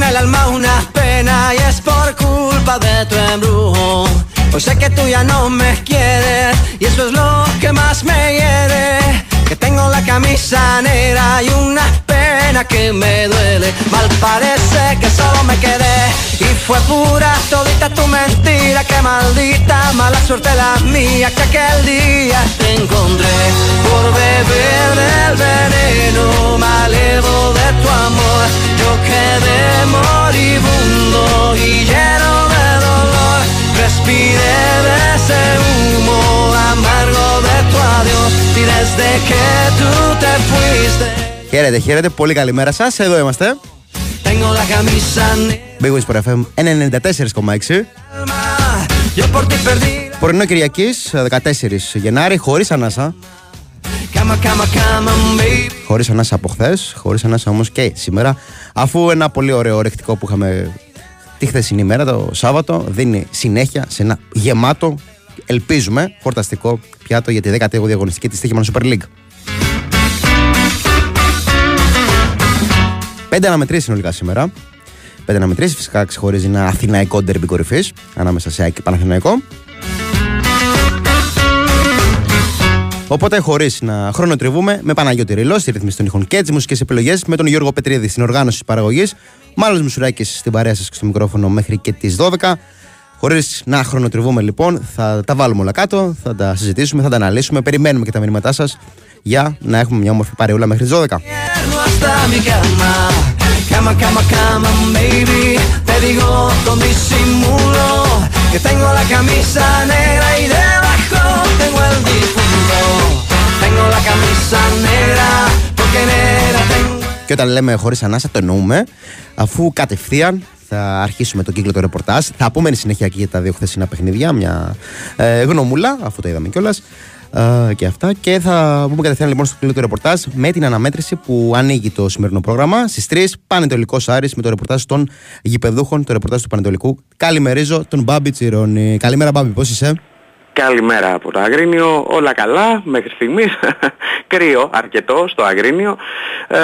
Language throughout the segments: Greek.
En el alma una pena y es por culpa de tu embrujo. Hoy sé que tú ya no me quieres y eso es lo que más me hiere. Que tengo la camisa negra y una pena que me duele. Mal parece que solo me quedé fue pura todita tu mentira. Que maldita mala suerte la mía que aquel día te encontré por beber del veneno malevo de tu amor. Yo quedé moribundo y lleno de dolor. Respiré de ese humo amargo de tu adiós y desde que tú te fuiste. Χαίρετε, χαίρετε. Πολύ καλημέρα σα. Εδώ είμαστε. Tengo la camisa negra. Big Wings FM 94,6. Yo por ti perdí la Πρωινό Κυριακής 14 Γενάρη, χωρίς ανάσα. cama, cama, cama, baby. Χωρίς ανάσα από χθες, χωρίς ανάσα όμως και σήμερα. Αφού ένα πολύ ωραίο ρεκτικό που είχαμε τη χθεσινή μέρα, το Σάββατο, δίνει συνέχεια σε ένα γεμάτο, ελπίζουμε, χορταστικό πιάτο για τη 18η αγωνιστική της Στίχημαν Super League. Πέντε αναμετρήσει συνολικά σήμερα. Πέντε αναμετρήσει φυσικά ξεχωρίζει ένα αθηναϊκό ντερμπι κορυφής ανάμεσα σε ΑΕΚ και Παναθηναϊκό. Οπότε, χωρίς να χρονοτριβούμε, με Παναγιώτη Ρηλό στη ρύθμιση των ήχων και τις μουσικές επιλογές, με τον Γιώργο Πετρίδη στην οργάνωση τη παραγωγής, Μάλλον Μισουράκης στην παρέα σας και στο μικρόφωνο μέχρι και τις 12. Χωρίς να χρονοτριβούμε, λοιπόν, θα τα βάλουμε όλα κάτω, θα τα συζητήσουμε, θα τα αναλύσουμε. Περιμένουμε και τα μηνύματά σας για να έχουμε μια όμορφη παρεούλα μέχρι τις 12. Llego hasta mi cama, cama, cama, cama, baby. Te digo con disimulo que tengo la camisa negra y debajo tengo el difunto. Tengo la camisa negra porque negra tengo. Και όταν λέμε χωρίς ανάσα, το εννοούμε, αφού κατευθείαν θα αρχίσουμε τον κύκλο του ρεπορτάζ. Θα πούμε εν συνέχεια και για τα δύο χθεσινά παιχνίδια, μια ε, γνωμούλα, αφού το είδαμε κιόλας. Ε, και αυτά. Και θα πούμε κατευθείαν λοιπόν στο κύκλο του ρεπορτάζ με την αναμέτρηση που ανοίγει το σημερινό πρόγραμμα. Στις 3 Πανετολικός Άρης με το ρεπορτάζ των γηπεδούχων, το ρεπορτάζ του Πανετολικού. Καλημερίζω τον Μπάμπη Τσιρόνι. Καλημέρα, Μπάμπη, πώς είσαι; Καλημέρα από το Αγρίνιο, όλα καλά μέχρι στιγμής, κρύο αρκετό στο Αγρίνιο. Ε,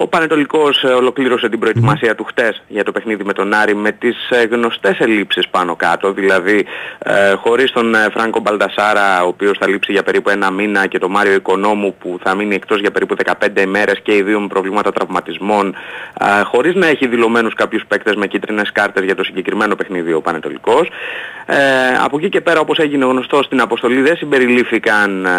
ο Πανετολικός ε, ολοκλήρωσε την προετοιμασία του χτες για το παιχνίδι με τον Άρη με τις ε, γνωστές ελλείψεις πάνω κάτω, δηλαδή ε, χωρίς τον ε, Φράνκο Μπαλτασάρα ο οποίος θα λείψει για περίπου ένα μήνα και τον Μάριο Οικονόμου που θα μείνει εκτός για περίπου 15 ημέρες και οι δύο με προβλήματα τραυματισμών, ε, χωρίς να έχει δηλωμένους κάποιους παίκτες με κίτρινες κάρτες για το συγκεκριμένο παιχνίδι ο Πανετολικός. Ε, από εκεί και πέρα όπως έγινε γνωστό στην αποστολή δεν συμπεριλήφθηκαν ε,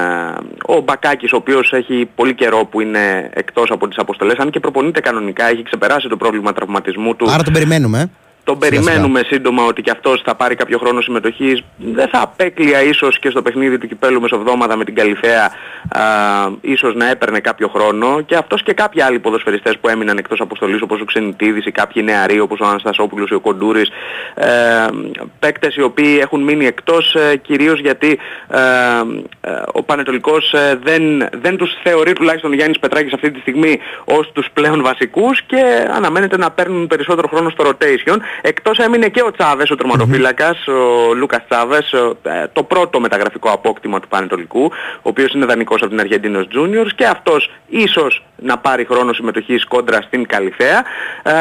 ο Μπακάκης ο οποίος έχει πολύ καιρό που είναι εκτός από τις αποστολές αν και προπονείται κανονικά, έχει ξεπεράσει το πρόβλημα τραυματισμού του. Άρα τον περιμένουμε. Ε. Τον Σιγά σιγά. περιμένουμε σύντομα ότι και αυτός θα πάρει κάποιο χρόνο συμμετοχής. Δεν θα απέκλεια ίσως και στο παιχνίδι του Κυπέλου Μεσοβδόμαδα με την Καλυφαία α, ίσως να έπαιρνε κάποιο χρόνο και αυτός και κάποιοι άλλοι ποδοσφαιριστές που έμειναν εκτός αποστολής όπως ο Ξενιτίδης ή κάποιοι νεαροί όπως ο Αναστασόπουλος ή ο Κοντούρης ε, παίκτες οι οποίοι έχουν μείνει εκτός ε, κυρίως γιατί ε, ε, ο Πανετολικός ε, δεν, δεν τους θεωρεί τουλάχιστον ο Γιάννης Πετράκης αυτή τη στιγμή ως τους πλέον βασικούς και αναμένεται να παίρνουν περισσότερο χρόνο στο rotation. Εκτός έμεινε και ο Τσάβες, ο τερματοφύλακας, ο Λούκας Τσάβες, ο- ε, το πρώτο μεταγραφικό απόκτημα του Πανετολικού, ο οποίος είναι δανεικός από την Αργεντίνος Juniors και αυτός ίσως να πάρει χρόνο συμμετοχής κόντρα στην Καλυθέα. Ε,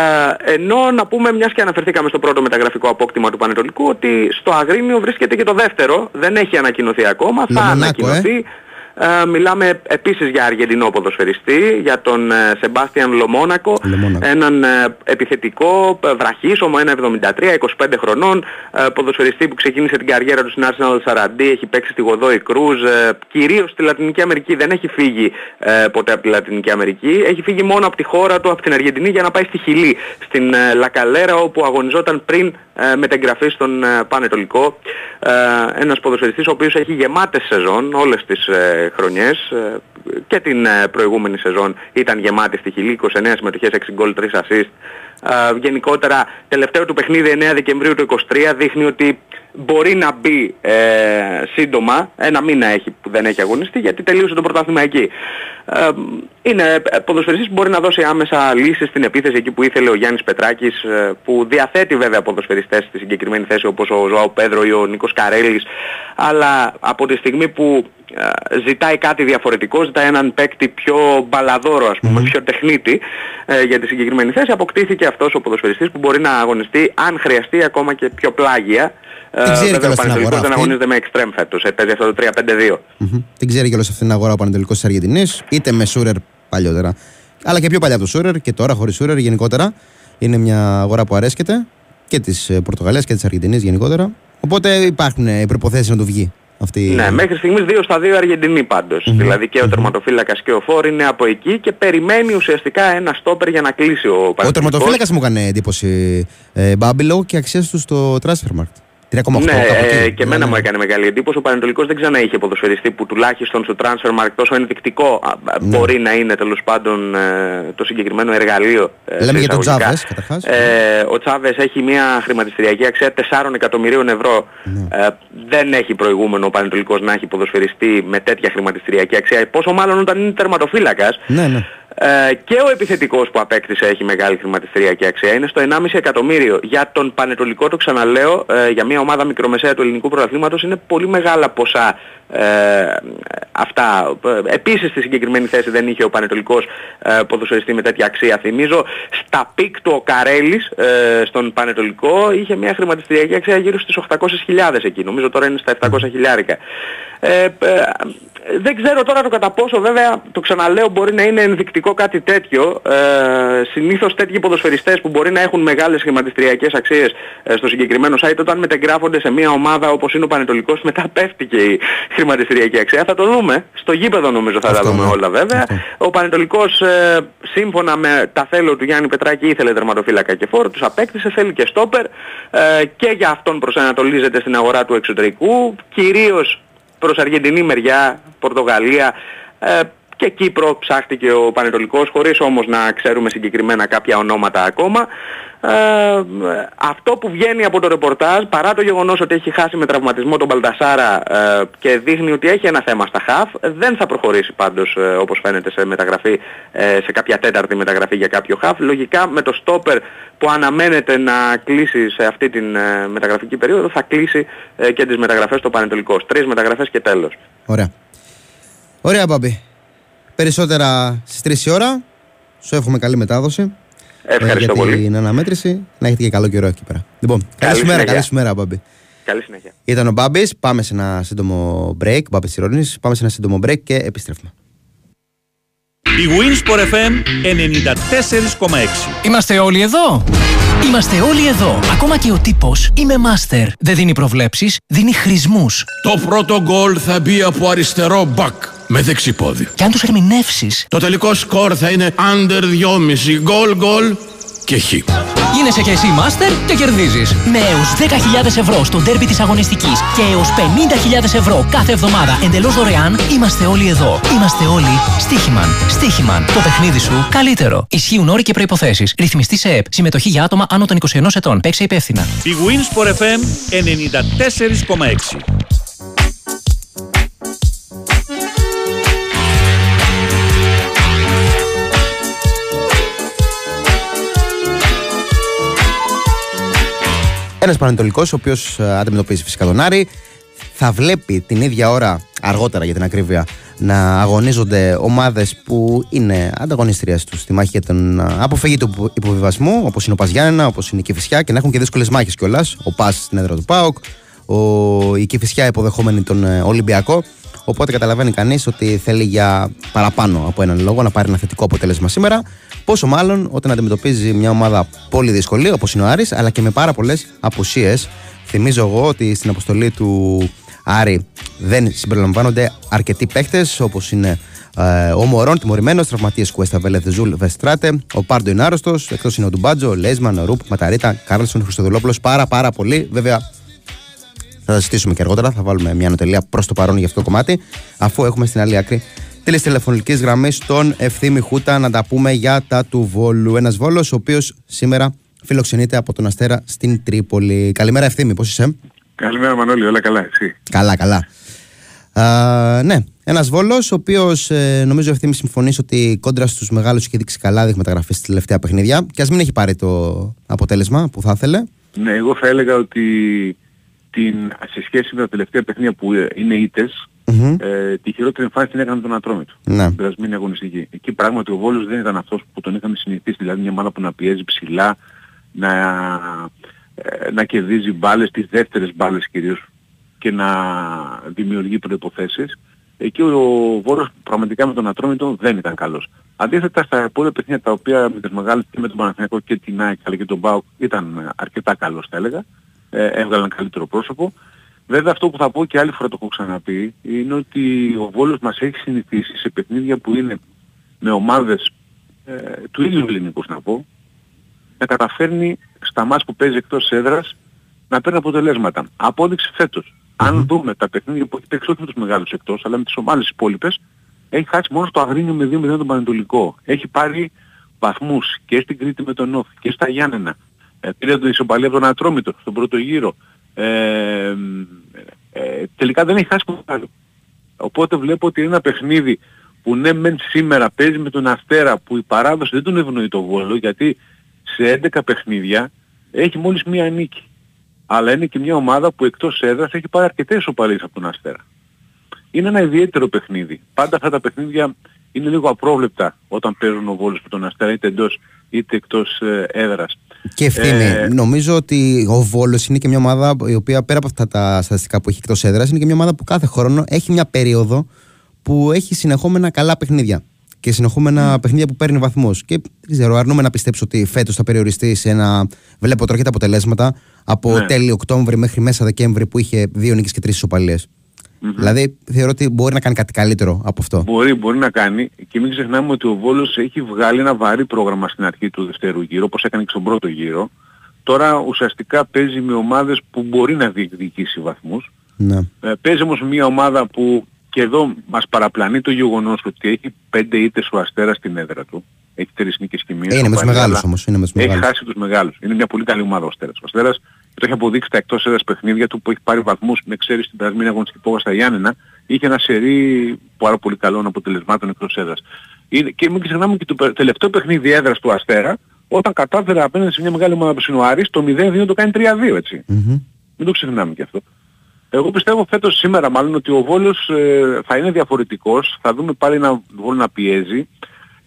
ενώ να πούμε, μιας και αναφερθήκαμε στο πρώτο μεταγραφικό απόκτημα του Πανετολικού, ότι στο Αγρίνιο βρίσκεται και το δεύτερο, δεν έχει ανακοινωθεί ακόμα, θα Λεμονάκο, ανακοινωθεί. Ε, μιλάμε επίσης για Αργεντινό ποδοσφαιριστή, για τον ε, Σεμπάστιαν Λομόνακο, Λομόνακο. έναν ε, επιθετικό, ε, βραχίσωμο, 1,73, 25 χρονών, ε, ποδοσφαιριστή που ξεκίνησε την καριέρα του στην Arsenal Σαραντί, έχει παίξει στη Γοδόη Κρούζ, ε, κυρίως στη Λατινική Αμερική, δεν έχει φύγει ε, ποτέ από τη Λατινική Αμερική, έχει φύγει μόνο από τη χώρα του, από την Αργεντινή για να πάει στη Χιλή, στην ε, Λακαλέρα όπου αγωνιζόταν πριν ε, μετεγγραφή στον ε, Πανετολικό. Ε, ένας ποδοσφαιριστής ο οποίος έχει γεμάτες σεζόν όλες τις ε, χρονιές ε, και την ε, προηγούμενη σεζόν ήταν γεμάτη στη Χιλή, 29 συμμετοχές, 6 γκολ, 3 assist. Ε, γενικότερα, τελευταίο του παιχνίδι 9 Δεκεμβρίου του 23 δείχνει ότι μπορεί να μπει ε, σύντομα, ένα μήνα έχει που δεν έχει αγωνιστεί γιατί τελείωσε το πρωτάθλημα εκεί. Ε, είναι ε, ποδοσφαιριστής που μπορεί να δώσει άμεσα λύσεις στην επίθεση εκεί που ήθελε ο Γιάννης Πετράκης ε, που διαθέτει βέβαια ποδοσφαιριστές στη συγκεκριμένη θέση όπως ο Ζωάου Πέδρο ή ο Νίκος Καρέλης αλλά από τη στιγμή που ζητάει κάτι διαφορετικό, ζητάει έναν παίκτη πιο μπαλαδόρο ας πούμε, πιο τεχνίτη ε, για τη συγκεκριμένη θέση. Αποκτήθηκε αυτός ο ποδοσφαιριστής που μπορεί να αγωνιστεί αν χρειαστεί ακόμα και πιο πλάγια. Δεν ξέρει βέβαια ο Πανετολικός δεν αγωνίζεται με extreme φέτος, ε, παίζει αυτό το 3-5-2. Mm-hmm. Δεν ξέρει κιόλας αυτήν την αγορά ο Πανετολικός της Αργεντινής, είτε με Σούρερ παλιότερα, αλλά και πιο παλιά από το Σούρερ και τώρα χωρίς Σούρερ γενικότερα. Είναι μια αγορά που αρέσκεται και της Πορτογαλίας και της Αργεντινής γενικότερα. Οπότε υπάρχουν οι προποθέσει να το βγει. Αυτή... Ναι, μέχρι στιγμής 2 στα 2 Αργεντινή πάντως. Mm-hmm. Δηλαδή και ο τερματοφύλακας και ο Φόρ είναι από εκεί και περιμένει ουσιαστικά ένα στόπερ για να κλείσει ο Ο τερματοφύλακας μου έκανε εντύπωση ε, Μπάμπιλο και αξίες του στο Transfermarkt. 3,8 ναι, ε, και εμένα ναι, μου ναι. έκανε μεγάλη εντύπωση. Ο Πανετολικός δεν ξανά είχε ποδοσφαιριστή που τουλάχιστον στο transfer market τόσο ενδεικτικό ναι. μπορεί να είναι τέλος πάντων ε, το συγκεκριμένο εργαλείο. Ε, Λέμε για τον Τσάβες καταρχάς. Ε, ο Τσάβες έχει μια χρηματιστηριακή αξία 4 εκατομμυρίων ευρώ. Ναι. Ε, δεν έχει προηγούμενο ο Πανετολικός να έχει ποδοσφαιριστή με τέτοια χρηματιστηριακή αξία. Πόσο μάλλον όταν είναι τερματοφύλακας. Ναι, ναι. Ε, και ο επιθετικός που απέκτησε έχει μεγάλη χρηματιστηριακή αξία. Είναι στο 1,5 εκατομμύριο. Για τον Πανετολικό το ξαναλέω, ε, για μια ομάδα μικρομεσαία του ελληνικού πρωταθλήματος είναι πολύ μεγάλα ποσά ε, αυτά. Ε, επίσης στη συγκεκριμένη θέση δεν είχε ο Πανετολικός ε, ποδοσφαιριστή με τέτοια αξία. Θυμίζω στα peak του ο Καρέλης ε, στον Πανετολικό είχε μια χρηματιστηριακή αξία γύρω στις 800.000 εκεί. Νομίζω τώρα είναι στα 700 χιλιάρικα. Ε, ε, δεν ξέρω τώρα το κατά πόσο βέβαια το ξαναλέω μπορεί να είναι ενδεικτικό κάτι τέτοιο. Ε, συνήθως τέτοιοι ποδοσφαιριστές που μπορεί να έχουν μεγάλες χρηματιστηριακές αξίες ε, στο συγκεκριμένο site όταν μετεγγράφονται σε μια ομάδα όπως είναι ο Πανετολικός μετά πέφτει και η χρηματιστηριακή αξία. Θα το δούμε. Στο γήπεδο νομίζω θα τα δούμε ναι. όλα βέβαια. Ο Πανετολικός ε, σύμφωνα με τα θέλω του Γιάννη Πετράκη ήθελε τερματοφύλακα και φόρο, τους απέκτησε, θέλει και στόπερ ε, και για αυτόν προσανατολίζεται στην αγορά του εξωτερικού. Κυρίως προς Αργεντινή μεριά, Πορτογαλία. Ε, και Κύπρο ψάχτηκε ο Πανετολικός χωρίς όμως να ξέρουμε συγκεκριμένα κάποια ονόματα ακόμα. Ε, αυτό που βγαίνει από το ρεπορτάζ παρά το γεγονός ότι έχει χάσει με τραυματισμό τον Μπαλτασάρα ε, και δείχνει ότι έχει ένα θέμα στα χαφ δεν θα προχωρήσει πάντως ε, όπως φαίνεται σε μεταγραφή ε, σε κάποια τέταρτη μεταγραφή για κάποιο χαφ. Λογικά με το στόπερ που αναμένεται να κλείσει σε αυτή την μεταγραφική περίοδο θα κλείσει και τις μεταγραφές στο Πανετολικό. Τρεις μεταγραφές και τέλος. Ωραία. Ωραία Μπαμπή Περισσότερα στις 3 η ώρα σου εύχομαι καλή μετάδοση Ευχαριστώ για πολύ. την αναμέτρηση. Να έχετε και καλό καιρό εκεί πέρα. Λοιπόν, καλή, σου μέρα, καλή σου μέρα, Μπάμπη. Καλή συνέχεια. Ήταν ο Μπάμπης. Πάμε σε ένα σύντομο break. Μπάμπης Τσιρόνη. Πάμε σε ένα σύντομο break και επιστρέφουμε. Η Winsport FM 94,6 Είμαστε όλοι εδώ! Είμαστε όλοι εδώ! Ακόμα και ο τύπος είμαι master. Δεν δίνει προβλέψεις, δίνει χρησμούς. Το πρώτο γκολ θα μπει από αριστερό μπακ με δεξιπόδι. Και αν τους ερμηνεύσεις, Το τελικό σκορ θα είναι under 2,5 γκολ γκολ και χ. Γίνεσαι και εσύ master και κερδίζεις. Με έως 10.000 ευρώ στο ντέρμπι της αγωνιστικής και έως 50.000 ευρώ κάθε εβδομάδα εντελώς δωρεάν, είμαστε όλοι εδώ. Είμαστε όλοι Στίχημαν. Στίχημαν. Το παιχνίδι σου καλύτερο. Ισχύουν όροι και προϋποθέσεις. Ρυθμιστή σε ΕΠ. Συμμετοχή για άτομα άνω των 21 ετών. Παίξε υπεύθυνα. Η Winsport FM 94,6 Ένας Πανετολικό, ο οποίος αντιμετωπίζει φυσικά τον Άρη, θα βλέπει την ίδια ώρα, αργότερα για την ακρίβεια, να αγωνίζονται ομάδες που είναι ανταγωνιστρίε τους στη μάχη για την α, αποφυγή του υποβιβασμού, όπως είναι ο Πας Γιάννενα, όπως είναι η Κυφυσιά και να έχουν και δύσκολες μάχες κιόλας. Ο Πας στην έδρα του Πάοκ, ο, η Κυφυσιά υποδεχόμενη τον ε, Ολυμπιακό. Οπότε καταλαβαίνει κανείς ότι θέλει για παραπάνω από έναν λόγο να πάρει ένα θετικό αποτέλεσμα σήμερα. Πόσο μάλλον όταν αντιμετωπίζει μια ομάδα πολύ δύσκολη, όπως είναι ο Άρης, αλλά και με πάρα πολλές απουσίες. Θυμίζω εγώ ότι στην αποστολή του Άρη δεν συμπεριλαμβάνονται αρκετοί παίχτες, όπως είναι ε, ο Μωρόν, τιμωρημένος, τραυματίες Κουέστα Βέλεθ Ζουλ, Φερστράτε, ο Πάρντο είναι άρρωστος, εκτός είναι ο Ντουμπάτζο, ο Λέισμαν, ο Ρουπ, Ματαρίτα, Κάρλσον, Χριστοδουλόπουλος. Πάρα πάρα πολύ. Βέβαια, θα τα συζητήσουμε και αργότερα. Θα βάλουμε μια άνω τελεία προς το παρόν για αυτό το κομμάτι. Αφού έχουμε στην άλλη άκρη τη τηλεφωνική γραμμή τον Ευθύμη Χούτα να τα πούμε για τα του Βόλου. Ένας Βόλος, ο οποίος σήμερα φιλοξενείται από τον Αστέρα στην Τρίπολη. Καλημέρα, Ευθύμη, πώς είσαι; Καλημέρα Μανώλη, όλα καλά, εσύ; Καλά, καλά. Α, ναι, ένας Βόλος, ο οποίος ε, νομίζω ευθύνη συμφωνείς ότι κόντρα στους μεγάλους έχει δείξει καλά δείγματα γραφή στη τελευταία παιχνίδια και ας μην έχει πάρει το αποτέλεσμα που θα ήθελε. Ναι, εγώ θα έλεγα ότι την, σε σχέση με τα τελευταία παιχνίδια που είναι ήττες, Μμμ. ε, τη χειρότερη εμφάνιση την έκανε τον Ατρόμητο. Ναι. Την περασμένη αγωνιστική. Εκεί πράγματι ο Βόλος δεν ήταν αυτός που τον είχαμε συνηθίσει, δηλαδή μια ομάδα που να πιέζει ψηλά, να, ε, να κερδίζει μπάλες, τις δεύτερες μπάλες κυρίως και να δημιουργεί προϋποθέσεις. Εκεί ο Βόλος πραγματικά με τον Ατρόμητο δεν ήταν καλός. Αντίθετα στα υπόλοιπα παιχνίδια τα οποία με τις μεγάλες και με τον Παναθηναϊκό και την ΑΕΚ αλλά και τον ΠΑΟΚ ήταν αρκετά καλός θα έλεγα. Ε, έβγαλαν καλύτερο πρόσωπο. Βέβαια αυτό που θα πω και άλλη φορά το έχω ξαναπεί είναι ότι ο Βόλος μας έχει συνηθίσει σε παιχνίδια που είναι με ομάδες ε, του ίδιου ελληνικού να πω να καταφέρνει στα μάτς που παίζει εκτός έδρας να παίρνει αποτελέσματα. Απόδειξη φέτος. Αν δούμε τα παιχνίδια που έχει παίξει όχι με τους μεγάλους εκτός αλλά με τις ομάδες υπόλοιπες έχει χάσει μόνο στο Αγρίνιο με 2-0 τον Πανετολικό. Έχει πάρει βαθμούς και στην Κρήτη με τον Όφη και στα Γιάννενα. Ε, πήρε τον ισοπαλία από τον Ατρόμητο στον πρώτο γύρο. Ε, ε, τελικά δεν έχει χάσει ποτέ άλλο. Οπότε βλέπω ότι είναι ένα παιχνίδι που ναι μεν σήμερα παίζει με τον Αστέρα που η παράδοση δεν τον ευνοεί το Βόλο γιατί σε 11 παιχνίδια έχει μόλις μία νίκη. Αλλά είναι και μια ομάδα που εκτός έδρας έχει πάρει αρκετές ισοπαλίες από τον Αστέρα. Είναι ένα ιδιαίτερο παιχνίδι. Πάντα αυτά τα παιχνίδια είναι λίγο απρόβλεπτα όταν παίζουν ο Βόλος με τον Αστέρα είτε εντός είτε εκτός ε, έδρας. Και ευθύνη. Ε, Νομίζω ότι ο Βόλος είναι και μια ομάδα η οποία πέρα από αυτά τα στατιστικά που έχει εκτός έδρας, είναι και μια ομάδα που κάθε χρόνο έχει μια περίοδο που έχει συνεχόμενα καλά παιχνίδια. Και συνεχόμενα παιχνίδια που παίρνει βαθμούς. Και δεν ξέρω, αρνούμε να πιστέψω ότι φέτος θα περιοριστεί σε ένα. Βλέπω τώρα και τα αποτελέσματα από Ναι. τέλη Οκτώβρη μέχρι μέσα Δεκέμβρη που είχε δύο νίκες και τρεις ισοπαλίες. Δηλαδή θεωρώ ότι μπορεί να κάνει κάτι καλύτερο από αυτό. Μπορεί, μπορεί να κάνει και μην ξεχνάμε ότι ο Βόλος έχει βγάλει ένα βαρύ πρόγραμμα στην αρχή του δευτέρου γύρου όπως έκανε και στον πρώτο γύρο. Τώρα ουσιαστικά παίζει με ομάδες που μπορεί να διεκδικήσει βαθμούς. Ναι. Ε, παίζει όμως μια ομάδα που και εδώ μας παραπλανεί το γεγονός ότι έχει πέντε ήττες ο Αστέρας στην έδρα του. Έχει τρεις νίκες και μία Ε, είναι με τους ισοπαλία, μεγάλους αλλά όμως. Είναι με τους Έχει μεγάλους. χάσει τους μεγάλους. Είναι μια πολύ καλή ομάδα ο Αστέρας. Ο Αστέρας το έχει αποδείξει τα εκτός έδρας παιχνίδια του που έχει πάρει βαθμούς με ξέρεις την περασμένη αγωνιστική πόγα στα Γιάννενα. Είχε ένα σερί πάρα πολύ καλών αποτελεσμάτων εκτός έδρας. Είναι, και μην ξεχνάμε και το πε- τελευταίο παιχνίδι έδρας του Αστέρα όταν κατάφερε απέναντι σε μια μεγάλη ομάδα που είναι ο Άρης, το 0-2 το κάνει 3-2 έτσι. Μμμ. Μην το ξεχνάμε και αυτό. Εγώ πιστεύω φέτος σήμερα μάλλον ότι ο Βόλος ε, θα είναι διαφορετικός. Θα δούμε πάλι ένα Βόλο να πιέζει.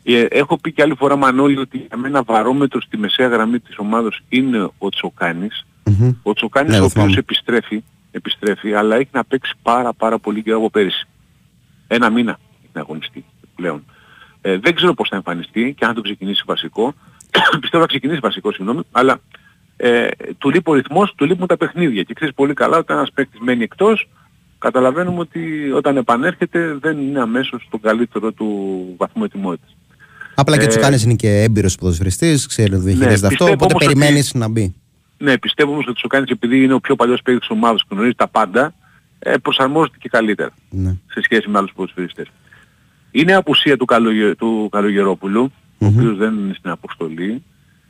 Ε, έχω πει και άλλη φορά Μανώλη ότι για μένα βαρόμετρο στη μεσαία γραμμή της ομάδος είναι ο Τσοκάνης. Μμμ. Ο Τσοκάνης Ναι, ο το οποίος θυμάμαι. επιστρέφει, επιστρέφει, αλλά έχει να παίξει πάρα πάρα πολύ καιρό από πέρυσι. Ένα μήνα έχει να αγωνιστεί πλέον. Ε, δεν ξέρω πώς θα εμφανιστεί και αν θα το ξεκινήσει βασικό. Πιστεύω θα ξεκινήσει βασικό, συγγνώμη, αλλά ε, του λείπει ο ρυθμός, του λείπουν τα παιχνίδια. Και ξέρεις πολύ καλά όταν ένας παίκτης μένει εκτός, καταλαβαίνουμε ότι όταν επανέρχεται δεν είναι αμέσως στον καλύτερο του βαθμό ετοιμότητας. Απλά και Ε, του κάνει είναι και έμπειρος ποδοσφαιριστής, ξέρει ότι διαχειρίζεται αυτό. πιστεύω Οπότε όμως ότι- περιμένεις να μπει. Ναι, πιστεύω όμως ότι ο Τσοκάνης επειδή είναι ο πιο παλιός παίκτης της ομάδας και γνωρίζεις τα πάντα, ε, προσαρμόζεται και καλύτερα Ναι. σε σχέση με άλλους ποδοσφαιριστές. Είναι απουσία του, Καλογε... του Καλογερόπουλου, ο οποίος δεν είναι στην αποστολή.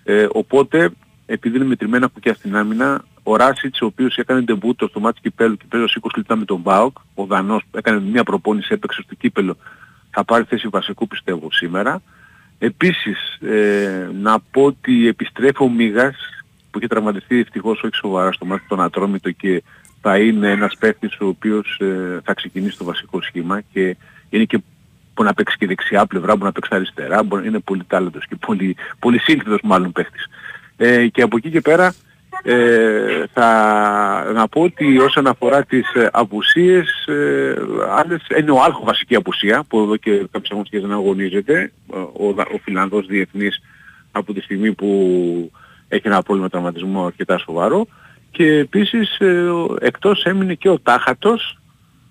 Ε, οπότε, επειδή είναι μετρημένα κουκιά στην άμυνα, ο Ράσιτς, ο οποίος έκανε ντεμπούτο στο μάτι Κυπέλου και παίζει ως 20 λεπτά με τον Μπάουκ, ο Δανός έκανε μια προπόνηση, έπαιξε στο Κύπελο, θα πάρει θέση βασικού πιστεύω σήμερα. Επίσης, ε, να πω ότι επιστρέφει ο Μίγας, που είχε τραυματιστεί ευτυχώς όχι σοβαρά στο μάτι τον Ατρόμητο και θα είναι ένας παίκτης ο οποίος ε, θα ξεκινήσει το βασικό σχήμα και είναι και που να παίξει και δεξιά πλευρά, μπορεί να παίξει αριστερά, μπορεί, είναι πολύ τάλαντος και πολύ, πολύ σύνθετος μάλλον παίκτης. Ε, και από εκεί και πέρα ε, θα να πω ότι όσον αφορά τις ε, απουσίες, ε, άλλες, είναι ο Άλχο βασική απουσία, που εδώ και κάποιες αγωνιστικές δεν αγωνίζεται, ο, Δα- ο Φιλανδός διεθνής από τη στιγμή που έχει ένα πρόβλημα τραυματισμό αρκετά σοβαρό. Και επίσης ε, ο- εκτός έμεινε και ο Τάχατος,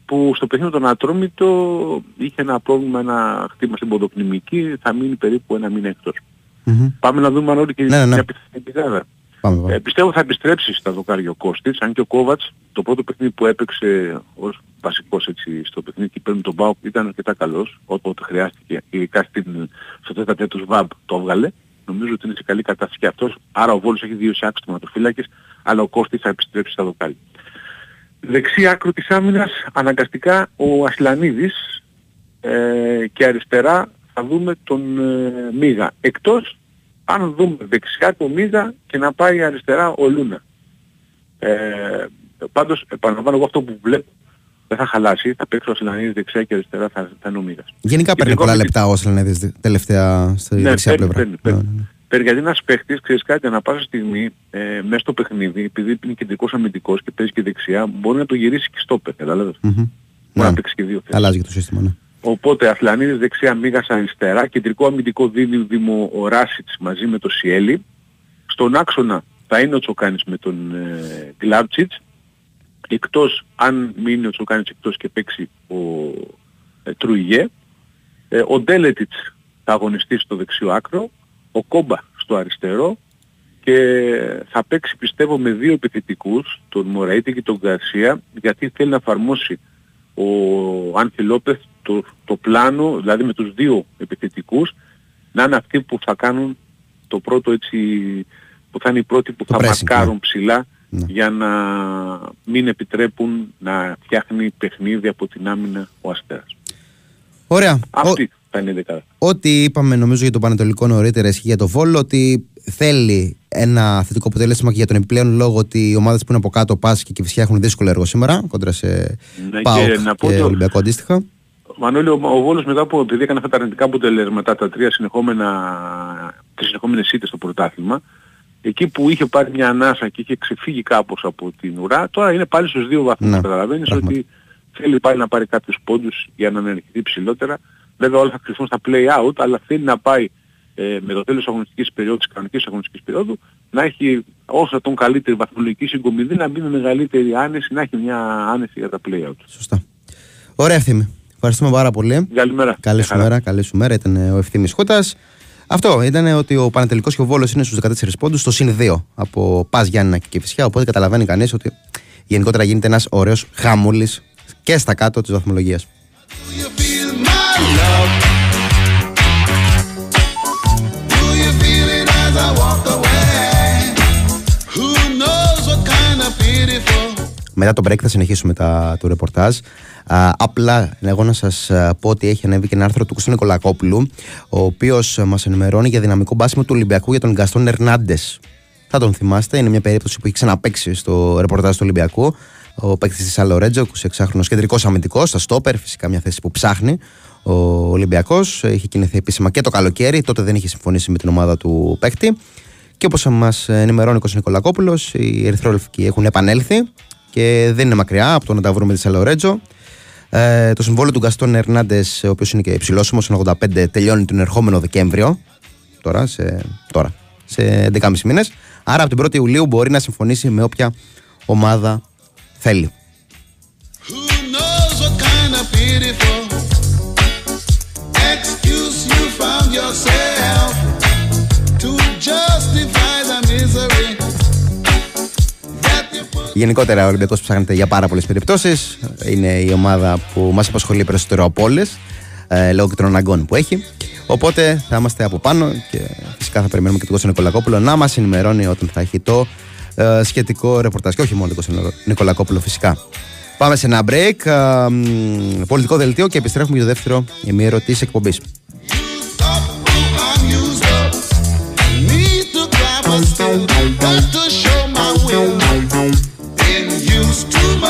που στο παιχνίδι τον Ατρόμητο είχε ένα πρόβλημα, ένα χτύπημα στην ποδοπνημική, θα μείνει περίπου ένα μήνα εκτός. Μμμ. Πάμε να δούμε αν όλη και Ναι, ναι, ναι. μια πιθανή πηγάδα. Πάμε, πάμε. Ε, πιστεύω θα επιστρέψει στα δοκάρια ο Κώστης, αν και ο Κόβατς το πρώτο παιχνίδι που έπαιξε ως βασικός έτσι, στο παιχνίδι και παίρνει τον Μπάουκ ήταν αρκετά καλός, όποτε χρειάστηκε, ειδικά στην, στο τέταρτο του ΒΑΜ το έβγαλε. Νομίζω ότι είναι σε καλή κατάσταση και αυτός, άρα ο Βόλος έχει δύο σιάξεις τερματοφύλακες, αλλά ο Κώστης θα επιστρέψει στα δοκάρια. Δεξί άκρο της άμυνας αναγκαστικά ο Ασλανίδης ε, και αριστερά θα δούμε τον ε, Μίγα. Εκτός αν δούμε δεξιά τον Μίγα και να πάει αριστερά ο Λούνα. Ε, πάντως επαναλαμβάνω εγώ αυτό που βλέπω δεν θα χαλάσει, θα παίξει ο Ασλανίδης δεξιά και αριστερά, θα, θα είναι ο Μίγας. Γενικά παίρνει Κεντρικό πολλά αμυντικό- λεπτά ο Σελενέδης τελευταία στη Ναι, δεξιά παίρνει, πλευρά. παίρνει, παίρνει. Ναι, ναι, ναι. Παίρνει, γιατί ένας παίχτης, ξέρεις κάτι, ανά πάσα στιγμή, ε, μέσα στο παιχνίδι, επειδή είναι κεντρικός αμυντικός και παίζει και δεξιά, μπορεί να το γυρίσει και στο πέρα, κατάλαβες; Μμμ. Μπορεί Ναι. να παίξει και δύο θέσεις. Αλλάζει και το σύστημα, ναι. Οπότε Αθλανίδης δεξιά, Μίγας αριστερά, κεντρικό αμυντικό δίνει Δήμο ο Ράσιτς μαζί με το Σιέλι. Στον άξονα θα είναι ο Τσοκάνης με τον ε, Γκλάρτσιτς. Εκτός, αν μείνει ο Τσοκάνης εκτός και παίξει ο ε, Τρουιγέ. Ε, ο Ντέλετιτς θα αγωνιστεί στο δεξιό άκρο. Ο Κόμπα στο αριστερό. Και θα παίξει πιστεύω με δύο επιθετικούς, τον Μωραήτη και τον Γκαρσία, γιατί θέλει να εφαρμόσει ο Άνθι Λόπεθ το, το πλάνο, δηλαδή με τους δύο επιθετικούς, να είναι αυτοί που θα κάνουν το πρώτο έτσι, που θα είναι οι πρώτοι που Το θα pressing, μαρκάρουν ναι. ψηλά Ναι. για να μην επιτρέπουν να φτιάχνει παιχνίδι από την άμυνα ο Αστέρας. Ωραία. Ο- Αυτή θα είναι η δεκάδα. Ό,τι είπαμε νομίζω για το Πανετολικό νωρίτερα ισχύει για το Βόλο ότι θέλει ένα θετικό αποτέλεσμα και για τον επιπλέον λόγο ότι οι ομάδες που είναι από κάτω Πας και Κηφισιά έχουν δύσκολο έργο σήμερα κόντρα σε Ναι, ΠΑΟΚ και και, να πω το- Ολυμπιακό αντίστοιχα. Μανώλη, ο, ο Βόλος μετά από επειδή έκανε αυτά τα αρνητικά αποτελέσματα, τα τρία συνεχόμενα, τις συνεχόμενες ήττες στο πρωτάθλημα, εκεί που είχε πάρει μια ανάσα και είχε ξεφύγει κάπως από την ουρά, τώρα είναι πάλι στους δύο βαθμούς. Ναι, Καταλαβαίνεις πράγματι. ότι θέλει πάλι να πάρει κάποιους πόντους για να ανερχηθεί ψηλότερα. Βέβαια όλα θα κρυφθούν στα play out, αλλά θέλει να πάει ε, με το τέλος της αγωνιστικής περίοδου, της κανονικής αγωνιστικής περίοδου, να έχει όσο τον καλύτερη βαθμολογική συγκομιδή, να μπει με μεγαλύτερη άνεση, να έχει μια άνεση για τα play out. Σωστά. Ωραία ευθύμη. Ευχαριστούμε πάρα πολύ. Καλημέρα. Καλή Μια σου χαρά. μέρα, καλή σου μέρα. Ήταν ο ευθύμης Χούτας. Αυτό ήταν ότι ο Πανετελικό και ο Βόλος είναι στους 14 πόντους, στο συν 2 από Πας Γιάννηνα και Κηφισιά. Οπότε καταλαβαίνει κανείς ότι γενικότερα γίνεται ένας ωραίος χάμουλη και στα κάτω της βαθμολογίας. Do you feel my love? Do you feel it as I walk away? Who knows what kind of beautiful Μετά το break θα συνεχίσουμε τα, το ρεπορτάζ. Α, απλά εγώ να σας πω ότι έχει ανέβει και ένα άρθρο του Κωνσταντίνου Νικολακόπουλου, ο οποίος μας ενημερώνει για δυναμικό μπάσιμο του Ολυμπιακού για τον Γκαστόν Ερνάντες. Θα τον θυμάστε, είναι μια περίπτωση που έχει ξαναπέξει στο ρεπορτάζ του Ολυμπιακού. Ο παίκτης της Αλορέτζο, 26χρονο κεντρικός αμυντικός, στα στόπερ, φυσικά μια θέση που ψάχνει. Ο Ολυμπιακός είχε κινηθεί επίσημα και το καλοκαίρι, τότε δεν είχε συμφωνήσει με την ομάδα του παίκτη. Και όπως μας ενημερώνει ο Κωνσταντίνος Νικολακόπουλος, οι Ερυθρόλευκοι έχουν επανέλθει και δεν είναι μακριά από το να τα βρούμε τη Σαλορέτζο. Ε, το συμβόλαιο του Γκαστόν Ερνάντες, ο οποίος είναι και υψηλόσωμο, 85, τελειώνει τον ερχόμενο Δεκέμβριο. Τώρα, σε, τώρα, σε 11,5 μήνες. Άρα από την 1η Ιουλίου μπορεί να συμφωνήσει με όποια ομάδα θέλει. Who knows what kind of beautiful excuse you found yourself; Γενικότερα, ο Ολυμπιακός ψάχνεται για πάρα πολλές περιπτώσεις. Είναι η ομάδα που μας απασχολεί περισσότερο από όλες, ε, λόγω και των αναγκών που έχει. Οπότε θα είμαστε από πάνω και φυσικά θα περιμένουμε και τον Κώστα Νικολακόπουλο να μας ενημερώνει όταν θα έχει το ε, σχετικό ρεπορτάζ. Και όχι μόνο τον Κώστα Νικολακόπουλο, φυσικά. Πάμε σε ένα break, ε, μ, πολιτικό δελτίο και επιστρέφουμε για το δεύτερο ημίωρο της εκπομπής. used up, oh, I'm used up. Need to grab a still, got to show my will. used much.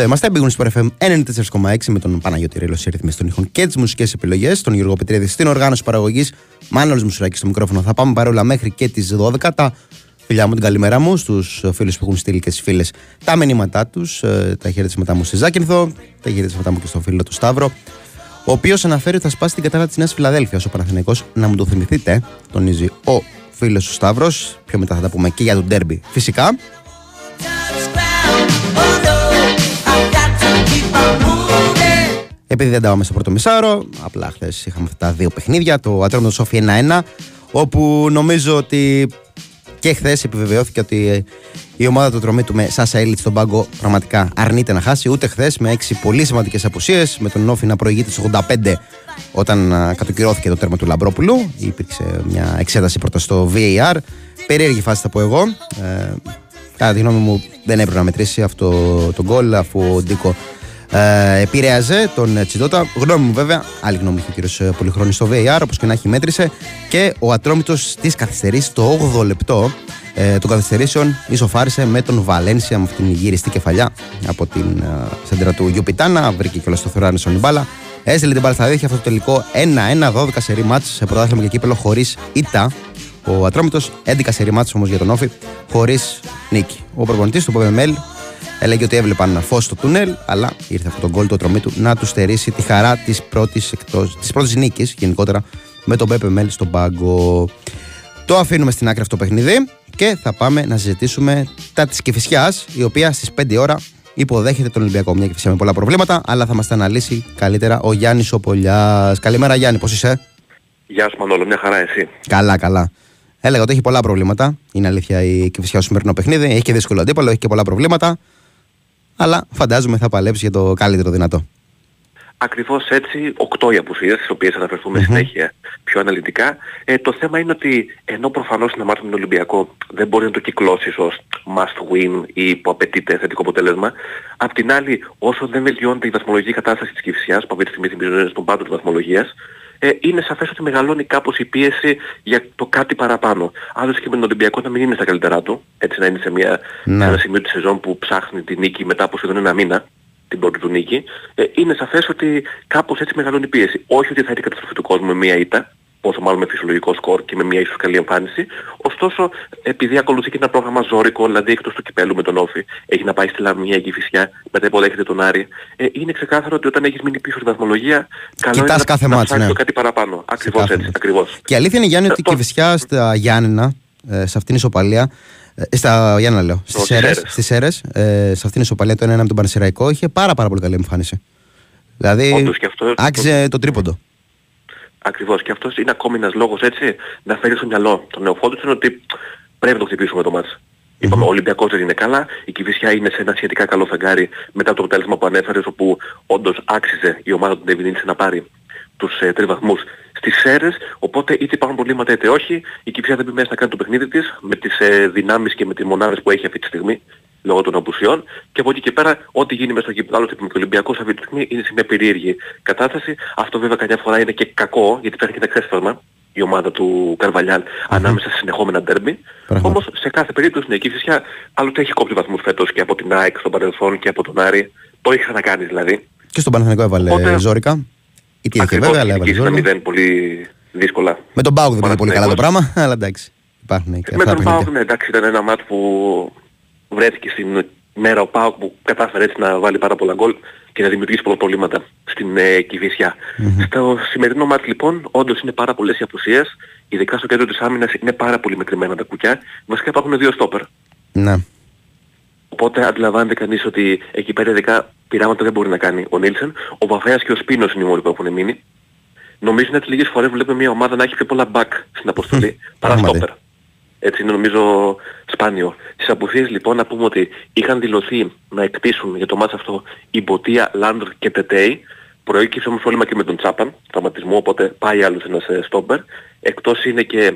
Εδώ είμαστε, Big Wings Sport FM 94,6 με τον Παναγιώτη Ρήλο σε ρυθμίσει των ήχων και τις μουσικές επιλογές, τον Γιώργο Πετρίδη στην οργάνωση παραγωγής, Μάνολος Μουσουράκης στο μικρόφωνο. Θα πάμε παρόλα μέχρι και τις 12. Τα φιλιά μου, την καλημέρα μου στους φίλους που έχουν στείλει και στι φίλες τα μηνύματά τους, τα χαιρετίσματά μου στη Ζάκυνθο, τα χαιρετίσματά μου και στον φίλο του Σταύρο. ο οποίος αναφέρει ότι θα σπάσει την κατάρα της Νέας Φιλαδέλφια ο Παναθηναϊκός να μου το θυμηθείτε, τονίζει ο φίλος του Σταύρος. Πιο μετά θα τα πούμε και για τον ντέρμπι φυσικά. Επειδή δεν τα πάμε στο πρώτο μισάρο, απλά χθες είχαμε αυτά τα δύο παιχνίδια. Το Ατρόμητο Σόφι 1-1, όπου νομίζω ότι και χθες επιβεβαιώθηκε ότι η ομάδα του Τρομήτου με Σάσα Έλιτ στον πάγκο πραγματικά αρνείται να χάσει. Ούτε χθες με έξι πολύ σημαντικές απουσίες, με τον Όφη να προηγείται στου 85 όταν α, κατοκυρώθηκε το τέρμα του Λαμπρόπουλου. Υπήρξε μια εξέταση πρώτα στο VAR. Περίεργη φάση θα πω εγώ. Ε, κατά τη γνώμη μου δεν έπρεπε να μετρήσει αυτό το γκολ αφού ο Ντίκο ε, επηρέαζε τον ε, Τσιτότα. Γνώμη μου βέβαια, άλλη γνώμη είχε ο κύριος Πολυχρόνης στο VAR, όπως και να έχει μέτρησε. Και ο Ατρόμητος τη καθυστερήσεις το 8ο λεπτό ε, των καθυστερήσεων ισοφάρισε με τον Βαλένσια με αυτήν την γυριστή κεφαλιά από την ε, σέντρα του Γιουπιτάνα. Βρήκε και όλα στο Θουράνι στον μπάλα. Έστειλε την μπάλα στα δίχτυα αυτό το τελικό 1-1-12 σε ρημάτς σε πρωτάθλημα και κύπελο χωρίς ήττα. Ο Ατρόμητος 11 σε ρημάτς όμως για τον Όφη χωρίς νίκη. Ο προπονητής του Παπεμέλ έλεγε ότι έβλεπαν φως στο τούνελ, αλλά ήρθε αυτό το γκολ του Ατρομήτου να του στερήσει τη χαρά της πρώτης πρώτης νίκης γενικότερα με τον Πέπε Μέλ στον πάγκο. Το αφήνουμε στην άκρη αυτό το παιχνίδι και θα πάμε να συζητήσουμε τα της Κεφισιά, η οποία στις 5 ώρα υποδέχεται τον Ολυμπιακό. Μια Κεφισιά με πολλά προβλήματα, αλλά θα μας τα αναλύσει καλύτερα ο Γιάννης Οπολιάς. Καλημέρα, Γιάννη, πώς είσαι; Γεια σου Μανώλο, μια χαρά εσύ. Καλά, καλά. Έλεγα ότι έχει πολλά προβλήματα. Είναι αλήθεια η Κεφισιά στο σημερινό παιχνίδι. Έχει και δύσκολο αντίπαλο, έχει και πολλά προβλήματα. Αλλά φαντάζομαι θα παλέψεις για το καλύτερο δυνατό. Ακριβώς έτσι, οκτώ οι απουσίες, στις οποίες θα αναφερθούμε συνέχεια πιο αναλυτικά. Ε, το θέμα είναι ότι ενώ προφανώς να μάθουμε τον Ολυμπιακό δεν μπορεί να το κυκλώσεις ως must win ή που απαιτείται θετικό αποτέλεσμα, απ' την άλλη όσο δεν βελτιώνεται η βαθμολογική κατάσταση της Κυφσιάς, που αυτή τη στιγμή θυμίζω στον πάντο της βαθμολογίας, ε, είναι σαφές ότι μεγαλώνει κάπως η πίεση για το κάτι παραπάνω. Άλλωστε και με τον Ολυμπιακό να μην είναι στα καλύτερά του, έτσι να είναι σε, μια, Ναι. σε ένα σημείο της σεζόν που ψάχνει τη νίκη μετά από σχεδόν ένα μήνα, την πρώτη του νίκη, ε, είναι σαφές ότι κάπως έτσι μεγαλώνει η πίεση. Όχι ότι θα είναι η καταστροφή του κόσμου με μία ήττα, πόσο μάλλον με φυσιολογικό σκορ και με μια ίσως καλή εμφάνιση. Ωστόσο, επειδή ακολουθεί και ένα πρόγραμμα ζώρικο, δηλαδή εκτός του κυπέλου με τον Όφη, έχει να πάει στη Λαμία και Φυσιά, μετά υποδέχεται τον Άρη, ε, είναι ξεκάθαρο ότι όταν έχεις μείνει πίσω στη βαθμολογία, καλό Κοιτάς είναι να, κάθε να μάτς, ψάξεις ναι. το κάτι παραπάνω. Ακριβώς κάθε έτσι, μάτς. ακριβώς. Και η αλήθεια είναι, Γιάννη, ότι η το- Κηφισιά στα Γιάννενα, ε, σε αυτήν την ισοπαλία, ε, στα Γιάννενα λέω, στις στις Σέρες, Σέρες. στις Σέρες, ε, σε αυτήν την ισοπαλία το 1-1 με τον Πανεσυραϊκό, είχε πάρα, πάρα πολύ καλή εμφάνιση. Δηλαδή, Όντως και αυτό- άξιζε το τρίποντο. Ακριβώς. Και αυτός είναι ακόμη ένας λόγος έτσι να φέρει στο μυαλό. Τον νεοφόντους είναι ότι πρέπει να το χτυπήσουμε το μάτς. Είπαμε, ο Ολυμπιακός δεν είναι καλά, η Κηφισιά είναι σε ένα σχετικά καλό φεγγάρι μετά το αποτέλεσμα που ανέφερες, όπου όντως άξιζε η ομάδα του Ντεβινίτση να πάρει τους ε, τρεις βαθμούς στις Σέρες, οπότε είτε υπάρχουν προβλήματα είτε όχι, η Κηφισιά δεν πει μέσα να κάνει το παιχνίδι της με τις ε, δυνάμεις και με τις μονάδες που έχει αυτή τη στιγμή λόγω των απουσιών και από εκεί και πέρα ό,τι γίνει μέσα στο γήπεδο άλλωστε και με τον Ολυμπιακό σε αυτή τη στιγμή είναι σε μια περίεργη κατάσταση. Αυτό βέβαια καμιά φορά είναι και κακό γιατί φέρνει και ένα ξέσπασμα η ομάδα του καρβαλιαλ ανάμεσα σε συνεχόμενα ντέρμπι. Πράγματι. Όμως σε κάθε περίπτωση είναι εκεί φυσικά άλλοτε έχει κόψει βαθμούς φέτος και από την ΑΕΚ στο παρελθόν και από τον Άρη. Το έχει ξανακάνει δηλαδή. Και στον Παναθηναϊκό έβαλε Οπότε- ζόρικα. Η τι είχε Ακριβώς, βέβαια, αλλά έβαλε νικήσει ένα ζόρικα. μηδέν πολύ δύσκολα. Με τον Πάουκ δεν πήγε πολύ καλά το Παναθηναϊκός. πράγμα, αλλά εντάξει. Υπάρχουν και Με αυτά τα τον Πάοκ, παιχνίδια. ναι, εντάξει, ήταν ένα μάτς που βρέθηκε στην μέρα ο Πάοκ που κατάφερε έτσι να βάλει πάρα πολλά γκολ και να δημιουργήσει πολλά προβλήματα στην ε, κηφισια Στο σημερινό μάτς λοιπόν, όντως είναι πάρα πολλές οι απουσίες, ειδικά στο κέντρο της άμυνας είναι πάρα πολύ μετρημένα τα κουκιά. Βασικά υπάρχουν δύο στόπερ. Ναι. Οπότε αντιλαμβάνεται κανείς ότι εκεί πέρα ειδικά πειράματα δεν μπορεί να κάνει ο Νίλσεν. Ο Βαφέας και ο Σπίνος είναι οι μόνοι που έχουν μείνει. Νομίζω είναι ότι λίγες φορές βλέπουμε μια ομάδα να έχει πιο πολλά back στην αποστολή παρά Πράγματι. στόπερ. Έτσι είναι νομίζω σπάνιο. Στις απουσίες λοιπόν να πούμε ότι είχαν δηλωθεί να εκτίσουν για το μάτς αυτό οι Μποτία, Λάντρε και Τετέι. Προέκυψε όμως πρόβλημα και με τον Τσάπαν, τραυματισμό, οπότε πάει άλλος ένας ε, στόπερ. Εκτός είναι και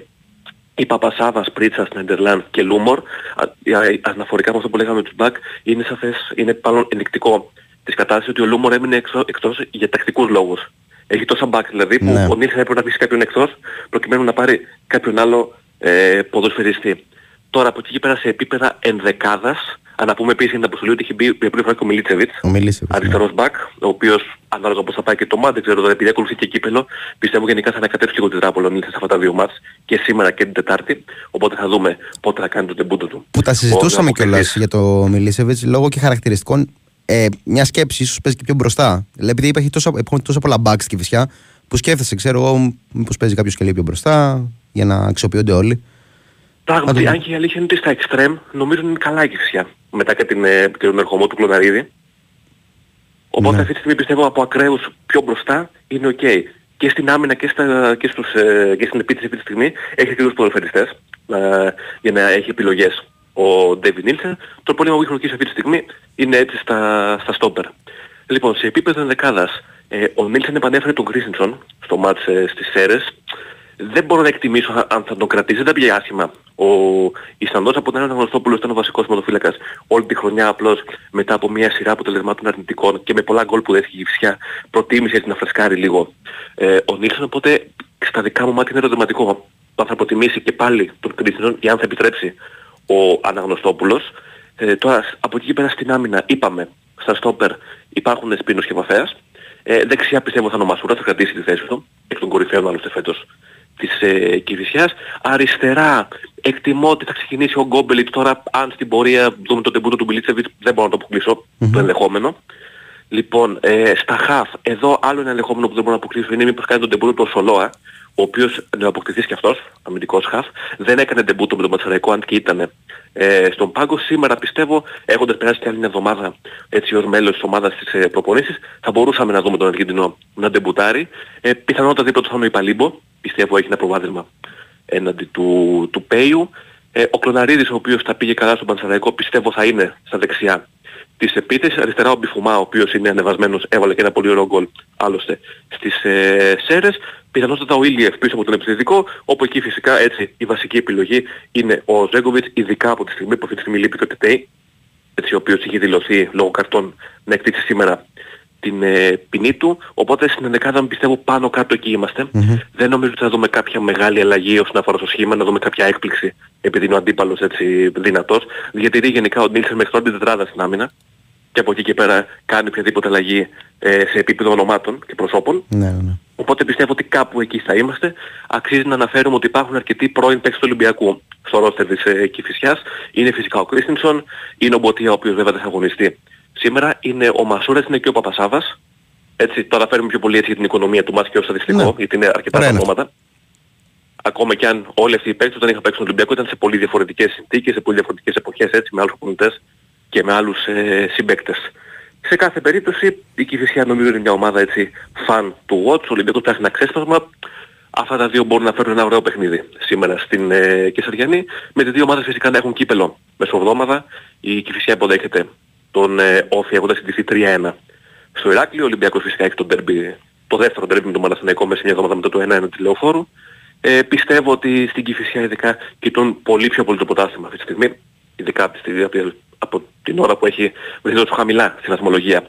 οι Παπασάββα, Πρίτσα, Σνέντερλαντ και Λούμορ, α- α- αναφορικά με αυτό που λέγαμε με τους μπακ, είναι σαφές, είναι πάνω ενδεικτικό της κατάστασης ότι ο Λούμορ έμεινε εξω- εκτός για τακτικούς λόγους. Έχει τόσα μπακ δηλαδή που Ναι. ο Νίλσεν έπρεπε να αφήσει κάποιον εκτός προκειμένου να πάρει κάποιον άλλο ε, ποδοσφαιριστή. Τώρα από εκεί και πέρα σε επίπεδα ενδεκάδας, αν να πούμε επίσης για την αποστολή ότι έχει μπει για πρώτη φορά και ο Μιλίτσεβιτς, Ο Μιλήσεβιτς, ναι. αριστερός μπακ, ο οποίος ανάλογα πώς θα πάει και το μάτ, δεν ξέρω τώρα, επειδή ακολουθεί και κύπελο, πιστεύω γενικά θα ανακατέψει και εγώ τη Τράπολο Νίλσεν σε αυτά τα δύο μάτς και σήμερα και την Τετάρτη, οπότε θα δούμε πότε θα κάνει το τεμπούτο του. Που τα Ο συζητούσαμε νεοαποκτητής. κιόλας για το Μιλίσεβιτ λόγω και χαρακτηριστικών ε, μια σκέψη ίσως παίζει και πιο μπροστά. Δηλαδή, επειδή υπάρχει τόσα, υπάρχουν τόσα πολλά bugs στη φυσιά, που σκέφτεσαι, ξέρω εγώ, μήπως παίζει κάποιος και λίγο πιο μπροστά για να αξιοποιούνται όλοι. Πράγματι, Άντε. αν και η αλήθεια είναι ότι στα εξτρέμ νομίζω είναι καλά η Κηφισιά μετά και την, ε, τον ερχομό του Κλωναρίδη. Οπότε Ναι. αυτή τη στιγμή πιστεύω από ακραίους πιο μπροστά είναι οκ. Και στην άμυνα και, στα, και, στους, ε, και στην επίθεση αυτή τη στιγμή έχει αρκετούς ποδοσφαιριστές ε, για να έχει επιλογές ο Ντέβι Νίλσεν. Το πρόβλημα που έχει χρονική αυτή τη στιγμή είναι έτσι στα, στα στόπερ. Λοιπόν, σε επίπεδο ενδεκάδας, ε, ο Νίλσεν επανέφερε τον Κρίστινσον στο ματς ε, στις Σέρες. Δεν μπορώ να εκτιμήσω αν- αν θα τον κρατήσει, δεν τα πήγε άσχημα. Ο Ισανδός από τον ένα Γνωστόπουλος ήταν ο βασικός μοτοφύλακας όλη τη χρονιά απλώς μετά από μια σειρά αποτελεσμάτων αρνητικών και με πολλά γκολ που δέχτηκε η Κυφσιά προτίμησε έτσι να φρεσκάρει λίγο. Ε, ο Νίλσον οπότε στα δικά μου μάτια είναι ερωτηματικό. Αν θα προτιμήσει και πάλι τον Κρίσινσον ή αν θα επιτρέψει ο Αναγνωστόπουλος. Ε, τώρα από εκεί και πέρα στην άμυνα είπαμε στα στόπερ υπάρχουν Σπίνος και Βαφέας. Ε, δεξιά πιστεύω θα είναι ο Μασούρας, θα κρατήσει τη θέση του, εκ των κορυφαίων άλλωστε φέτος της ε, Κηφισιάς. Αριστερά εκτιμώ ότι θα ξεκινήσει ο Γκόμπελιτς τώρα αν στην πορεία δούμε το τεμπούτο του Μπιλίτσεβιτς δεν μπορώ να το αποκλείσω το ενδεχόμενο. Λοιπόν, ε, στα χαφ, εδώ άλλο ένα ενδεχόμενο που δεν μπορώ να αποκλείσω είναι μήπως κάνει τον τεμπούτο του Σολόα, ο οποίος νεοαποκτηθής και αυτός, αμυντικός χαφ, δεν έκανε τεμπούτο με τον Ματσαραϊκό αν και ήταν ε, στον πάγκο. Σήμερα πιστεύω, έχοντας περάσει και άλλη μια εβδομάδα έτσι ως μέλος της ομάδας της ε, προπονήσεις, θα μπορούσαμε να δούμε τον Αργεντινό να τεμπούτάρει. Ε, πιθανότατα δίπλα του θα είναι ο Ιπαλίμπο, πιστεύω έχει ένα προβάδισμα έναντι του, του Πέιου. Ε, ο Κλωναρίδης ο οποίος θα πήγε καλά στον Πανσεραϊκό πιστεύω θα είναι στα δεξιά της επίθεσης. Αριστερά ο Μπιφουμά ο οποίος είναι ανεβασμένος έβαλε και ένα πολύ ωραίο γκολ άλλωστε στις ε, Σέρες. Πιθανότατα ο Ήλιεφ πίσω από τον επιθετικό όπου εκεί φυσικά έτσι η βασική επιλογή είναι ο Ζέγκοβιτς ειδικά από τη στιγμή που αυτή τη στιγμή λείπει και ο Τετέι έτσι ο οποίος είχε δηλωθεί λόγω καρτών να εκτίσει σήμερα την ε, ποινή του. Οπότε στην ενδεκάδα μου πιστεύω πάνω κάτω εκεί είμαστε. Δεν νομίζω ότι θα δούμε κάποια μεγάλη αλλαγή όσον αφορά στο σχήμα, να δούμε κάποια έκπληξη επειδή είναι ο αντίπαλος έτσι δυνατός. Γιατί γενικά ο Νίλσεν μέχρι τώρα την τετράδα στην άμυνα και από εκεί και πέρα κάνει οποιαδήποτε αλλαγή ε, σε επίπεδο ονομάτων και προσώπων. Ναι, ναι, ναι. Οπότε πιστεύω ότι κάπου εκεί θα είμαστε. Αξίζει να αναφέρουμε ότι υπάρχουν αρκετοί πρώην παίκτες του Ολυμπιακού στο ρόστερ της ε, Κηφισιάς. Είναι φυσικά ο Κρίστινσον, είναι ο Μποτία ο οποίος βέβαια δεν θα αγωνιστεί. Σήμερα είναι ο Μασούρας, είναι και ο Παπασάβας. Έτσι, τώρα φέρουμε πιο πολύ έτσι για την οικονομία του μας και ως στατιστικό, Ναι. γιατί είναι αρκετά Ωραία τα είναι. ονόματα. Ακόμα και αν όλοι αυτοί οι παίκτες όταν είχαν παίξει στον Ολυμπιακό ήταν σε πολύ διαφορετικές συνθήκες, σε πολύ διαφορετικές εποχές, έτσι, με άλλους προπονητές και με άλλους ε, συμπαίκτες. Σε κάθε περίπτωση η Κηφισιά νομίζω είναι μια ομάδα έτσι φαν του Watch, ο Ολυμπιακός ψάχνει ένα ξέσπασμα. Αυτά τα δύο μπορούν να φέρουν ένα ωραίο παιχνίδι σήμερα στην ε, Κεσαριανή. Με τις δύο ομάδες φυσικά να έχουν κύπελο μεσοβδόμαδα. Η Κηφισιά υποδέχεται τον ε, Όφη έχοντας συντηθεί 3-1 στο Ηράκλειο. Ο Ολυμπιακός φυσικά έχει τον derby, το δεύτερο derby με τον Παναθηναϊκό μέσα σε μια εβδομάδα μετά το 1-1 της Λεωφόρου. Ε, πιστεύω ότι στην Κηφισιά ειδικά κοιτούν πολύ πιο πολύ το ποτάσμα αυτή τη στιγμή. Ειδικά από τη στιγμή, από την ώρα που έχει βρεθεί τόσο χαμηλά στην αθμολογία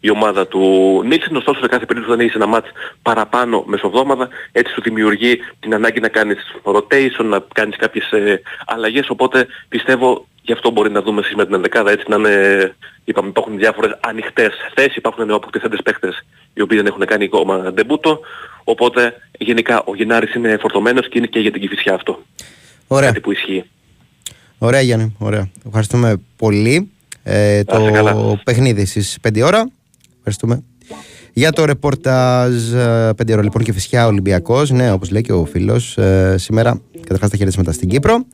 η ομάδα του Νίτσεν, ωστόσο σε κάθε περίπτωση όταν έχεις ένα μάτς παραπάνω μεσοβδόμαδα, έτσι σου δημιουργεί την ανάγκη να κάνεις rotation, να κάνεις κάποιες ε, αλλαγές, οπότε πιστεύω γι' αυτό μπορεί να δούμε σήμερα την ενδεκάδα, έτσι να είναι, είπαμε υπάρχουν διάφορες ανοιχτές θέσεις, υπάρχουν νεοαποκτηθέντες παίχτες οι οποίοι δεν έχουν κάνει ακόμα ντεμπούτο, οπότε γενικά ο Γενάρης είναι φορτωμένος και είναι και για την Κηφισιά αυτό, Ωραία. κάτι που ισχύει. Ωραία, Γιάννη. Ωραία. Ευχαριστούμε πολύ. Ε, Να είστε το καλά. παιχνίδι στις 5 ώρα. Ευχαριστούμε. Για το ρεπορτάζ 5 ώρα λοιπόν και φυσικά Ολυμπιακός. Ναι, όπως λέει και ο φίλος, ε, σήμερα καταρχάς τα χαιρετίσματα στην Κύπρο.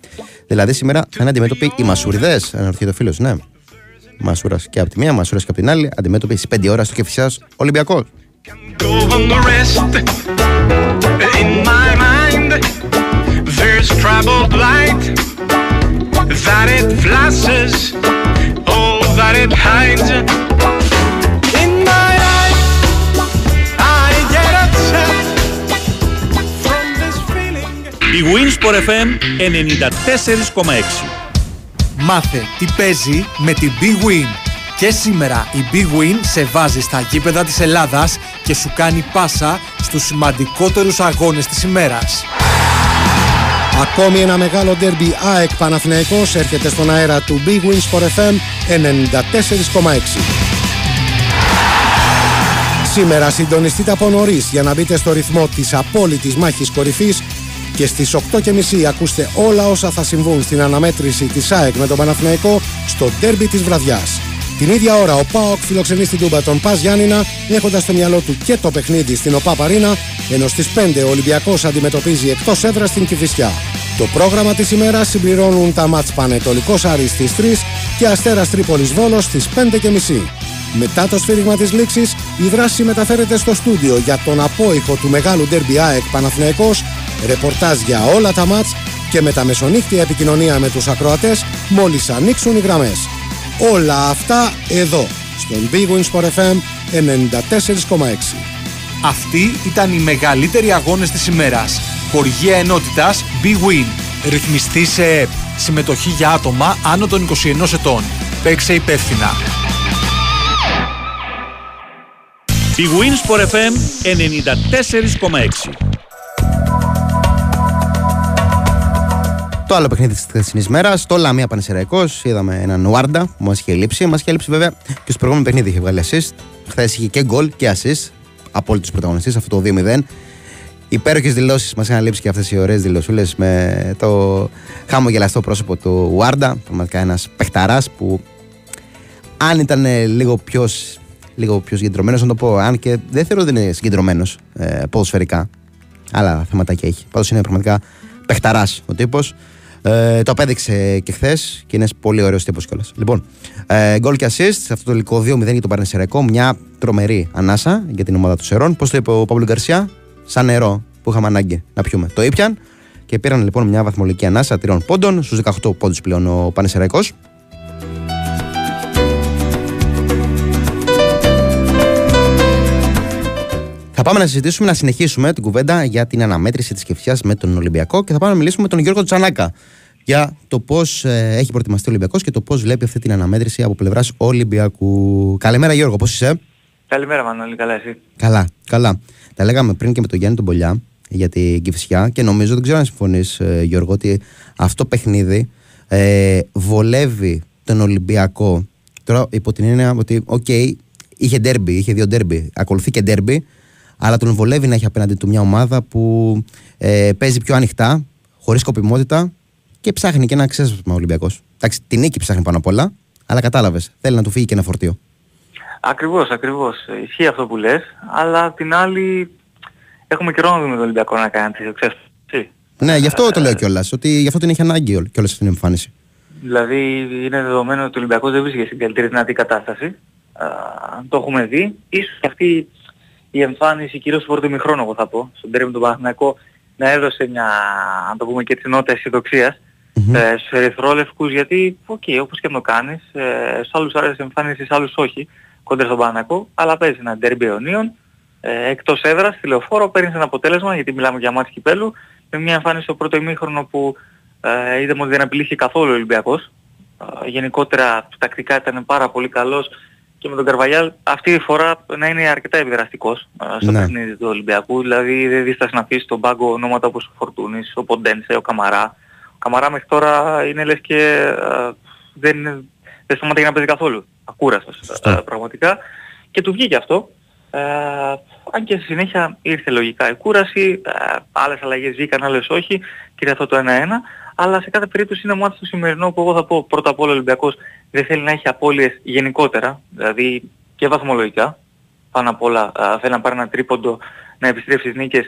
Δηλαδή σήμερα θα είναι αντιμέτωποι οι Μασουριδές. Αναρωτιέται ο φίλος, ναι. Μασούρας και από τη μία, Μασούρας και από την άλλη. Αντιμέτωποι στις 5 ώρα στο Κεφυσιά Ολυμπιακός. Go on the rest in my mind. There's troubled light that it flashes, oh, that it hides. In my eyes, I get upset from this feeling. Η Winsport FM 94,6. Μάθε τι παίζει με την Big Win. Και σήμερα η Big Win σε βάζει στα γήπεδα της Ελλάδας και σου κάνει πάσα στους σημαντικότερους αγώνες της ημέρας. Ακόμη ένα μεγάλο ντέρμπι ΑΕΚ Παναθηναϊκός έρχεται στον αέρα του Big Win Sport FM 94,6. Σήμερα συντονιστείτε από νωρίς για να μπείτε στο ρυθμό της απόλυτης μάχης κορυφής και στις 8.30 ακούστε όλα όσα θα συμβούν στην αναμέτρηση της ΑΕΚ με τον Παναθηναϊκό στο ντέρμπι της βραδιάς. Την ίδια ώρα ο ΠΑΟΚ φιλοξενεί στην Τούμπα τον Πας Γιάννηνα έχοντας στο μυαλό του και το παιχνίδι στην ΟΠΑ Παρίνα ενώ στις 5 ο Ολυμπιακός αντιμετωπίζει εκτός έδρας στην Κηφισιά. Το πρόγραμμα της ημέρας συμπληρώνουν τα μάτς Πανετολικός Άρης στις 3 και Αστέρας Τρίπολης Βόλος στις 5.30. Μετά το σφύριγμα της λήξης, η δράση μεταφέρεται στο στούντιο για τον απόϊχο του μεγάλου ντέρμπι ΑΕΚ Παναθηναϊκός, ρεπορτάζ για όλα τα μάτς και με τα μεσονύχτια επικοινωνία με τους ακροατές μόλις ανοίξουν οι γραμμές. Όλα αυτά εδώ, στον Big Win Sport FM 94,6. Αυτοί ήταν οι μεγαλύτεροι αγώνες της ημέρας. Χοργία ενότητας Big Win. Ρυθμιστή σε ΕΠ. Συμμετοχή για άτομα άνω των 21 ετών. Παίξε υπεύθυνα. Η Wins for FM 94,6. Το άλλο παιχνίδι της χθεσινής μέρας, το Λαμία Πανεσαιραϊκό. Είδαμε έναν Ουάρντα που μας είχε λείψει. Μας είχε λείψει βέβαια και στο προηγούμενο παιχνίδι είχε βγάλει assist. Χθες είχε και γκολ και assist. Απόλυτο πρωταγωνιστή, αυτό το 2-0. Υπέροχες δηλώσεις μας είχαν λείψει και αυτές οι ωραίες δηλωσούλες με το χαμογελαστό πρόσωπο του Ουάρντα. Πραγματικά ένας παιχταράς που αν ήταν ε, λίγο πιο, λίγο πιο συγκεντρωμένος, να το πω, αν και δεν θεωρώ ότι είναι συγκεντρωμένος ε, ποδοσφαιρικά. Άλλα θεματάκια έχει. Πάντως είναι πραγματικά παιχταράς ο τύπος. Ε, το απέδειξε και χθες και είναι πολύ ωραίος τύπος κιόλας. Λοιπόν, ε, γκολ και assist σε αυτό το τελικό 2-0 για τον Παρνεσεραϊκό. Μια τρομερή ανάσα για την ομάδα του Σερών. Πώς το είπε ο Παύλο Γκαρσιά, σαν νερό που είχαμε ανάγκη να πιούμε. Το ήπιαν και πήραν λοιπόν μια βαθμολογική ανάσα τριών πόντων στους 18 πόντους πλέον ο Πανεσεραϊκός. Θα πάμε να συζητήσουμε, να συνεχίσουμε την κουβέντα για την αναμέτρηση της Κεφιά με τον Ολυμπιακό και θα πάμε να μιλήσουμε με τον Γιώργο Τσανάκα για το πώς έχει προετοιμαστεί ο Ολυμπιακός και το πώς βλέπει αυτή την αναμέτρηση από πλευράς Ολυμπιακού. Καλημέρα, Γιώργο, πώς είσαι; Καλημέρα Μανώλη, καλά εσύ; Καλά, καλά. Τα λέγαμε πριν και με τον Γιάννη τον Πολιά για την Κηφισιά και νομίζω, δεν ξέρω αν συμφωνείς, Γιώργο, ότι αυτό το παιχνίδι ε, βολεύει τον Ολυμπιακό. Τώρα υπό την έννοια ότι, οκ, είχε ντέρμπι, είχε δύο ντέρμπι, ακολουθεί και ντέρμπι, αλλά τον βολεύει να έχει απέναντι του μια ομάδα που ε, παίζει πιο ανοιχτά, χωρίς σκοπιμότητα και ψάχνει και ένα ξέσπασμα ο Ολυμπιακός. Εντάξει, την νίκη ψάχνει πάνω απ' όλα, αλλά κατάλαβες, θέλει να του φύγει και ένα φορτίο. Ακριβώς, ακριβώς. Ισχύει αυτό που λες, αλλά απ' την άλλη έχουμε καιρό να δούμε τον Ολυμπιακό να κάνει τέτοιο ξέσπαση. Ναι, γι' αυτό το λέω κιόλας, ότι γι' αυτό την έχει ανάγκη κιόλας αυτή την εμφάνιση. Δηλαδή είναι δεδομένο ότι ο Ολυμπιακός δεν βρίσκεται στην καλύτερη δυνατή κατάσταση. Α, το έχουμε δει. Ίσως αυτή η εμφάνιση κυρίως στο πρώτο ημιχρόνο εγώ θα πω, στον τέρμι του Παναθηναϊκό να έδωσε μια, αν το πούμε και έτσι, νότα αισιοδοξίας ε, στους ερυθρόλευκους γιατί, οκ, όπως και να το κάνεις, ε, στους άλλους άρεσε η εμφάνιση, στους άλλους όχι, κόντρα στον Παναθηναϊκό, αλλά παίζει ένα ντέρμπι αιωνίων, ε, εκτός έδρας, στη λεωφόρο, παίρνεις ένα αποτέλεσμα, γιατί μιλάμε για ματς κυπέλου, με μια εμφάνιση στο πρώτο ημίχρονο που ε, είδαμε ότι δεν απειλήθηκε καθόλου ο Ολυμπιακός. Ε, γενικότερα τακτικά ήταν πάρα πολύ καλός και με τον Καρβαλιάλ αυτή η φορά να είναι αρκετά επιδραστικός ε, στο Ναι. παιχνίδι του Ολυμπιακού. Δηλαδή δεν δίστασε να αφήσει στον πάγκο ονόματα όπως ο Φορτούνης, ο Ποντένσε, ο Καμαρά. Ο Καμαρά μέχρι τώρα είναι λες και ε, δεν, δεν σταματάει να παίζει καθόλου. Ακούραστος ε, πραγματικά. Και του βγήκε αυτό. Ε, αν και στη συνέχεια ήρθε λογικά η κούραση, ε, άλλες αλλαγές βγήκαν, άλλες όχι, και αυτό το 1-1. Αλλά σε κάθε περίπτωση είναι μάτι στο σημερινό που εγώ θα πω πρώτα απ' όλα ο Ολυμπιακός δεν θέλει να έχει απώλειες γενικότερα, δηλαδή και βαθμολογικά. Πάνω απ' όλα α, θέλει να πάρει ένα τρίποντο να επιστρέψει στις νίκες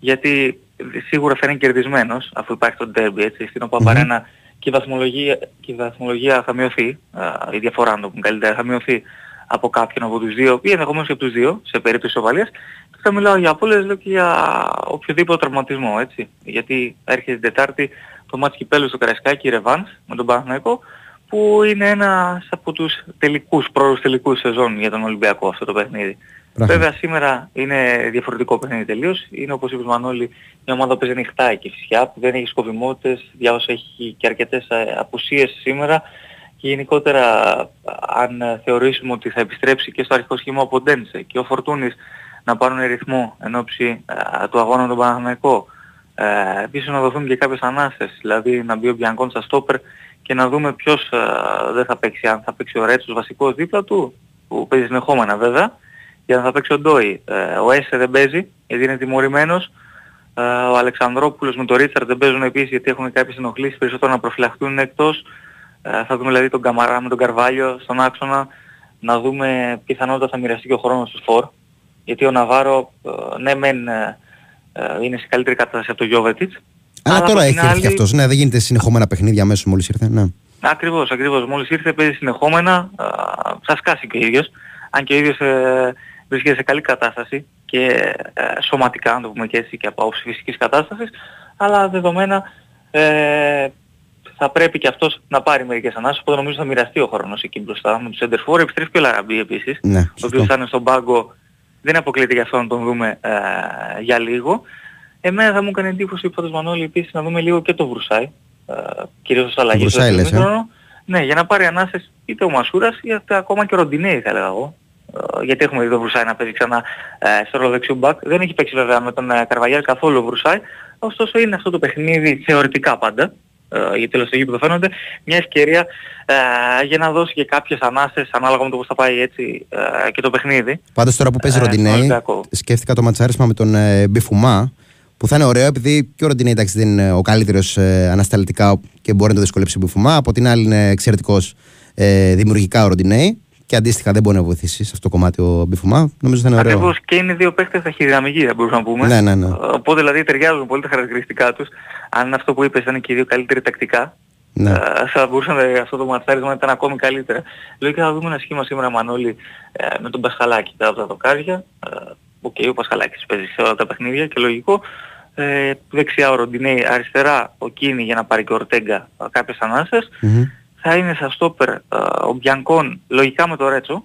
γιατί σίγουρα θα είναι κερδισμένος αφού υπάρχει το derby έτσι, στην οποία παρένα και η βαθμολογία, και η βαθμολογία θα μειωθεί, α, η διαφορά αν το πούμε καλύτερα θα μειωθεί από κάποιον από τους δύο ή ενδεχομένως και από τους δύο σε περίπτωση οβαλίας και θα μιλάω για απώλειες λέω και για οποιοδήποτε τραυματισμό έτσι. Γιατί έρχεται την Τετάρτη το μάτς κυπέλους στο Καραϊσκάκι Ρεβάνς με τον Παναθηναϊκό που είναι ένας από τους τελικούς, πρόορους τελικούς σεζόν για τον Ολυμπιακό αυτό το παιχνίδι. Πράγματι. Βέβαια σήμερα είναι διαφορετικό παιχνίδι τελείως. Είναι όπως είπες Μανώλη μια ομάδα που παίζει ανοιχτά εκεί φυσικά, που δεν έχει σκοπιμότητες, διάβασα έχει και αρκετές ε, απουσίες σήμερα και γενικότερα αν ε, θεωρήσουμε ότι θα επιστρέψει και στο αρχικό σχήμα ο Ποντένσε και ο Φορτούνης να πάρουν ρυθμό εν ώψη ε, του αγώνα με τον Παναθηναϊκό ε, επίσης να δοθούν και κάποιες ανάσες, δηλαδή να μπει ο Μπιανκόν στα στόπερ και να δούμε ποιος ε, δεν θα παίξει, αν θα παίξει ο Ρέτσος βασικός δίπλα του, που παίζει συνεχόμενα βέβαια, για να θα παίξει ο Ντόι. Ε, ο Έσε δεν παίζει, γιατί είναι τιμωρημένος. Ε, ο Αλεξανδρόπουλος με τον Ρίτσαρντ δεν παίζουν επίσης γιατί έχουν κάποιες ενοχλήσεις περισσότερο να προφυλαχτούν είναι εκτός. Ε, θα δούμε δηλαδή τον Καμαρά με τον Καρβάλιο στον άξονα. να δούμε πιθανότητα θα μοιραστεί και ο χρόνος του Φορ. Γιατί ο Ναβάρο, ε, ναι μεν ε, ε, είναι σε καλύτερη κατάσταση από τον Γιώβετιτς. Αλλά από τώρα την έχει έρθει άλλη- και αυτός. Ναι, δεν γίνεται συνεχόμενα παιχνίδια αμέσως μόλις ήρθε. Ναι. Ακριβώς, ακριβώς. Μόλις ήρθε παίζει συνεχόμενα, α, θα σκάσει και ο ίδιος. Αν και ο ίδιος ε, βρίσκεται σε καλή κατάσταση και ε, σωματικά, να το πούμε και έτσι, και από άποψη φυσικής κατάστασης, αλλά δεδομένα ε, θα πρέπει και αυτός να πάρει μερικές ανάσεις, οπότε νομίζω θα μοιραστεί ο χρόνος εκεί μπροστά με τους Σέντερφορ. Επιστρέφει και ο Λαραμπή επίσης, Ναι, ο σωστό. οποίος θα είναι στον πάγκο, δεν αποκλείεται για αυτό να τον δούμε ε, για λίγο. Εμένα θα μου έκανε εντύπωση πάντως Μανώλη επίσης να δούμε λίγο και το Βρουσάι, ε, κυρίως ως αλλαγή στο Βρουσάι λες, δεύτερο ε; ημίχρονο. Ναι, για να πάρει ανάσες είτε ο Μασούρας είτε ακόμα και ο Ροντινέη θα έλεγα εγώ. Ε, γιατί έχουμε δει τον Βρουσάι να παίζει ξανά ε, στο ρόλο δεξιού μπακ. Δεν έχει παίξει βέβαια με τον ε, Καρβαγιάλ καθόλου ο Βρουσάι. Ωστόσο είναι αυτό το παιχνίδι θεωρητικά πάντα. Ε, γιατί τέλος στο γήπεδο φαίνονται μια ευκαιρία ε, για να δώσει και κάποιες ανάσες ανάλογα με το πώς θα πάει έτσι ε, και το παιχνίδι. Πάντως τώρα που παίζει Ε, στον Ροντινέη, Ολυμπιακό. σκέφτηκα το ματσάρισμα με τον ε, Μπιφουμά. Που θα είναι ωραίο επειδή και ο Ροντινέη εντάξει, δεν είναι ο καλύτερος ε, ανασταλτικά και μπορεί να το δυσκολέψει ο Μπιφουμά. Από την άλλη είναι εξαιρετικός ε, δημιουργικά ο Ροντινέη και αντίστοιχα δεν μπορεί να βοηθήσει σε αυτό το κομμάτι ο Μπιφουμά. Νομίζω θα είναι ωραίο. Ακριβώς και είναι δύο παίχτες ταχυδυναμικοί θα μπορούσαμε να πούμε. Ναι, ναι, ναι. Οπότε δηλαδή ταιριάζουν πολύ τα χαρακτηριστικά τους. Αν αυτό που είπες ήταν και οι δύο καλύτεροι τακτικά, Ναι. ε, θα μπορούσαν αυτό το ματσάρισμα να ήταν ακόμη καλύτερα. Λογικά θα δούμε ένα σχήμα σήμερα Μανώλη ε, με τον Πασχαλάκη κάτω από τα δοκάρια. Ε, Οκ, ο Πασχαλάκης παίζει σε όλα τα παιχνίδια και λογικό. Ε, δεξιά ο Ροντινέι, αριστερά ο Κίνι για να πάρει και ο Ορτέγκα ε, κάποιες ανάσες. Μμμ. Θα είναι στα στόπερ ε, ο Μπιανκόν λογικά με το Ρέτσο.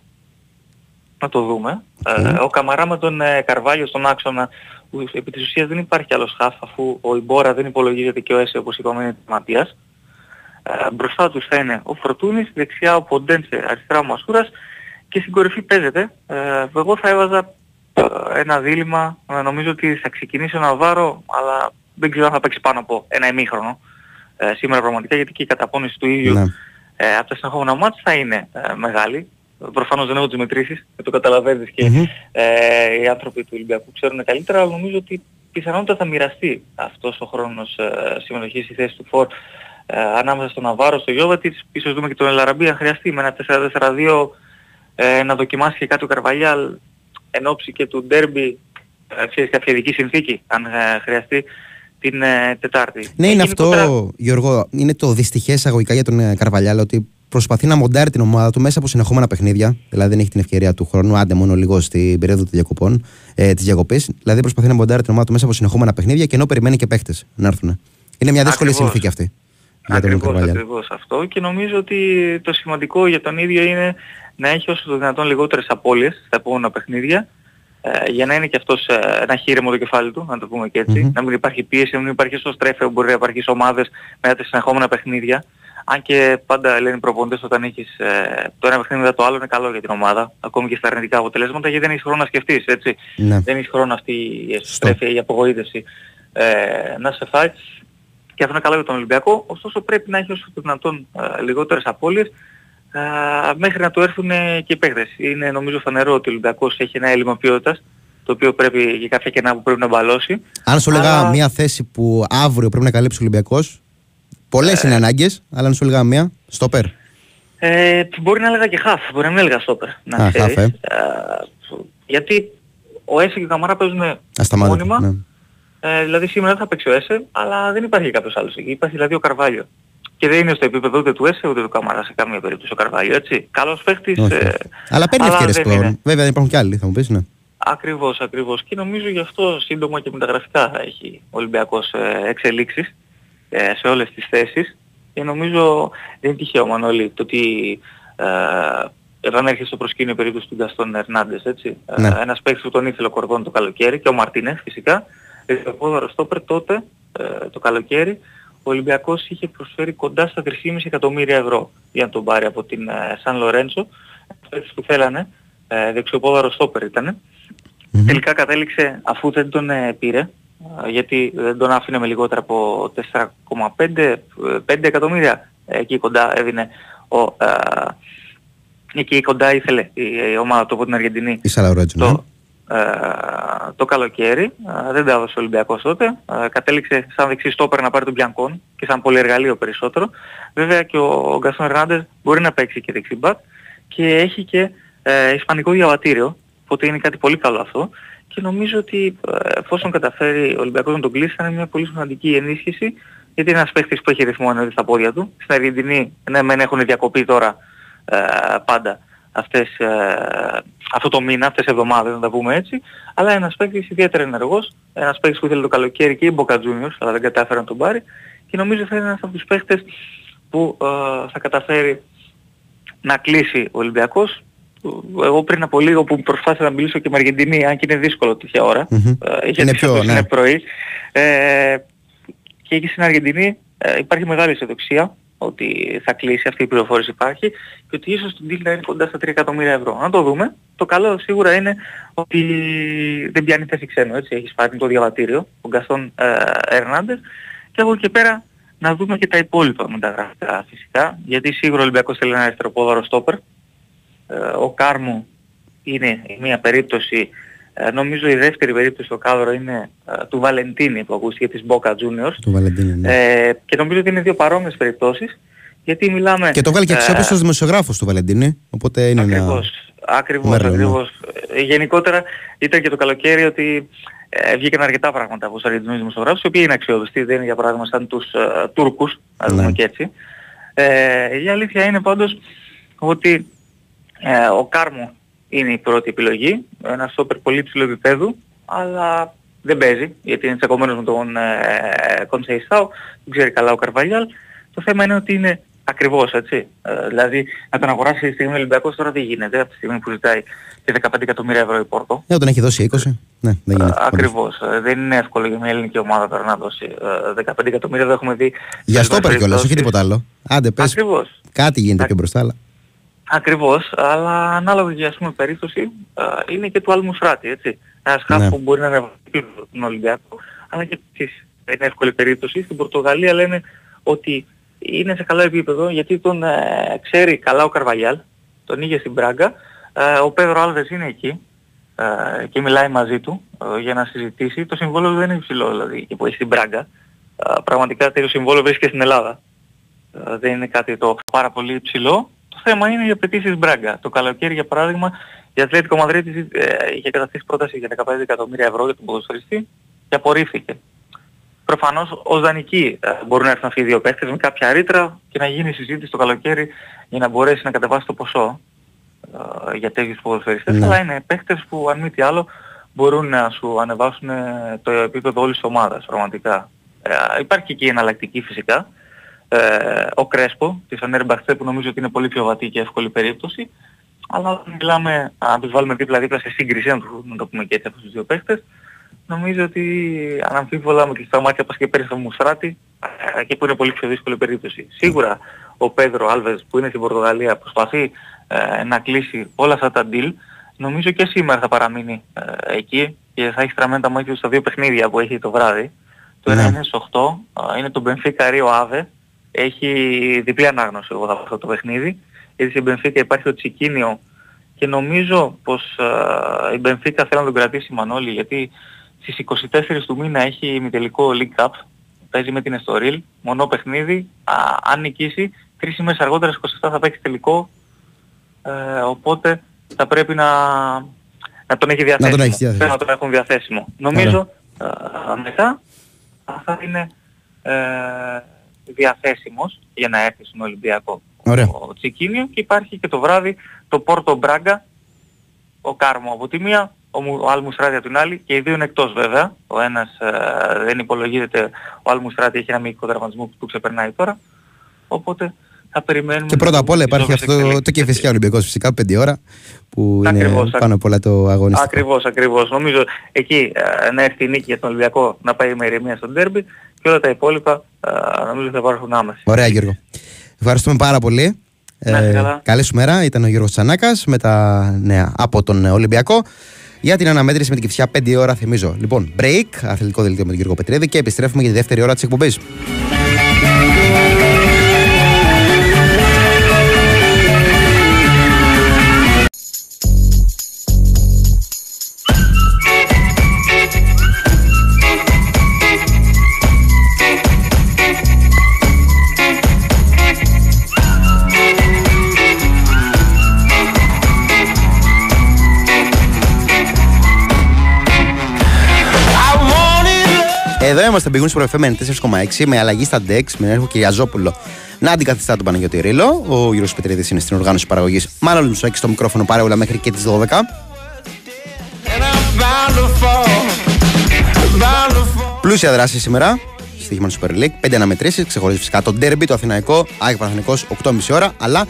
Να το δούμε. Ε, ο Καμαρά με τον ε, Καρβάλιο στον άξονα που επί της ουσίας δεν υπάρχει άλλος χαφ αφού ο Ιμπόρα δεν υπολογίζεται και ο Έσε όπως είπαμε είναι Ματίας. Ε, μπροστά τους θα είναι ο Φορτούνης, δεξιά ο Ποντέντσε, αριστερά ο Μασούρας και στην κορυφή παίζεται. Ε, εγώ θα έβαζα ε, ένα δίλημα, ε, νομίζω ότι θα ξεκινήσει ο Ναβάρο αλλά δεν ξέρω αν θα παίξει πάνω από ένα ημίχρονο ε, σήμερα πραγματικά γιατί και η καταπώνηση του ίδιου Ναι. Ε, από τα συνεχόμενα μάτς θα είναι ε, μεγάλη. Προφανώς δεν έχω τις μετρήσεις, και το καταλαβαίνεις και Μμμ. ε, οι άνθρωποι του Ολυμπιακού ξέρουν καλύτερα, αλλά νομίζω ότι πιθανότατα θα μοιραστεί αυτός ο χρόνος ε, συμμετοχής στη θέση του Φορ ε, ανάμεσα στον Ναβάρο, στο Γιώβατιτς, ίσως δούμε και τον Ελαραμπή αν χρειαστεί με ένα 4-4-2 ε, να δοκιμάσει και κάτι ο Καρβαλιάλ εν ώψη και του ντέρμπι, ε, ξέρεις κάποια ειδική συνθήκη αν ε, χρειαστεί την ε, Τετάρτη. Ναι, Ε, είναι γενικότερα- αυτό, Γιώργο, είναι το δυστυχές εισαγωγικά για τον ε, Καρβαλιάλ ότι προσπαθεί να μοντάρει την ομάδα του μέσα από συνεχόμενα παιχνίδια. Δηλαδή δεν έχει την ευκαιρία του χρόνου, άντε μόνο λίγο στην περίοδο των διακοπών, ε, της διακοπής. Δηλαδή προσπαθεί να μοντάρει την ομάδα του μέσα από συνεχόμενα παιχνίδια και ενώ περιμένει και παίχτε να έρθουν. Είναι μια δύσκολη Ακριβώς. συνθήκη αυτή. Για τον Ακριβώς, Καρβαλιάλ. ακριβώς αυτό και νομίζω ότι το σημαντικό για τον ίδιο είναι να έχει όσο το δυνατόν λιγότερες απώλειες στα επόμενα παιχνίδια ε, για να είναι και αυτός ε, ένα χείρεμο το κεφάλι του, να το πούμε και ετσι Μμμ. να μην υπάρχει πίεση, να μην υπάρχει στο στρέφε που μπορεί να υπάρχει σε ομάδες μετά τα συνεχόμενα παιχνίδια. Αν και πάντα λένε οι προπονητές όταν έχεις ε, το ένα παιχνίδι μετά το άλλο είναι καλό για την ομάδα, ακόμη και στα αρνητικά αποτελέσματα γιατί δεν έχεις χρόνο να σκεφτείς, έτσι. Ναι. Δεν έχεις χρόνο αυτή η στρέφεια, η απογοήτευση ε, να σε φάει και αυτό είναι καλό για τον Ολυμπιακό, ωστόσο πρέπει να έχεις όσο το δυνατόν ε, λιγότερες απώλειες ε, μέχρι να του έρθουν ε, και οι παίκτες. Είναι νομίζω φανερό ότι ο Ολυμπιακός έχει ένα έλλειμμα ποιότητας το οποίο πρέπει για κάποια κενά που πρέπει να μπαλώσει. Αν σου έλεγα Αλλά- μια θέση που αύριο πρέπει να καλύψει ο Ολυμπιακός, πολλές Ε. είναι ανάγκες, αλλά αν σου έλεγα μία, στόπερ. Ε, μπορεί να έλεγα και χαφ, μπορεί να μην έλεγα στόπερ. Να Α, ξέρεις. χαφ, ε. γιατί ο Έσε και ο Καμαρά παίζουν Ασταμάτητα. μόνιμα. Ναι. Ε, δηλαδή σήμερα δεν θα παίξει ο Έσε, αλλά δεν υπάρχει κάποιος άλλος εκεί. Υπάρχει δηλαδή ο Καρβάλιο. Και δεν είναι στο επίπεδο ούτε του Έσε ούτε του Καμαρά σε καμία περίπτωση ο Καρβάλιο, έτσι. Καλός παίχτης. Όχι, ε, όχι. Αλλά παίρνει αλλά ευκαιρίες δεν πλέον. είναι. Βέβαια δεν υπάρχουν κι άλλοι, θα μου πεις, ναι. Ακριβώς, ακριβώς. Και νομίζω γι' αυτό σύντομα και μεταγραφικά θα έχει ο Ολυμπιακός ε, εξελίξεις ε, σε όλες τις θέσεις. Και νομίζω δεν είναι τυχαίο Μανώλη το ότι ε, επανέρχεται στο προσκήνιο η περίπτωση του Γκαστόν Ερνάντες, έτσι. Ναι. Ε, ένας παίκτης που τον ήθελε ο Κορδόν το καλοκαίρι και ο Μαρτίνες φυσικά. Ε, το πόδαρος στόπερ τότε, ε, το καλοκαίρι, ο Ολυμπιακός είχε προσφέρει κοντά στα 3,5 εκατομμύρια ευρώ για να τον πάρει από την ε, Σαν Λορέντσο. Παίκτης που θέλανε, ε, δεξιοπόδαρο στόπερ ήτανε. Μμμ. Τελικά κατέληξε αφού δεν τον ε, πήρε, ε, γιατί δεν τον άφηνε με λιγότερα από 4,5 ε, 5 εκατομμύρια ε, εκεί κοντά έδινε ο, ε, εκεί κοντά ήθελε η, η ομάδα του από την Αργεντινή Η Σαλαουρέτζο, ναι. το, ε, το καλοκαίρι. Ε, δεν τα έδωσε ο Ολυμπιακός τότε. Ε, κατέληξε σαν δεξί στόπερ να πάρει τον Μπιανκόν και σαν πολυεργαλείο περισσότερο. Βέβαια και ο, ο Γκαστόν Ερνάντες μπορεί να παίξει και δεξί μπακ και έχει και ε, ισπανικό διαβατήριο, οπότε είναι κάτι πολύ καλό αυτό και νομίζω ότι ε, εφόσον καταφέρει ο Ολυμπιακός να τον κλείσει θα είναι μια πολύ σημαντική ενίσχυση γιατί είναι ένας παίχτης που έχει ρυθμό εννοείται στα πόδια του. Στην Αργεντινή ναι μεν έχουν διακοπεί τώρα ε, πάντα αυτές, ε, αυτό το μήνα, αυτές τις εβδομάδες να τα πούμε έτσι, αλλά ένας παίκτης ιδιαίτερα ενεργός, ένας παίκτης που ήθελε το καλοκαίρι και η Boca Juniors, αλλά δεν κατάφερε να τον πάρει και νομίζω θα είναι ένας από τους παίκτες που ε, θα καταφέρει να κλείσει ο Ολυμπιακός. Εγώ πριν από λίγο που προσπάθησα να μιλήσω και με Αργεντινή, αν και είναι δύσκολο τέτοια ώρα, Μμμ. ε, γιατί Είναι πιο, φέτος ναι. είναι πρωί, ε, και εκεί στην Αργεντινή ε, υπάρχει μεγάλη αισιοδοξία ότι θα κλείσει, αυτή η πληροφόρηση υπάρχει και ότι ίσως το deal να είναι κοντά στα 3 εκατομμύρια ευρώ. Να το δούμε. Το καλό σίγουρα είναι ότι δεν πιάνει θέση ξένο, έτσι. Έχει σπάρει το διαβατήριο, ο Γκαστόν ε, Ερνάντες και από εκεί και πέρα να δούμε και τα υπόλοιπα μεταγραφικά φυσικά, γιατί σίγουρα ο Ολυμπιακός θέλει ένα αριστεροπόδαρο στόπερ. Ε, ο Κάρμου είναι η μία περίπτωση, ε, νομίζω η δεύτερη περίπτωση στο κάδρο είναι ε, του Βαλεντίνη που ακούστηκε της Boca Juniors. Του Βαλεντίνη. Ναι. Ε, και νομίζω ότι είναι δύο παρόμοιες περιπτώσεις γιατί μιλάμε... και το βγάλε και ε, αξιόπιστο δημοσιογράφος του Βαλεντίνη. Οπότε είναι ένα. Ακριβώς, ακριβώς, μέρος, ναι. ακριβώς. Ε, Γενικότερα ήταν και το καλοκαίρι ότι ε, βγήκαν αρκετά πράγματα από τους Αργεντινούς δημοσιογράφους, οι οποίοι είναι αξιόπιστοι, δεν είναι για παράδειγμα σαν τους ε, Τούρκους, να το Ναι. πούμε και έτσι. Ε, η αλήθεια είναι πάντως ότι ε, ο Κάρμο είναι η πρώτη επιλογή, ένα σόπερ πολύ υψηλού επίπεδου, αλλά δεν παίζει, γιατί είναι τσακωμένος με τον ε, Κονσεϊσάου, δεν ξέρει καλά ο Καρβαλιάλ. Το θέμα είναι ότι είναι ακριβώς, έτσι. Ε, δηλαδή, να τον αγοράσει τη στιγμή ο Ολυμπιακός τώρα δεν γίνεται, από τη στιγμή που ζητάει και 15 εκατομμύρια ευρώ η Πόρτο. Ναι, τον έχει δώσει 20. Ναι, δεν γίνεται. Ε, Ακριβώς. Ε, Δεν είναι εύκολο για μια ελληνική ομάδα τώρα να δώσει ε, 15 εκατομμύρια, δεν έχουμε δει. Για σε στόπερ κιόλας, όχι περιπτώσεις. τίποτα άλλο. Άντε, πες. Ακριβώς. Κάτι γίνεται πιο μπροστά, αλλά. Ακριβώς, αλλά ανάλογα για ας πούμε περίπτωση α, είναι και του Αλμουσράτη, έτσι. Ένας χαφ Ναι. που μπορεί να είναι βασίλειο τον Ολυμπιακό, αλλά και εσείς. Δεν είναι εύκολη περίπτωση. Στην Πορτογαλία λένε ότι είναι σε καλό επίπεδο γιατί τον ε, ξέρει καλά ο Καρβαλιάλ, τον είχε στην Πράγκα. Ε, ο Πέδρο Άλβες είναι εκεί ε, και μιλάει μαζί του ε, για να συζητήσει. Το συμβόλαιο δεν είναι υψηλό δηλαδή και που έχει στην Πράγκα. Ε, πραγματικά τέτοιο συμβόλαιο βρίσκεται στην Ελλάδα. Ε, δεν είναι κάτι το πάρα πολύ υψηλό. Το θέμα είναι οι απαιτήσεις Μπράγκα. Το καλοκαίρι για παράδειγμα η Ατλέτικο Μαδρίτης ε, είχε καταθέσει πρόταση για 15 εκατομμύρια ευρώ για τον ποδοσφαιριστή και απορρίφθηκε. Προφανώς ως δανεικοί ε, μπορούν να έρθουν αυτοί οι δύο παίχτες με κάποια ρήτρα και να γίνει συζήτηση το καλοκαίρι για να μπορέσει να κατεβάσει το ποσό ε, για τέτοιους ποδοσφαιριστές. Ναι. Αλλά είναι παίχτες που αν μη τι άλλο μπορούν να σου ανεβάσουν ε, το επίπεδο όλης της ομάδας πραγματικά. Ε, υπάρχει και η εναλλακτική φυσικά. Ε, ο Κρέσπο της Ανέρμπαχτσε που νομίζω ότι είναι πολύ πιο βατή και εύκολη περίπτωση. Αλλά όταν μιλάμε, αν τους βάλουμε δίπλα-δίπλα σε σύγκριση, να το, να το πούμε και έτσι από τους δύο παίχτες, νομίζω ότι αναμφίβολα με κλειστά μάτια πας και πέρυσι στο Μουστράτη, ε, εκεί που είναι πολύ πιο δύσκολη περίπτωση. Σίγουρα ο Πέδρο Άλβες που είναι στην Πορτογαλία προσπαθεί ε, να κλείσει όλα αυτά τα deal, νομίζω και σήμερα θα παραμείνει ε, εκεί και θα έχει στραμμένα τα μάτια του στα δύο παιχνίδια που έχει το βράδυ. Το ένα Ναι. είναι στις 8, ε, είναι το Benfica Rio Ave, έχει διπλή ανάγνωση εγώ θα πω αυτό το παιχνίδι, γιατί στην Benfica υπάρχει το Τσικίνιο και νομίζω πως ε, η Benfica θέλει να τον κρατήσει Μανώλη γιατί στις 24 του μήνα έχει ημιτελικό League Cup, παίζει με την Εστορίλ, μονό παιχνίδι, α, αν νικήσει, τρεις ημέρες αργότερα στις 27 θα παίξει τελικό, ε, οπότε θα πρέπει να, να τον έχει διαθέσιμο. τον έχεις διαθέσιμο. Πρέπει να τον έχουν διαθέσιμο. Νομίζω ε, μετά θα είναι ε, διαθέσιμος για να έρθει στον Ολυμπιακό Ωραία. ο Τσικίνιο και υπάρχει και το βράδυ το Πόρτο Μπράγκα, ο Κάρμο από τη μία, ο, Μου- ο Αλμουστράτη από την άλλη και οι δύο είναι εκτός βέβαια. Ο ένας ε, δεν υπολογίζεται, ο Αλμουστράτη έχει ένα μικρό τραυματισμό που του ξεπερνάει τώρα. Οπότε θα περιμένουμε... Και πρώτα απ' όλα τις υπάρχει όποιες αυτό το εξελίξεις. και φυσικά Ολυμπιακός φυσικά 5 ώρα που είναι Ακριβώς, πάνω απ' όλα το αγωνιστικό. Ακριβώς, ακριβώς. Νομίζω εκεί ε, να έρθει η νίκη για τον Ολυμπιακό να πάει με ηρεμία στον τέρμπι και όλα τα υπόλοιπα ε, νομίζω θα υπάρχουν άμεση. Ωραία Γιώργο. Ευχαριστούμε πάρα πολύ. Ε, Να είστε καλά. καλή σου μέρα. Ήταν ο Γιώργος Τσανάκας με τα νέα από τον Ολυμπιακό. Για την αναμέτρηση με την Κυφσιά 5 ώρα θυμίζω. Λοιπόν, break, αθλητικό δελτίο με τον Γιώργο Πετρίδη και επιστρέφουμε για τη δεύτερη ώρα της εκπομπής. Είμαστε Big Wings Pro FM 4,6 με αλλαγή στα Dex με έργο Κυριαζόπουλο να αντικαθιστά τον Παναγιώτη Ρήλο. Ο Γιώργος Πετρίδης είναι στην οργάνωση παραγωγής. Μάλλον Μουσάκη στο μικρόφωνο παρέουλα μέχρι και τις 12. And I'm bound to fall, bound to fall. Πλούσια δράση σήμερα. Στοίχημα του Super League. 5 αναμετρήσεις. Ξεχωρίζει φυσικά το Derby, το Αθηναϊκό, Άγιο Παναθηνικό 8.30 ώρα. Αλλά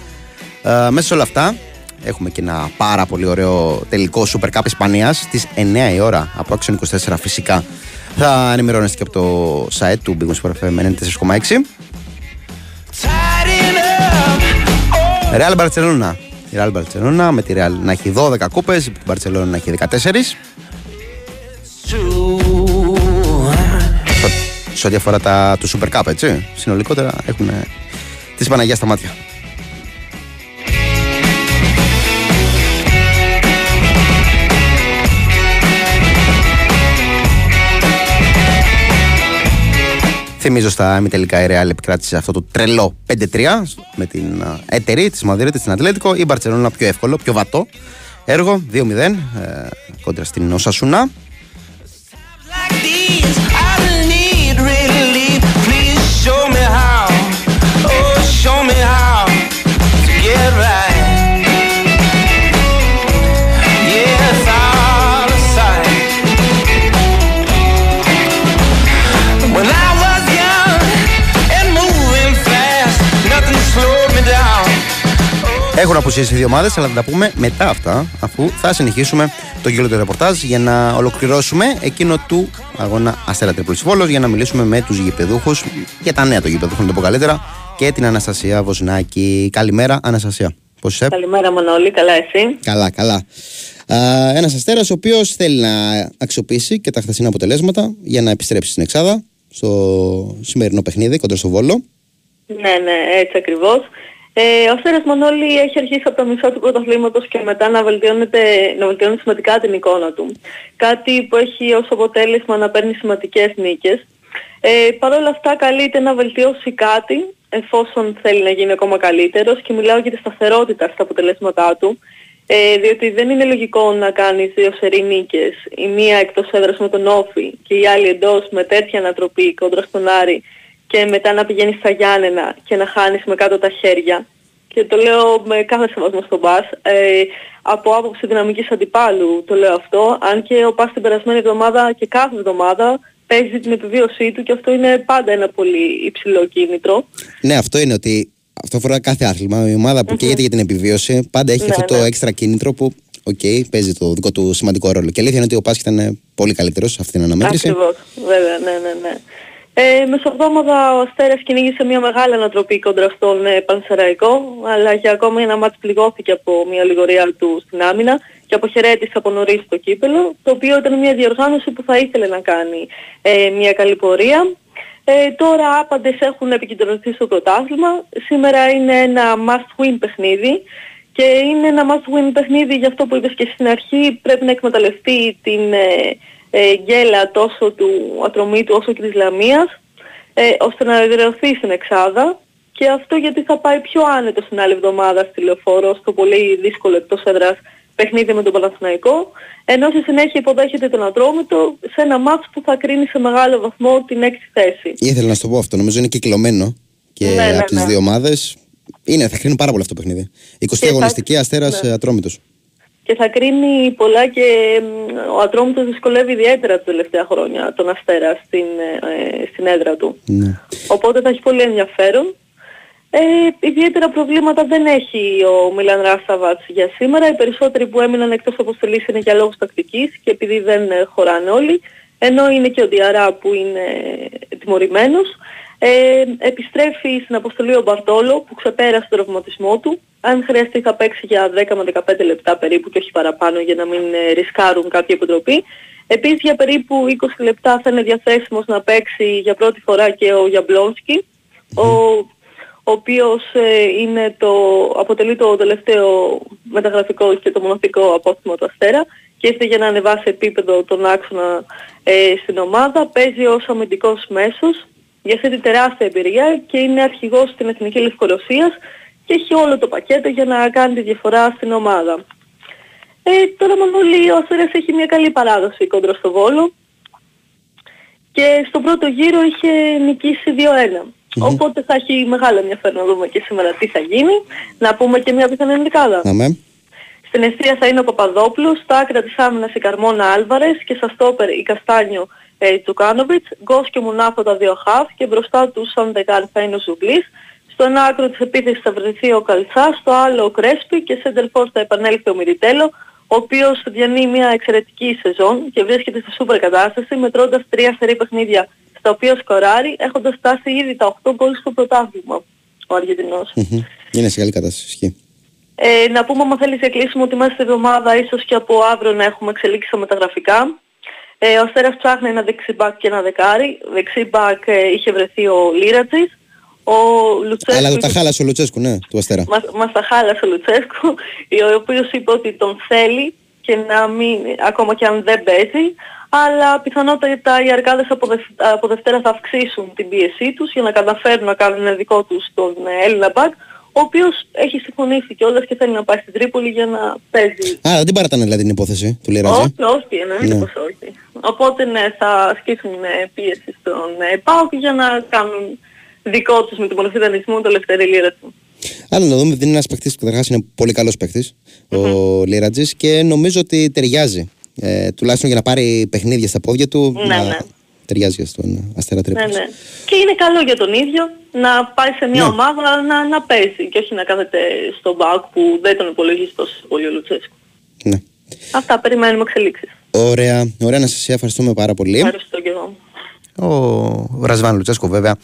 ε, μέσα σε όλα αυτά έχουμε και ένα πάρα πολύ ωραίο τελικό Super Cup Ισπανίας στις 9 η ώρα. Απόξεων 24 φυσικά. Θα ενημερώνεστε και από το site του Big Wings Super FM 94,6. Real Barcelona. Η Real Barcelona με τη Real να έχει 12 κούπες, η Barcelona να έχει 14. Σε- Σε ό,τι αφορά τα, του Super Cup, έτσι. Συνολικότερα έχουν ε, τη Παναγία στα μάτια. Θυμίζω στα ημιτελικά η Real επικράτησε αυτό το τρελό 5-3 με την ε, εταιρεία της Μαδρίτη στην Ατλέτικο. Η Μπαρσελόνα πιο εύκολο, πιο βατό έργο 2-0 ε, κόντρα στην Οσασούνα. Έχουν αποσύσει οι δύο ομάδες, αλλά θα τα πούμε μετά αυτά, αφού θα συνεχίσουμε το κύκλο του ρεπορτάζ για να ολοκληρώσουμε εκείνο του αγώνα Αστέρα Τρίπολης Βόλος για να μιλήσουμε με τους γηπεδούχους για τα νέα των γηπεδούχων, να το πω καλύτερα, και την Αναστασία Βοσνάκη. Καλημέρα, Αναστασία. Πώς είσαι, Καλημέρα Μανώλη, καλά εσύ; Καλά, καλά. Ένας αστέρας ο οποίος θέλει να αξιοποιήσει και τα χθεσινά αποτελέσματα για να επιστρέψει στην Εξάδα στο σημερινό παιχνίδι κοντά στο Βόλο. Ναι, ναι, έτσι ακριβώς. Ε, ο Αστέρας Μανώλη έχει αρχίσει από τα μισά του πρωταθλήματος και μετά να, βελτιώνεται, να βελτιώνει σημαντικά την εικόνα του. Κάτι που έχει ως αποτέλεσμα να παίρνει σημαντικές νίκες. Ε, Παρ' όλα αυτά καλείται να βελτιώσει κάτι εφόσον θέλει να γίνει ακόμα καλύτερος και μιλάω για τη σταθερότητα στα αποτελέσματά του. Ε, διότι δεν είναι λογικό να κάνεις δύο σερή νίκες, η μία εκτός έδρας με τον Όφη και η άλλη εντός με τέτοια ανατροπή κόντρα στον Άρη και μετά να πηγαίνεις στα Γιάννενα και να χάνεις με κάτω τα χέρια. Και το λέω με κάθε σεβασμό στον Πας. Ε, από άποψη δυναμικής αντιπάλου το λέω αυτό, αν και ο Πας την περασμένη εβδομάδα και κάθε εβδομάδα παίζει την επιβίωσή του και αυτό είναι πάντα ένα πολύ υψηλό κίνητρο. Ναι, αυτό είναι ότι αυτό αφορά κάθε άθλημα. Η ομάδα που καίγεται για την επιβίωση πάντα έχει Ναι, αυτό το ναι. έξτρα κίνητρο που οκ, παίζει το δικό του σημαντικό ρόλο. Και αλήθεια είναι ότι ο Πας ήταν πολύ καλύτερος σε αυτήν την αναμέτρηση. Ακριβώς, βέβαια, ναι, ναι, ναι. Ε, μεσοβδόμαδα ο Αστέρας κυνήγησε μια μεγάλη ανατροπή κόντρα στον ε, Πανσεραϊκό, αλλά για ακόμα ένα μάτς πληγώθηκε από μια λιγορία του στην άμυνα και αποχαιρέτησε από νωρίς το κύπελο, το οποίο ήταν μια διοργάνωση που θα ήθελε να κάνει ε, μια καλή πορεία. Ε, τώρα άπαντες έχουν επικεντρωθεί στο πρωτάθλημα. Σήμερα είναι ένα must-win παιχνίδι και είναι ένα must-win παιχνίδι για αυτό που είπες και στην αρχή. Πρέπει να εκμεταλλευτεί την ε, ε, γκέλα τόσο του Ατρωμίτου όσο και της Λαμίας ε, ώστε να εδραιωθεί στην Εξάδα και αυτό γιατί θα πάει πιο άνετο στην άλλη εβδομάδα στη Λεωφόρο στο πολύ δύσκολο εκτός έδρας παιχνίδι με τον Παναθηναϊκό ενώ στη συνέχεια υποδέχεται τον Ατρόμητο σε ένα μάτς που θα κρίνει σε μεγάλο βαθμό την έκτη θέση. Ήθελα να σου το πω αυτό. Νομίζω είναι κυκλωμένο και Ναι, ναι, από τις ναι. δύο ομάδες. Είναι, θα κρίνει πάρα πολύ αυτό το παιχνίδι. 20η θα- αγωνιστική αστέρας ναι. ναι. ατρόμητος. Και θα κρίνει πολλά και μ, ο Ατρόμητος δυσκολεύει ιδιαίτερα τα τελευταία χρόνια τον Αστέρα στην, ε, στην έδρα του. Ναι. Οπότε θα έχει πολύ ενδιαφέρον. Ε, ιδιαίτερα προβλήματα δεν έχει ο Μιλαν Ράσταβατς για σήμερα. Οι περισσότεροι που έμειναν εκτός αποστολής είναι για λόγους τακτικής και επειδή δεν ε, χωράνε όλοι. Ενώ είναι και ο Διαρά που είναι ε, τιμωρημένος. Ε, επιστρέφει στην αποστολή ο Μπαρτόλο που ξεπέρασε τον τραυματισμό του. Αν χρειαστεί θα παίξει για 10 με 15 λεπτά περίπου και όχι παραπάνω για να μην ε, ρισκάρουν κάποια επιτροπή. Επίσης για περίπου 20 λεπτά θα είναι διαθέσιμος να παίξει για πρώτη φορά και ο Γιαμπλόνσκι, ο, ο οποίος ε, είναι το, αποτελεί το τελευταίο μεταγραφικό και το μοναδικό απόστημα του Αστέρα και ήρθε για να ανεβάσει επίπεδο τον άξονα ε, στην ομάδα. Παίζει ως αμυντικός μέσος για αυτή την τεράστια εμπειρία και είναι αρχηγός στην Εθνική Λευκορωσίας και έχει όλο το πακέτο για να κάνει τη διαφορά στην ομάδα. Ε, τώρα Μανώλη ο Αστέρας έχει μια καλή παράδοση κόντρα στο Βόλο. και στον πρώτο γύρο είχε νικήσει 2-1. Οπότε θα έχει μεγάλο ενδιαφέρον να δούμε και σήμερα τι θα γίνει. Να πούμε και μια πιθανή ενδικάδα. Αμέ. Στην αιστεία θα είναι ο Παπαδόπουλος, στα άκρα της άμυνας η Καρμόνα Άλβαρες και στα στόπερ η Καστάνιο ε, Τσουκάνοβιτς, Γκος και Μουνάφο τα δύο χαφ και μπροστά του σαν δεκάρ θα είναι ο Ζουγλής. Στο ένα άκρο της επίθεσης θα βρεθεί ο Καλτσάς, στο άλλο ο Κρέσπη και σε Ντελφόρ θα επανέλθει ο Μυριτέλο, ο οποίος διανύει μια εξαιρετική σεζόν και βρίσκεται στη σούπερ κατάσταση μετρώντας τρία σερή παιχνίδια στα οποία σκοράρει έχοντας φτάσει ήδη τα 8 γκολ στο πρωτάθλημα ο Αργεντινός. Μμμ. Είναι σε καλή κατάσταση. Ισχύει. Ε, να πούμε, άμα θέλεις κλείσουμε ότι μέσα στη εβδομάδα ίσως και από αύριο να έχουμε εξελίξει στα μεταγραφικά. Ε, ο Αστέρας ψάχνει ένα δεξιμπάκ και ένα δεκάρι. Δεξιμπάκ ε, είχε βρεθεί ο Λίρατζης. Ο Λουτσέσκου... Αλλά το τα χάλασε ο Λουτσέσκου, ναι, του Αστέρα. Μας, μας τα χάλασε ο Λουτσέσκου, ο οποίος είπε ότι τον θέλει και να μην, ακόμα και αν δεν παίζει, αλλά πιθανότατα οι αρκάδες από, Δευ- από Δευτέρα θα αυξήσουν την πίεσή τους για να καταφέρουν να κάνουν δικό τους τον ε, Έλληνα Μπακ, ο οποίος έχει συμφωνήσει κιόλας και θέλει να πάει στην Τρίπολη για να παίζει. Άρα δεν την παρατάνε δηλαδή την υπόθεση του Λίρατζη. Όχι, όχι, εννοείται Ναι. πως όχι. Οπότε ναι, θα ασκήσουν ε, πίεση στον ε, ΠΑΟΚ για να κάνουν δικό τους με τον μορφή δανεισμού το Λευτέρη Λίρα του. Άλλο να δούμε, δεν είναι ένας παίχτη που καταρχάς είναι πολύ καλός παίχτη, ο Λίρατζη, και νομίζω ότι ταιριάζει. Ε, τουλάχιστον για να πάρει παιχνίδια στα πόδια του. Ναι, να ναι. Ταιριάζει στον Αστέρα Ναι, Τρίπολης. ναι. Και είναι καλό για τον ίδιο να πάει σε μια Ναι. ομάδα να, να παίζει και όχι να κάθεται στον μπακ που δεν τον υπολογίζει τόσο πολύ ο Λουτσέσκου. Ναι. Αυτά περιμένουμε εξελίξεις. Ωραία, ωραία να σας ευχαριστούμε πάρα πολύ. Ευχαριστώ και εγώ. Ο Ρασβάν Λουτσέσκο βέβαια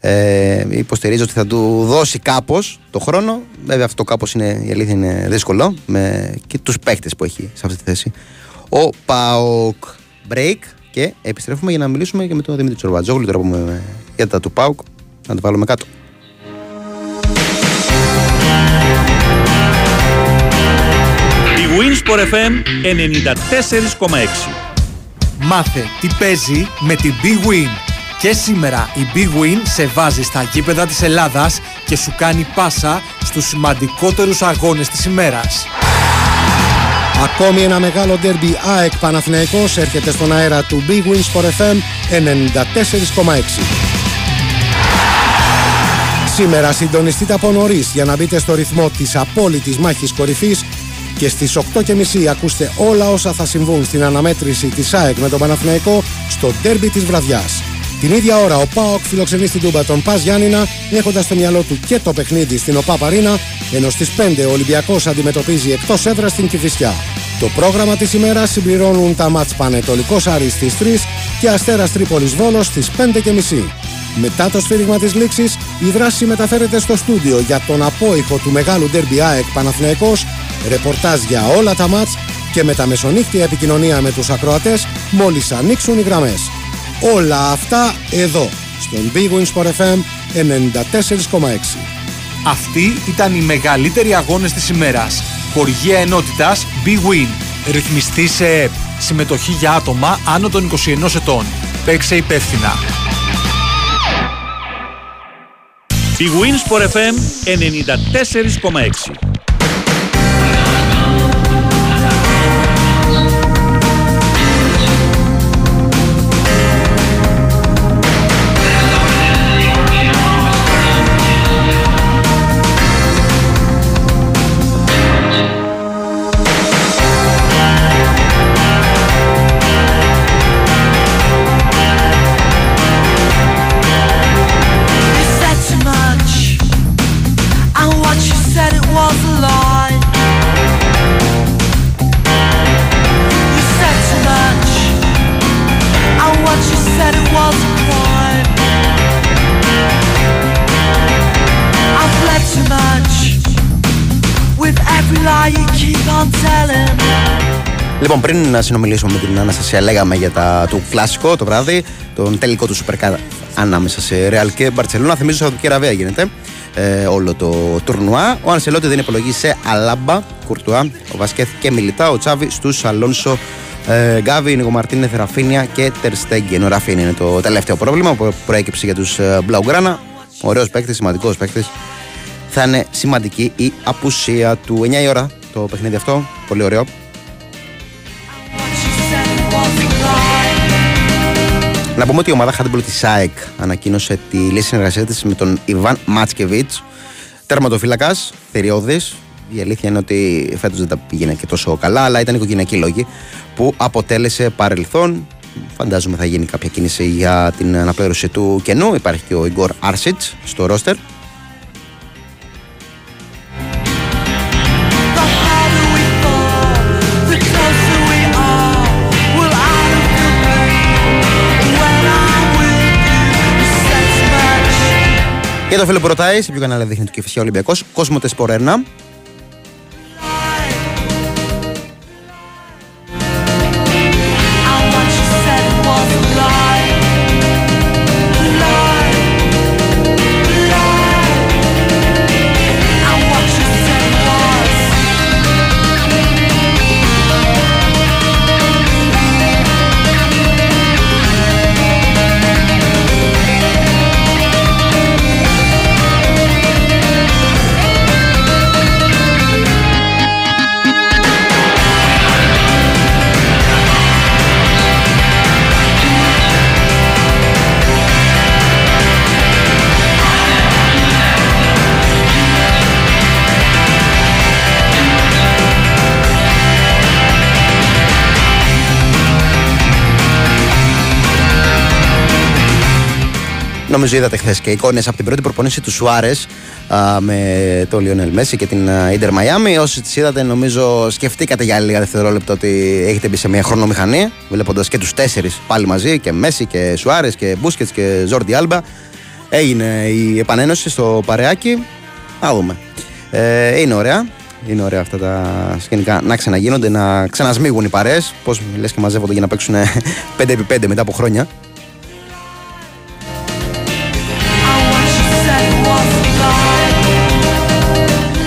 ε, υποστηρίζει ότι θα του δώσει κάπως το χρόνο. Βέβαια αυτό κάπως είναι, η αλήθεια είναι δύσκολο με και τους παίχτες που έχει σε αυτή τη θέση. Ο Πάοκ Break και επιστρέφουμε για να μιλήσουμε και με τον Δημήτρη Τσορβατζόγλου τώρα που πούμε για τα του Πάοκ να το βάλουμε κάτω. Η Winsport FM 94,6 Μάθε τι παίζει με την Big Win. Και σήμερα η Big Win σε βάζει στα γήπεδα της Ελλάδας και σου κάνει πάσα στους σημαντικότερους αγώνες της ημέρας. Ακόμη ένα μεγάλο ντέρμπι ΑΕΚ Παναθηναϊκός έρχεται στον αέρα του Big Win Sport FM 94,6. Σήμερα συντονιστείτε από νωρίς για να μπείτε στο ρυθμό της απόλυτης μάχης κορυφής και στις 8.30 ακούστε όλα όσα θα συμβούν στην αναμέτρηση της ΑΕΚ με τον Παναθηναϊκό στο ντέρμπι της βραδιάς. Την ίδια ώρα ο ΠΑΟΚ φιλοξενεί στην Τούμπα τον Πας Γιάννηνα έχοντας στο μυαλό του και το παιχνίδι στην ΟΠΑ Παρίνα ενώ στις 5 ο Ολυμπιακός αντιμετωπίζει εκτός έδρας στην Κηφισιά. Το πρόγραμμα της ημέρας συμπληρώνουν τα μάτς Πανετολικός Άρης στις 3 και Αστέρας Τρίπολης Βόλος στις 5.30. Μετά το σφύριγμα της λήξης, η δράση μεταφέρεται στο στούντιο για τον απόϊχο του μεγάλου ντέρμπι ΑΕΚ Παναθηναϊκός, ρεπορτάζ για όλα τα μάτς και με τα μεσονύχτια επικοινωνία με τους ακροατές μόλις ανοίξουν οι γραμμές. Όλα αυτά εδώ, στον Big Win Sport FM 94,6. Αυτοί ήταν οι μεγαλύτεροι αγώνες της ημέρας. Χοργία ενότητας Big Win. Ρυθμιστή σε ΕΠ. Συμμετοχή για άτομα άνω των 21 ετών. Παίξε υπεύθυνα. Η Winsport FM 94,6 Λοιπόν, πριν να συνομιλήσουμε με την Αναστασία, λέγαμε για τα, το κλασικό το βράδυ, τον τελικό του Super Cup ανάμεσα σε Real και Barcelona. Θυμίζω Σαββατοκύριακο Ραβέα γίνεται ε, όλο το τουρνουά. Ο Ανσελότη δεν υπολογίζει σε Αλάμπα, Κουρτουά, ο Βασκέθ και Μιλιτά, ο Τσάβη στους Αλόνσο. Ε, Γκάβι, Νίκο Μαρτίνε, Ραφίνια και Τερστέγγεν. Ο Ραφίνια είναι το τελευταίο πρόβλημα που προέκυψε για τους Μπλαουγκράνα. Ωραίος παίκτης, σημαντικός παίκτης. Θα είναι σημαντική η απουσία του 9 η ώρα το παιχνίδι αυτό. Πολύ ωραίο. Να πούμε ότι η ομάδα Handball της ΑΕΚ ανακοίνωσε τη λύση συνεργασίας της με τον Ιβάν Μάτσκεβιτς, τερματοφύλακας, θηριώδης. Η αλήθεια είναι ότι φέτος δεν τα πήγαινε και τόσο καλά, αλλά ήταν οικογενειακοί λόγοι που αποτέλεσε παρελθόν. Φαντάζομαι θα γίνει κάποια κίνηση για την αναπλήρωση του κενού. Υπάρχει και ο Ιγκόρ Άρσιτς στο ρόστερ. Για το φίλο που ρωτάει, σε ποιο κανάλι δείχνει το Κηφισιά Ολυμπιακός, Κόσμοτε Σπορ Νομίζω είδατε χθες και εικόνες από την πρώτη προπονήση του Σουάρες με το Λιονέλ Μέση και την Ιντερ Μαϊάμι. Όσοι τις είδατε, νομίζω σκεφτήκατε για λίγα δευτερόλεπτα ότι έχετε μπει σε μια χρονομηχανή, βλέποντας και τους τέσσερις πάλι μαζί, και Μέση και Σουάρες και Μπούσκετς και Ζόρντι Άλμπα. Έγινε η επανένωση στο παρεάκι. Α δούμε. Ε, είναι ωραία. Είναι ωραία αυτά τα σκηνικά να ξαναγίνονται, να ξανασμίγουν οι παρέες. Πώς λες και μαζεύονται για να παίξουν 5x5 μετά από χρόνια.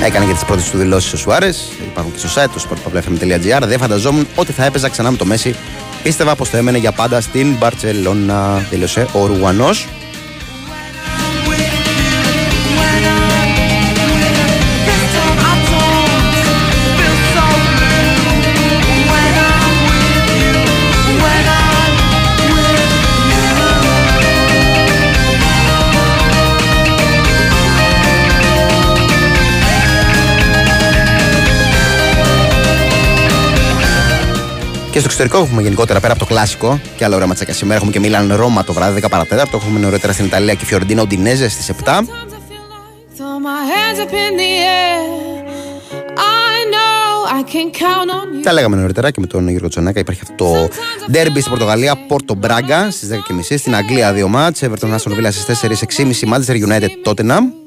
Έκανε και τις πρώτες του δηλώσεις ο Σουάρες. Υπάρχουν και στο site του sportpavlefm.gr. Δεν φανταζόμουν ότι θα έπαιζα ξανά με το Μέση. Πίστευα πως θα έμενε για πάντα στην Μπαρσελόνα. Δήλωσε ο Ρουανός. Και στο εξωτερικό έχουμε γενικότερα πέρα από το κλασικό και άλλα ωραία ματσάκια σήμερα. Έχουμε και Μίλαν Ρώμα το βράδυ 10 παρατέταρτο. Έχουμε νωρίτερα στην Ιταλία και Φιωρντίνα Οντινέζε στις 7. Throw my hands up in the air. I know I can count on you. Τα λέγαμε νωρίτερα και με τον Γιώργο Τσονάκα. Υπάρχει αυτό το ντέρμπι στην Πορτογαλία, Πόρτο Μπράγκα στις 10.30. Στην Αγγλία δύο μάτς, Everton Aston Villa στις 4.6.30. Manchester United Tottenham.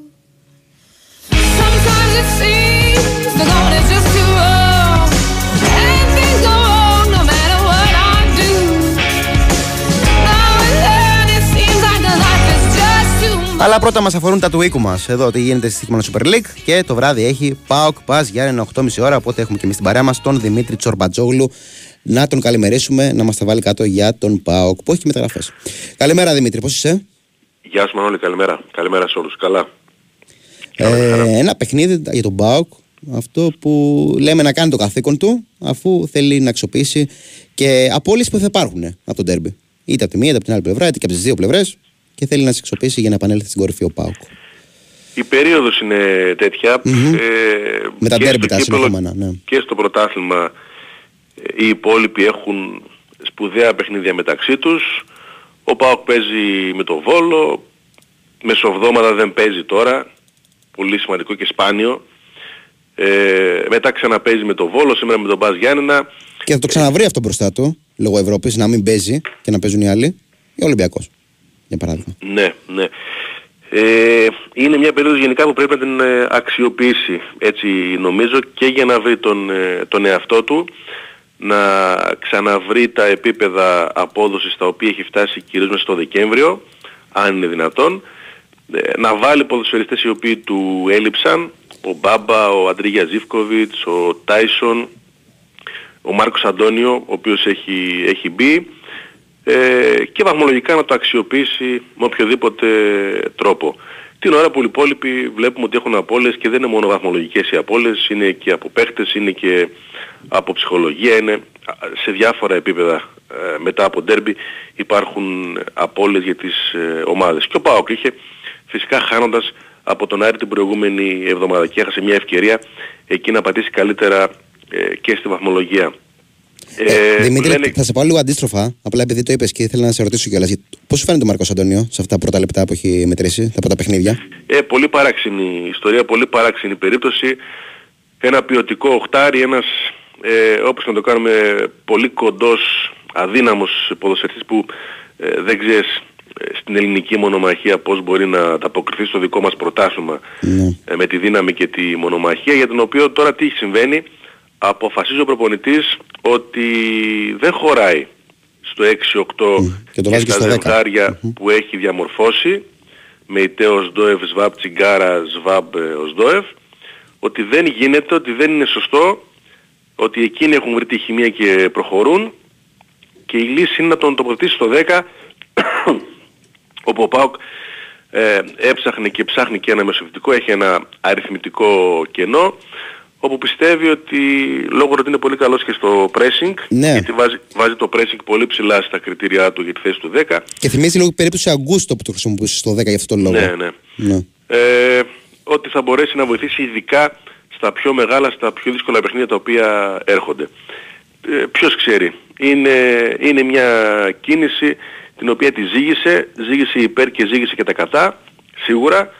Αλλά πρώτα μας αφορούν τα του οίκου μας. Εδώ τι γίνεται στη Στοιχημένα Super League. Και το βράδυ έχει Πάοκ Πα Γιάννενα 8.30 ώρα. Οπότε έχουμε και εμείς την παρέα μας τον Δημήτρη Τσορμπατζόγλου. Να τον καλημερίσουμε, να μας τα βάλει κάτω για τον Πάοκ που έχει και μεταγραφές. Καλημέρα Δημήτρη, πώς είσαι; Γεια σου Μανώλη, καλημέρα. Καλημέρα σε όλους. Καλά. Ε, ένα παιχνίδι για τον Πάοκ. Αυτό που λέμε να κάνει το καθήκον του, αφού θέλει να αξιοποιήσει και απόλυσει που θα υπάρχουν από τον τέρμπι. Είτε από τη μία είτε από την άλλη πλευρά, είτε και από τις δύο πλευρές. Και θέλει να σε αξιοποιήσει για να επανέλθει στην κορυφή ο Πάοκ. Η περίοδος είναι τέτοια. Μμμ. Ε, Με τα και ντέρμπι στο τα κύπελλο συνεχόμενα. Ναι. Και στο πρωτάθλημα ε, οι υπόλοιποι έχουν σπουδαία παιχνίδια μεταξύ τους. Ο ΠΑΟΚ παίζει με το Βόλο. Μεσοβδόματα δεν παίζει τώρα. Πολύ σημαντικό και σπάνιο. Ε, μετά ξαναπέζει με το Βόλο, σήμερα με τον Μπας Γιάννενα. Και θα το ξαναβρει αυτό μπροστά του, λόγω Ευρώπης, να μην παίζει και να παίζουν οι άλλοι. Ή Ολυμπιακός, για παράδειγμα. Ναι, ναι. Ε, είναι μια περίοδος γενικά που πρέπει να την ε, αξιοποιήσει, έτσι νομίζω, και για να βρει τον, ε, τον εαυτό του, να ξαναβρει τα επίπεδα απόδοσης τα οποία έχει φτάσει κυρίως μέσα στο Δεκέμβριο, αν είναι δυνατόν, ε, να βάλει ποδοσφαιριστές οι οποίοι του έλειψαν, ο Μπάμπα, ο Αντρίγια Ζίβκοβιτς, ο Τάισον, ο Μάρκος Αντώνιο, ο οποίος έχει, έχει μπει, ε, και βαθμολογικά να το αξιοποιήσει με οποιοδήποτε τρόπο. Την ώρα που οι υπόλοιποι βλέπουμε ότι έχουν απώλειες και δεν είναι μόνο βαθμολογικές οι απώλειες, είναι και από παίχτες, είναι και από ψυχολογία, είναι σε διάφορα επίπεδα ε, μετά από ντέρμπι υπάρχουν απώλειες για τις ε, ομάδες. Και ο ΠΑΟΚ είχε φυσικά χάνοντας από τον Άρη την προηγούμενη εβδομάδα και έχασε μια ευκαιρία εκεί να πατήσει καλύτερα ε, και στη βαθμολογία. Ε, Δημήτρη, θα σε πάω λίγο αντίστροφα. Απλά επειδή το είπες και ήθελα να σε ρωτήσω κιόλας. Πώς σου φαίνεται ο Μάρκος Αντώνιο σε αυτά τα πρώτα λεπτά που έχει μετρήσει, τα πρώτα παιχνίδια; Ε, πολύ παράξενη ιστορία, πολύ παράξενη περίπτωση. Ένα ποιοτικό οχτάρι, ένας ε, όπως να το κάνουμε πολύ κοντός, αδύναμος ποδοσφαιριστής που ε, δεν ξέρεις ε, στην ελληνική μονομαχία πώς μπορεί να ανταποκριθεί στο δικό μας πρωτάθλημα ε, με τη δύναμη και τη μονομαχία για τον οποίο τώρα τι συμβαίνει αποφασίζει ο προπονητής ότι δεν χωράει στο 6-8 και το και βάζει και στα στο 10. ζευγάρια που έχει διαμορφώσει με ιτέος Σντόεφ, Σβάμπ, Τσιγκάρα, Σβάμπ, ε, Οσδόεφ ότι δεν γίνεται, ότι δεν είναι σωστό ότι εκείνοι έχουν βρει τη χημεία και προχωρούν και η λύση είναι να τον τοποθετήσει στο 10 όπου ο ΠΑΟΚ ε, έψαχνε και ψάχνει και ένα μεσοβητικό, έχει ένα αριθμητικό κενό όπου πιστεύει ότι λόγω ότι είναι πολύ καλός και στο pressing Ναι. γιατί βάζει, βάζει το pressing πολύ ψηλά στα κριτήριά του για τη θέση του 10 Και θυμίζει λίγο περίπτωση Αγκούστο που το χρησιμοποιούσε στο 10 για αυτόν τον λόγο. ναι, ναι. Ναι. ε, ότι θα μπορέσει να βοηθήσει ειδικά στα πιο μεγάλα, στα πιο δύσκολα παιχνίδια τα οποία έρχονται. Ε, ποιος ξέρει. Είναι, είναι μια κίνηση την οποία τη ζήγησε, ζήγησε υπέρ και ζήγησε και τα κατά, σίγουρα,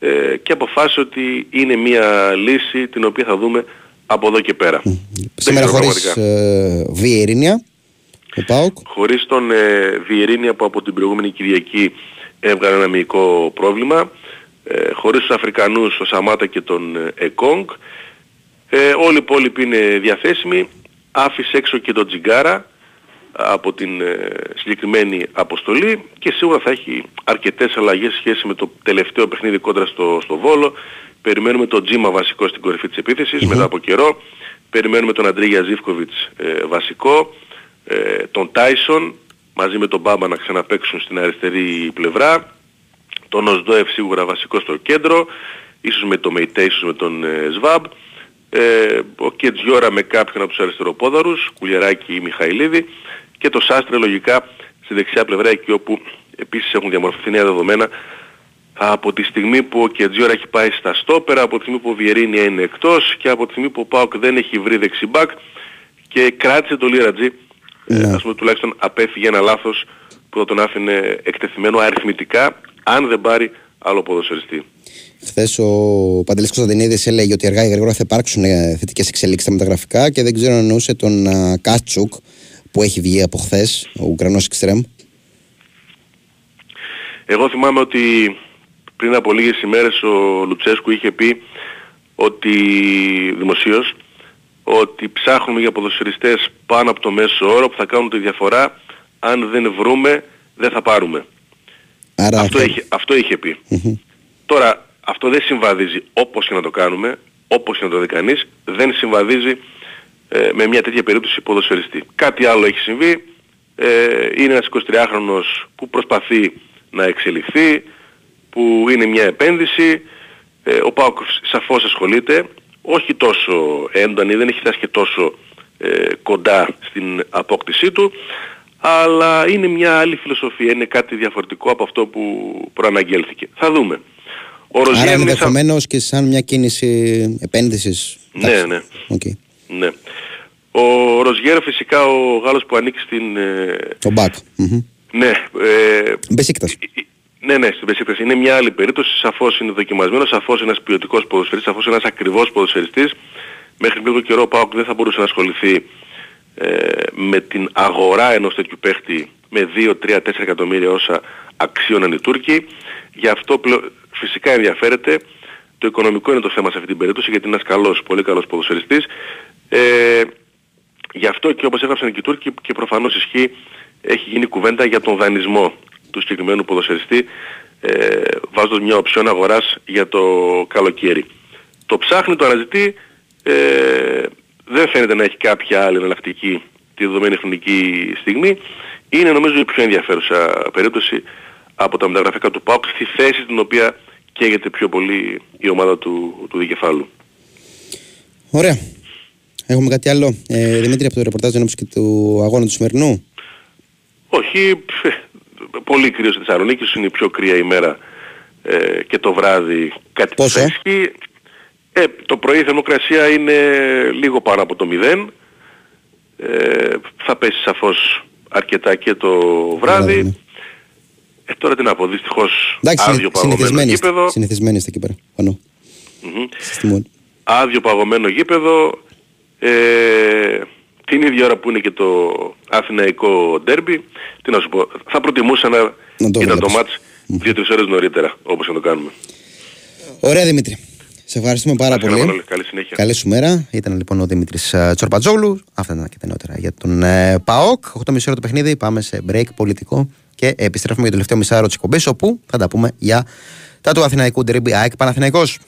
ε, και αποφάσισε ότι είναι μια λύση την οποία θα δούμε από εδώ και πέρα. Σήμερα ξέρω χωρίς πραγματικά. ε, Βιερίνια. Ο Πάοκ. Χωρίς τον ε, Βιερίνια που από την προηγούμενη Κυριακή έβγαλε ένα μυϊκό πρόβλημα, ε, χωρίς τους Αφρικανούς, ο Σαμάτα και τον ε, Εκόνγκ, ε, όλοι οι υπόλοιποι είναι διαθέσιμοι, άφησε έξω και τον Τζιγκάρα από την ε, συγκεκριμένη αποστολή και σίγουρα θα έχει αρκετές αλλαγές σε σχέση με το τελευταίο παιχνίδι κόντρα στο, στο Βόλο. Περιμένουμε τον Τζίμα βασικό στην κορυφή της επίθεσης μετά από καιρό. Περιμένουμε τον Αντρίγια Ζίβκοβιτς ε, βασικό. Ε, τον Τάισον μαζί με τον Μπάμπα να ξαναπαίξουν στην αριστερή πλευρά. Τον Οσδόεφ σίγουρα βασικό στο κέντρο. Ίσως με το Μεϊτέ, ίσως με τον ε, Σβάμπ. Ε, ο Κετζιόρα με κάποιον από τους αριστεροπόδαρους, Κουλιεράκη ή Μιχαηλίδη και το Σάστρε λογικά στη δεξιά πλευρά εκεί όπου επίσης έχουν διαμορφωθεί νέα δεδομένα από τη στιγμή που ο Κετζιόρα έχει πάει στα στόπερα, από τη στιγμή που ο Βιερίνια είναι εκτός και από τη στιγμή που ο Πάοκ δεν έχει βρει δεξιμπάκ και κράτησε το Λίρατζι, ε, ας πούμε τουλάχιστον απέφυγε ένα λάθος που θα τον άφηνε εκτεθειμένο αριθμητικά αν δεν πάρει άλλο ποδοσφαιριστή. Χθες ο Παντελής Κωνσταντινίδης έλεγε ότι αργά ή γρήγορα θα υπάρξουν θετικές εξελίξεις στα μεταγραφικά και δεν ξέρω αν εννοούσε τον α, Κάτσουκ που έχει βγει από χθες, ο Ουκρανός Εξτρέμ. Εγώ θυμάμαι ότι πριν από λίγες ημέρες ο Λουτσέσκου είχε πει ότι δημοσίως ότι ψάχνουμε για ποδοσφαιριστές πάνω από το μέσο όρο που θα κάνουν τη διαφορά αν δεν βρούμε δεν θα πάρουμε. Άρα Αυτό, είχε, αυτό είχε πει. Τώρα αυτό δεν συμβαδίζει όπως και να το κάνουμε, όπως και να το δει κανείς, δεν συμβαδίζει ε, με μια τέτοια περίπτωση ποδοσφαιριστή. Κάτι άλλο έχει συμβεί, ε, είναι ένας 23χρονος που προσπαθεί να εξελιχθεί, που είναι μια επένδυση, ε, ο Πάοκ σαφώς ασχολείται, όχι τόσο έντονη, δεν έχει φτάσει και τόσο ε, κοντά στην απόκτησή του, αλλά είναι μια άλλη φιλοσοφία, είναι κάτι διαφορετικό από αυτό που προαναγγέλθηκε. Θα δούμε. Ο Άρα Ροζιέρ είναι σαν- ενδεχομένως και σαν μια κίνηση επένδυσης. Ναι, ναι. Okay. Ναι. Ο Ροζιέρ φυσικά ο Γάλλος που ανήκει στην... ε, Το μπακ. Μμμ. ναι, ε, Μπεσίκτας. ναι, ναι, στην Πεσίκτας. Είναι μια άλλη περίπτωση. Σαφώς είναι δοκιμασμένος, σαφώς είναι ένας ποιοτικός ποδοσφαιριστής, σαφώς είναι ένας ακριβώς ποδοσφαιριστής. Μέχρι λίγο καιρό ο Πάοκ δεν θα μπορούσε να ασχοληθεί ε, με την αγορά ενός τέτοιου παίχτη με 2, 3, 4 εκατομμύρια όσα αξίωναν οι Τούρκοι. Γι' αυτό πλέον, φυσικά ενδιαφέρεται. Το οικονομικό είναι το θέμα σε αυτή την περίπτωση γιατί είναι ένας καλός, πολύ καλός ποδοσφαιριστής. Ε, γι' αυτό και όπως έγραψαν και οι Τούρκοι και προφανώς ισχύει έχει γίνει κουβέντα για τον δανεισμό του συγκεκριμένου ποδοσφαιριστή ε, βάζοντας μια οψιόν αγοράς για το καλοκαίρι. Το ψάχνει, το αναζητεί, ε, δεν φαίνεται να έχει κάποια άλλη εναλλακτική τη δεδομένη χρονική στιγμή. Είναι νομίζω η πιο ενδιαφέρουσα περίπτωση από τα μεταγραφικά του ΠΑΟΚ στη θέση την οποία καίγεται πιο πολύ η ομάδα του, του δικεφάλου. Ωραία. Έχουμε κάτι άλλο; Ε, Δημήτρη, από το ρεπορτάζ ενόψει και του αγώνα του σημερινού. Όχι, πφ, πολύ κρύος στη Θεσσαλονίκη, ίσως είναι η πιο κρύα ημέρα ε, και το βράδυ κάτι Πόσο; θα ισχύει. Ε, το πρωί η θερμοκρασία είναι λίγο πάνω από το 0. Ε, θα πέσει σαφώς αρκετά και το βράδυ. Ε, τώρα τι να πω, δυστυχώς Εντάξει, άδειο παγωμένο συνηθισμένοι είστε. γήπεδο. Συνηθισμένοι είστε εκεί πέρα. Πάνω. Μμμ. Στη μόνη. άδειο παγωμένο γήπεδο ε, την ίδια ώρα που είναι και το αθηναϊκό ντέρμπι τι να σου πω θα προτιμούσα να, Να το ήταν το βλέπεις. μάτς δύο-τρεις ώρες νωρίτερα όπως να το κάνουμε Ωραία Δημήτρη. Σε ευχαριστούμε πάρα Καλά, πολύ. Μανώλη, καλή συνέχεια Καλή σου μέρα. Ήταν λοιπόν ο Δημήτρης Τσορπατζόγλου. Αυτά ήταν και τα νεότερα για τον ε, ΠΑΟΚ. 8.30 ώρα το παιχνίδι. Πάμε σε break πολιτικό και επιστρέφουμε για το τελευταίο μισάρο της εκπομπής όπου θα τα πούμε για τα του Αθηναϊκού Ντρίμπι ΑΕΚ Παναθηναϊκός.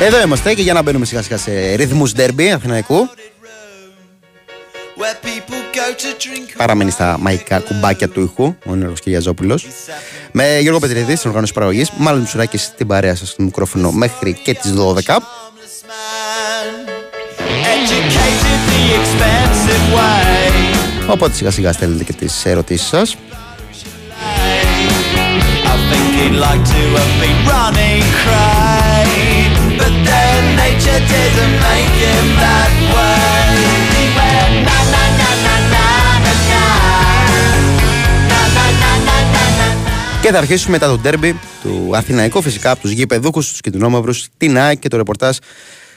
Εδώ είμαστε και για να μπαίνουμε σιγά σιγά σε ρυθμούς ντέρμπι Αθηναϊκού. Παραμένει στα μαϊκά κουμπάκια του ήχου ο Νέος Κυριαζόπουλος Με Γιώργο Πετριδή στην οργάνωση παραγωγής Μάλλον Μισουράκη στην παρέα σας στο μικρόφωνο μέχρι και τις 12 Educated the expensive way. Οπότε σιγά σιγά στέλνετε και τις ερωτήσεις σας I think he'd like to have been running cray. But then nature didn't make him that way. He went na na na na na na na. Na na na na na na. Και θα αρχίσουμε μετά το ντέρμπι του Αθηναϊκού, φυσικά από τους γηπεδούχους, τους κυτρινόμαυρου, την ΑΕΚ και το ρεπορτάζ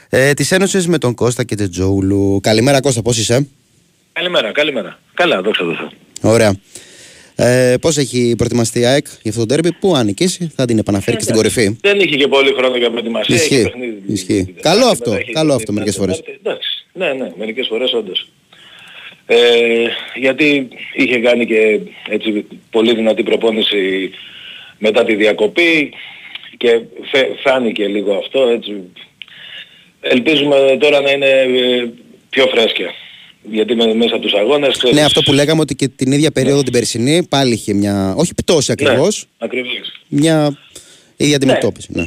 ε, της Ένωσης με τον Κώστα και Τζετζόουλου. Καλημέρα, Κώστα, πώς είσαι; Καλημέρα, καλημέρα. Καλά, δόξα τω Θεώ. Ωραία. Ε, πώς έχει προετοιμαστεί η ΑΕΚ για αυτό το ντέρμπι, που αν νικήσει θα την επαναφέρει και στην κορυφή. Δεν είχε και πολύ χρόνο για προετοιμασία. Ισχύει. είχε παιχνίδι. Ισχύει. Καλό αυτό, καλό αυτό μερικές φορές. Εντάξει, ναι, ναι, μερικές φορές όντως. Ε, γιατί είχε κάνει και έτσι πολύ δυνατή προπόνηση μετά τη διακοπή και φε, φάνηκε λίγο αυτό έτσι. Ελπίζουμε τώρα να είναι ε, πιο φρέσκια. Γιατί με, μέσα από τους αγώνες ξέρεις, Ναι, αυτό που λέγαμε ότι και την ίδια περίοδο την περσινή πάλι είχε μια. Όχι πτώση ακριβώ, Ναι, ακριβώς. μια ίδια αντιμετώπιση. Ναι. Ε,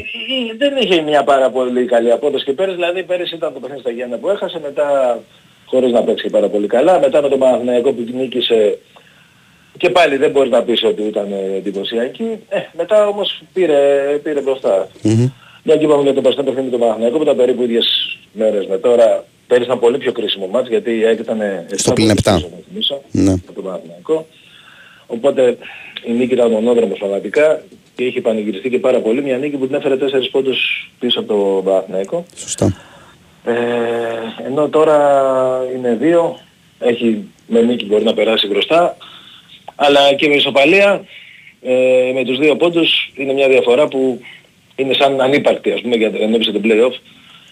Δεν είχε μια πάρα πολύ καλή απόδοση και πέρυσι, δηλαδή πέρυσι ήταν το παιχνίδι στα Γιάννα που έχασε, μετά χωρίς να παίξει πάρα πολύ καλά, μετά με τον Παναθηναϊκό που νίκησε και πάλι δεν μπορείς να πεις ότι ήταν ε, εντυπωσιακή, ε, μετά όμως πήρε, πήρε μπροστά. Μια και είπαμε για το περσινό παιχνίδι με τον Παναθηναϊκό που ήταν περίπου ίδιες μέρες με τώρα. Πέρυσι ήταν πολύ πιο κρίσιμο μάτς γιατί η ΑΕΚ ήταν Στο πλην επτά. Ναι. από τον Παναθηναϊκό. Οπότε η νίκη ήταν μονόδρομος πραγματικά και είχε πανηγυριστεί και πάρα πολύ. Μια νίκη που την έφερε 4 πόντους πίσω από τον Παναθηναϊκό. Σωστά. Ε, ενώ τώρα είναι δύο, έχει με νίκη μπορεί να περάσει μπροστά, αλλά και με ισοπαλία ε, με τους δύο πόντους είναι μια διαφορά που είναι σαν ανύπαρκτη ας πούμε για να ενώπισε το play-off.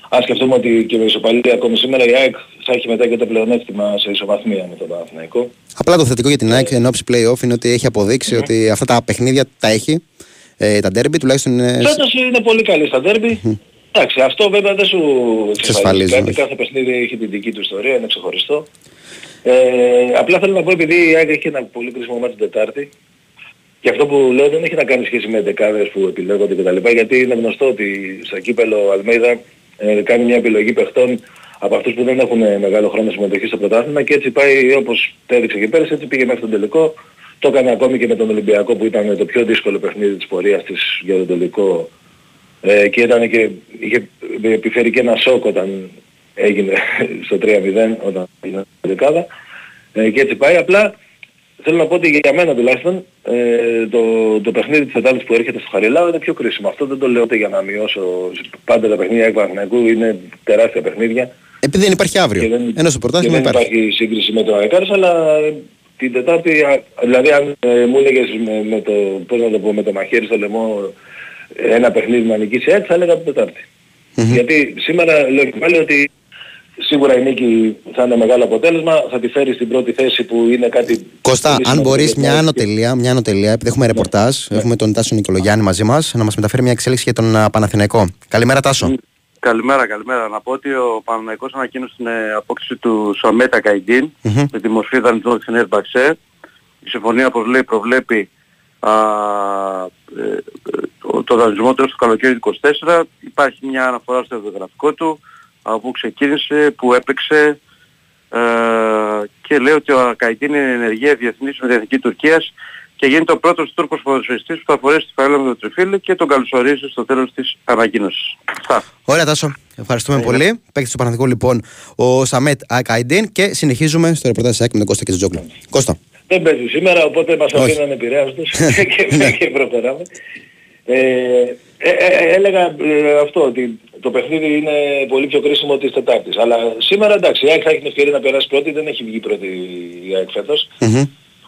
Αν σκεφτούμε ότι και με ισοπαλία ακόμη σήμερα η ΑΕΚ θα έχει μετά και το πλεονέκτημα σε ισοβαθμία με τον Παναθηναϊκό. Απλά το θετικό για την ΑΕΚ εν ώψη playoff είναι ότι έχει αποδείξει ότι αυτά τα παιχνίδια τα έχει. Ε, τα ντέρμπι τουλάχιστον είναι. Φέτος είναι πολύ καλή στα ντέρμπι. Εντάξει, αυτό βέβαια δεν σου Εξασφαλίζει, κάτι. όχι. Κάθε παιχνίδι έχει την δική του ιστορία, είναι ξεχωριστό. Ε, απλά θέλω να πω επειδή η ΑΕΚ έχει ένα πολύ κρίσιμο μάτι την Τετάρτη και αυτό που λέω δεν έχει να κάνει σχέση με δεκάδες που επιλέγονται κτλ. Γιατί είναι γνωστό ότι στο κύπελο ο Αλμέιδα ε, κάνει μια επιλογή παιχτών από αυτούς που δεν έχουν μεγάλο χρόνο συμμετοχή στο πρωτάθλημα και έτσι πάει όπως το έδειξε και πέρυσι, έτσι πήγε μέχρι τον τελικό. Το έκανε ακόμη και με τον Ολυμπιακό που ήταν το πιο δύσκολο παιχνίδι της πορείας της για τον τελικό. Ε, και ήταν και, είχε επιφέρει και ένα σοκ όταν έγινε στο 3-0 όταν έγινε η δεκάδα. Ε, και έτσι πάει. Απλά θέλω να πω ότι για μένα τουλάχιστον ε, το, το παιχνίδι της Τετάρτης που έρχεται στο Χαριλάου είναι πιο κρίσιμο αυτό δεν το λέω ούτε για να μειώσω πάντα τα παιχνίδια εκ Παναθηναϊκού είναι τεράστια παιχνίδια Επειδή δεν υπάρχει αύριο. Και δεν- Ενώ στο και πρωτάθλημα δεν υπάρχει. υπάρχει σύγκριση με το Αεκάρης, αλλά ε, την Τετάρτη, α, δηλαδή αν ε, μου έλεγες με, με το, πώς να το πω, με το μαχαίρι στο λαιμό ε, ένα παιχνίδι να νικήσει έτσι, θα έλεγα την τεταρτη Γιατί σήμερα λέω και πάλι ότι σίγουρα η νίκη θα είναι μεγάλο αποτέλεσμα, θα τη φέρει στην πρώτη θέση που είναι κάτι... Κώστα, πολύ αν σημαντικό μπορεί για την μια ΑΕΚ. ανωτελεία, μια ανωτελεία, επειδή έχουμε ρεπορτάζ, έχουμε τον Τάσο Νικολογιάννη μαζί μας, να μας μεταφέρει μια εξέλιξη για τον α, Παναθηναϊκό. Καλημέρα, Τάσο. Καλημέρα, καλημέρα. Να πω ότι ο Παναθηναϊκός ανακοίνωσε την ε, απόκτηση του Σαμέτα Καϊντίν Μμμ. με τη μορφή δανεισμού της Νέας Μπαξέ. Η συμφωνία, όπως λέει, προβλέπει α, ε, ε, το, το δανεισμό του έως το καλοκαίρι του 24. Υπάρχει μια αναφορά στο βιογραφικό του, από που ξεκίνησε, που έπαιξε ε, και λέει ότι ο Καϊντίν είναι ενεργεία διεθνής με την Εθνική Τουρκίας και γίνεται ο πρώτος Τούρκος ποδοσφαιριστής που θα φορέσει τη φανέλα με το τριφύλι και τον καλωσορίζει στο τέλος της ανακοίνωσης. Αυτά. Ωραία, Τάσο. Ευχαριστούμε πολύ. Παίκτης του Παναθηναϊκού λοιπόν ο Σαμέτ Ακαϊντίν και συνεχίζουμε στο ρεπορτάζ της ΑΕΚ με τον Κώστα και τον Τζόγκλου. Κώστα. Δεν παίζει σήμερα, οπότε μας Όχι. αφήνουν επηρέαστος και, και προχωράμε. Ε, ε, ε, έλεγα ε, αυτό, ότι το παιχνίδι είναι πολύ πιο κρίσιμο της Τετάρτης. Αλλά σήμερα εντάξει, η ΑΕΚ θα έχει την ευκαιρία να περάσει πρώτη, δεν έχει βγει πρώτη η ΑΕΚ φέτος.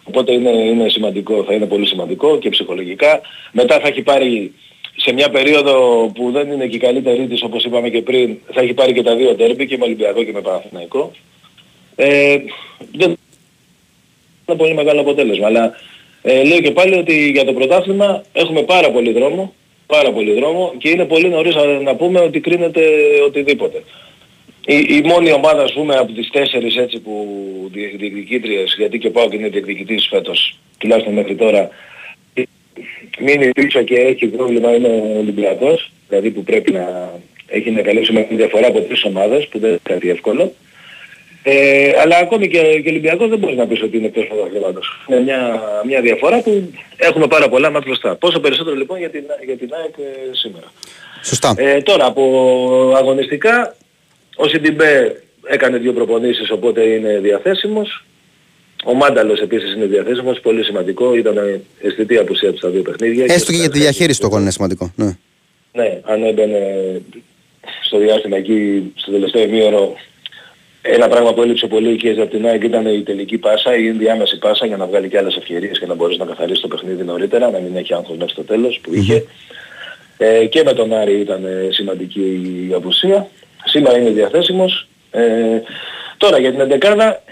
Οπότε είναι, είναι σημαντικό, θα είναι πολύ σημαντικό και ψυχολογικά. Μετά θα έχει πάρει σε μια περίοδο που δεν είναι και η καλύτερη της όπως είπαμε και πριν, θα έχει πάρει και τα δύο τέρμπι και με Ολυμπιακό και με Παναθηναϊκό. Ε, δεν είναι πολύ μεγάλο αποτέλεσμα. Αλλά ε, λέω και πάλι ότι για το πρωτάθλημα έχουμε πάρα πολύ δρόμο, πάρα πολύ δρόμο και είναι πολύ νωρίς να, να πούμε ότι κρίνεται οτιδήποτε. Η, η μόνη ομάδα ας πούμε από τις τέσσερις έτσι που διε- διεκδικήτριες, γιατί και πάω και είναι διεκδικητής φέτος, τουλάχιστον μέχρι τώρα, μείνει πίσω και έχει πρόβλημα είναι ο Ολυμπιακός, δηλαδή που πρέπει να έχει να καλύψει με διαφορά από τρεις ομάδες, που δεν είναι κάτι εύκολο. Ε, αλλά ακόμη και, και ο Ολυμπιακός δεν μπορείς να πεις ότι είναι εκτός πρωταθλήματος. Είναι μια, μια διαφορά που έχουμε πάρα πολλά μάτια μπροστά. Πόσο περισσότερο λοιπόν για την, για την ΑΕΚ ε, σήμερα. Σωστά. Ε, τώρα από αγωνιστικά ο Σιντιμπέ έκανε δύο προπονήσεις οπότε είναι διαθέσιμος. Ο Μάνταλος επίσης είναι διαθέσιμος, πολύ σημαντικό, ήταν αισθητή απουσία του στα δύο παιχνίδια. Έστω και για τη διαχείριση του αγώνα είναι σημαντικό. Ναι. Ναι, αν έμπαινε στο διάστημα εκεί, στο τελευταίο ημίωρο, ένα πράγμα που έλειψε πολύ και από την ΑΕΚ ήταν η τελική πάσα, η ενδιάμεση πάσα για να βγάλει και άλλες ευκαιρίες και να μπορέσει να καθαρίσει το παιχνίδι νωρίτερα, να μην έχει άγχος μέχρι το τέλος που είχε. Ε, και με τον Άρη ήταν ε, σημαντική η απουσία. Σήμερα είναι διαθέσιμος. Ε, τώρα για την εντεκάδα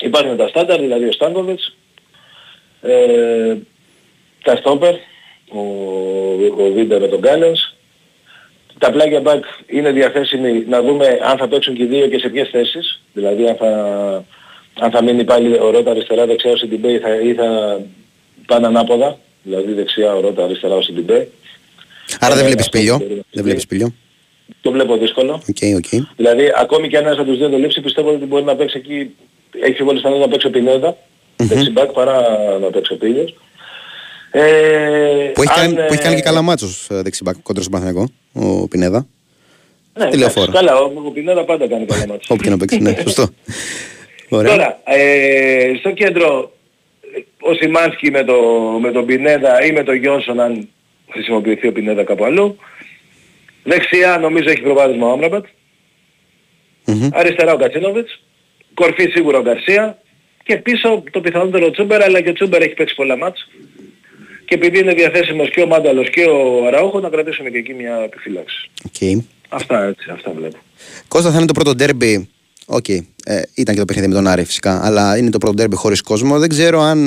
υπάρχουν τα στάνταρ, δηλαδή ο Στάνκοβιτς, ε, τα στόπερ, ο, ο Βίντα με τον Κάλενς. Τα πλάγια μπακ είναι διαθέσιμοι να δούμε αν θα παίξουν και οι δύο και σε ποιες θέσεις. Δηλαδή αν θα, αν θα μείνει πάλι ο Ρότα αριστερά δεξιά ο Σιντιμπέ ή θα, ή θα πάνε ανάποδα. Δηλαδή δεξιά ο Ρότα αριστερά ο Σιντιμπέ. Άρα δεν Ε, βλέπεις αυτό Πήλιο. μπορεί να Δεν βλέπεις Πήλιο. Το βλέπω δύσκολο. OK, OK. Δηλαδή ακόμη και αν ένας από τους δύο του λείψει πιστεύω ότι μπορεί να παίξει εκεί, έχει πιο πολύ πιθανότητα να παίξει ο Πινέδα, δεξιμπάκ παρά να παίξει ο Πίλιος. Ε, Που έχει, αν, κάνει, που έχει κάνει και ε, καλά μάτσος ε, δεξιμπάκ κόντρα στον Παναθηναϊκό, ο Πινέδα. Ναι, Στη εντάξει, λεωφόρο. καλά, ο, ο Πινέδα πάντα κάνει καλά μάτια. Όπου και να παίξει, ναι, σωστό. Ωραία. Τώρα, ε, στο κέντρο ο Σιμάνσκι με, το, με τον Πινέδα ή με τον Γιόνσον αν χρησιμοποιηθεί ο Πινέδα κάπου αλλού. Δεξιά νομίζω έχει προβάδισμα ο Άμραμπατ. Αριστερά ο Γκατσίνοβιτς. Κορφή σίγουρα ο Γκαρσία. Και πίσω το πιθανότερο ο Ζούμπερ, αλλά και ο Ζούμπερ έχει παίξει πολλά ματς. Και επειδή είναι διαθέσιμος και ο Μάνταλος και ο Αραούχο, να κρατήσουμε και εκεί μια επιφύλαξη. Οκ. Αυτά έτσι, αυτά βλέπω. Κώστα θα είναι το πρώτο ντέρμπι. Οκ. Ε, ήταν και το παιχνίδι με τον Άρη φυσικά. Αλλά είναι το πρώτο ντέρμπι χωρίς κόσμο. Δεν ξέρω αν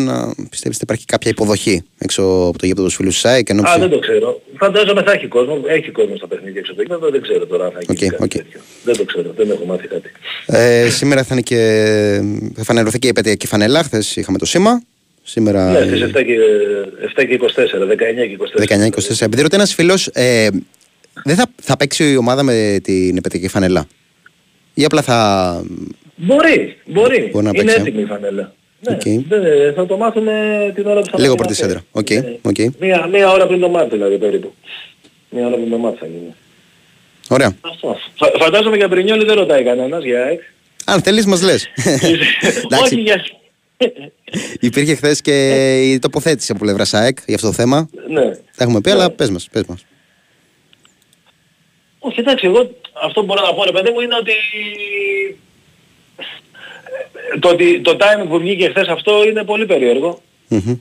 πιστεύεις ότι υπάρχει κάποια υποδοχή έξω από το γήπεδο τους φίλους της ΑΕΚ. Α, δεν το ξέρω. Φαντάζομαι θα έχει κόσμο. Έχει κόσμο στα παιχνίδια έξω από το γήπεδο. Δεν ξέρω τώρα αν θα γίνει κάτι τέτοιο. Δεν το ξέρω. Δεν έχω μάθει κάτι. Ε, σήμερα θα είναι και. Θα φανερωθεί και η επετειακή φανέλα. Χθες είχαμε το σήμα. Σήμερα. Ναι, στις 7 και, 7 και 24, 19 και 24. 19-24. Επειδή ρωτάει ένας φίλος, ε, δεν θα, θα παίξει η ομάδα με την επετειακή φανέλα. Ή απλά θα. Μπορεί, μπορεί. Μπορεί να Είναι παίξει, ε; έτοιμη η φανέλα. Ναι, Οκ. δεν- θα το μάθουμε την ώρα που θα Λίγο πριν τη σέντρα. Οκ. Ναι. οκ. Μία, μία ώρα πριν το ματς δηλαδή περίπου. Μία ώρα πριν το ματς θα γίνει. Ωραία. Αυτό. Φα, φαντάζομαι για Μπρινιόλι δεν ρωτάει κανένας για ΑΕΚ. Αν θέλεις, μας λες. Όχι για... Υπήρχε χθες και η τοποθέτηση από πλευρά ΣΑΕΚ για αυτό το θέμα. Ναι. Τα έχουμε πει, αλλά πες μας. Πες μας. Όχι, εντάξει, εγώ αυτό που μπορώ να πω ρε παιδί μου είναι ότι το, ότι το timing που βγήκε χθες αυτό είναι πολύ περίεργο. Μμμ.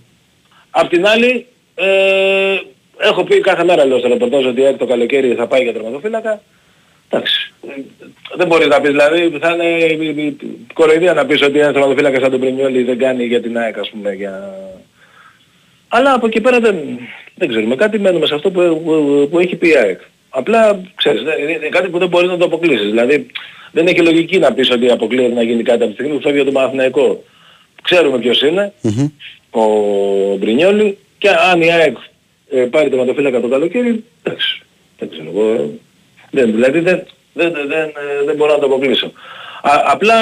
Απ' την άλλη, ε, έχω πει κάθε μέρα λέω στο ρεπορτάζ ότι η ΑΕΚ το καλοκαίρι θα πάει για τερματοφύλακα. Εντάξει. Ε, Δεν μπορεί να πεις, δηλαδή θα είναι ε, ε, κοροϊδία να πεις ότι ένας θεματοφύλακας σαν τον Πρινιόλη δεν κάνει για την ΑΕΚ ας πούμε για... Αλλά από εκεί πέρα δεν, δεν ξέρουμε κάτι, μένουμε σε αυτό που, που, που έχει πει η ΑΕΚ. Απλά, ξέρεις, δεν- είναι κάτι που δεν μπορείς να το αποκλείσεις. Δηλαδή, δεν έχει λογική να πεις ότι αποκλείεται να γίνει κάτι από τη στιγμή που φεύγει από τον Παναθηναϊκό. Ξέρουμε ποιος είναι, ο Μπρινιόλη, και αν η ΑΕΚ ε, πάρει τερματοφύλακα το καλοκαίρι, εντάξει, δεν ξέρω εγώ, ε, δεν, δηλαδή δεν, δεν, δεν, δεν, ε, δεν μπορώ να το αποκλείσω. Α, απλά,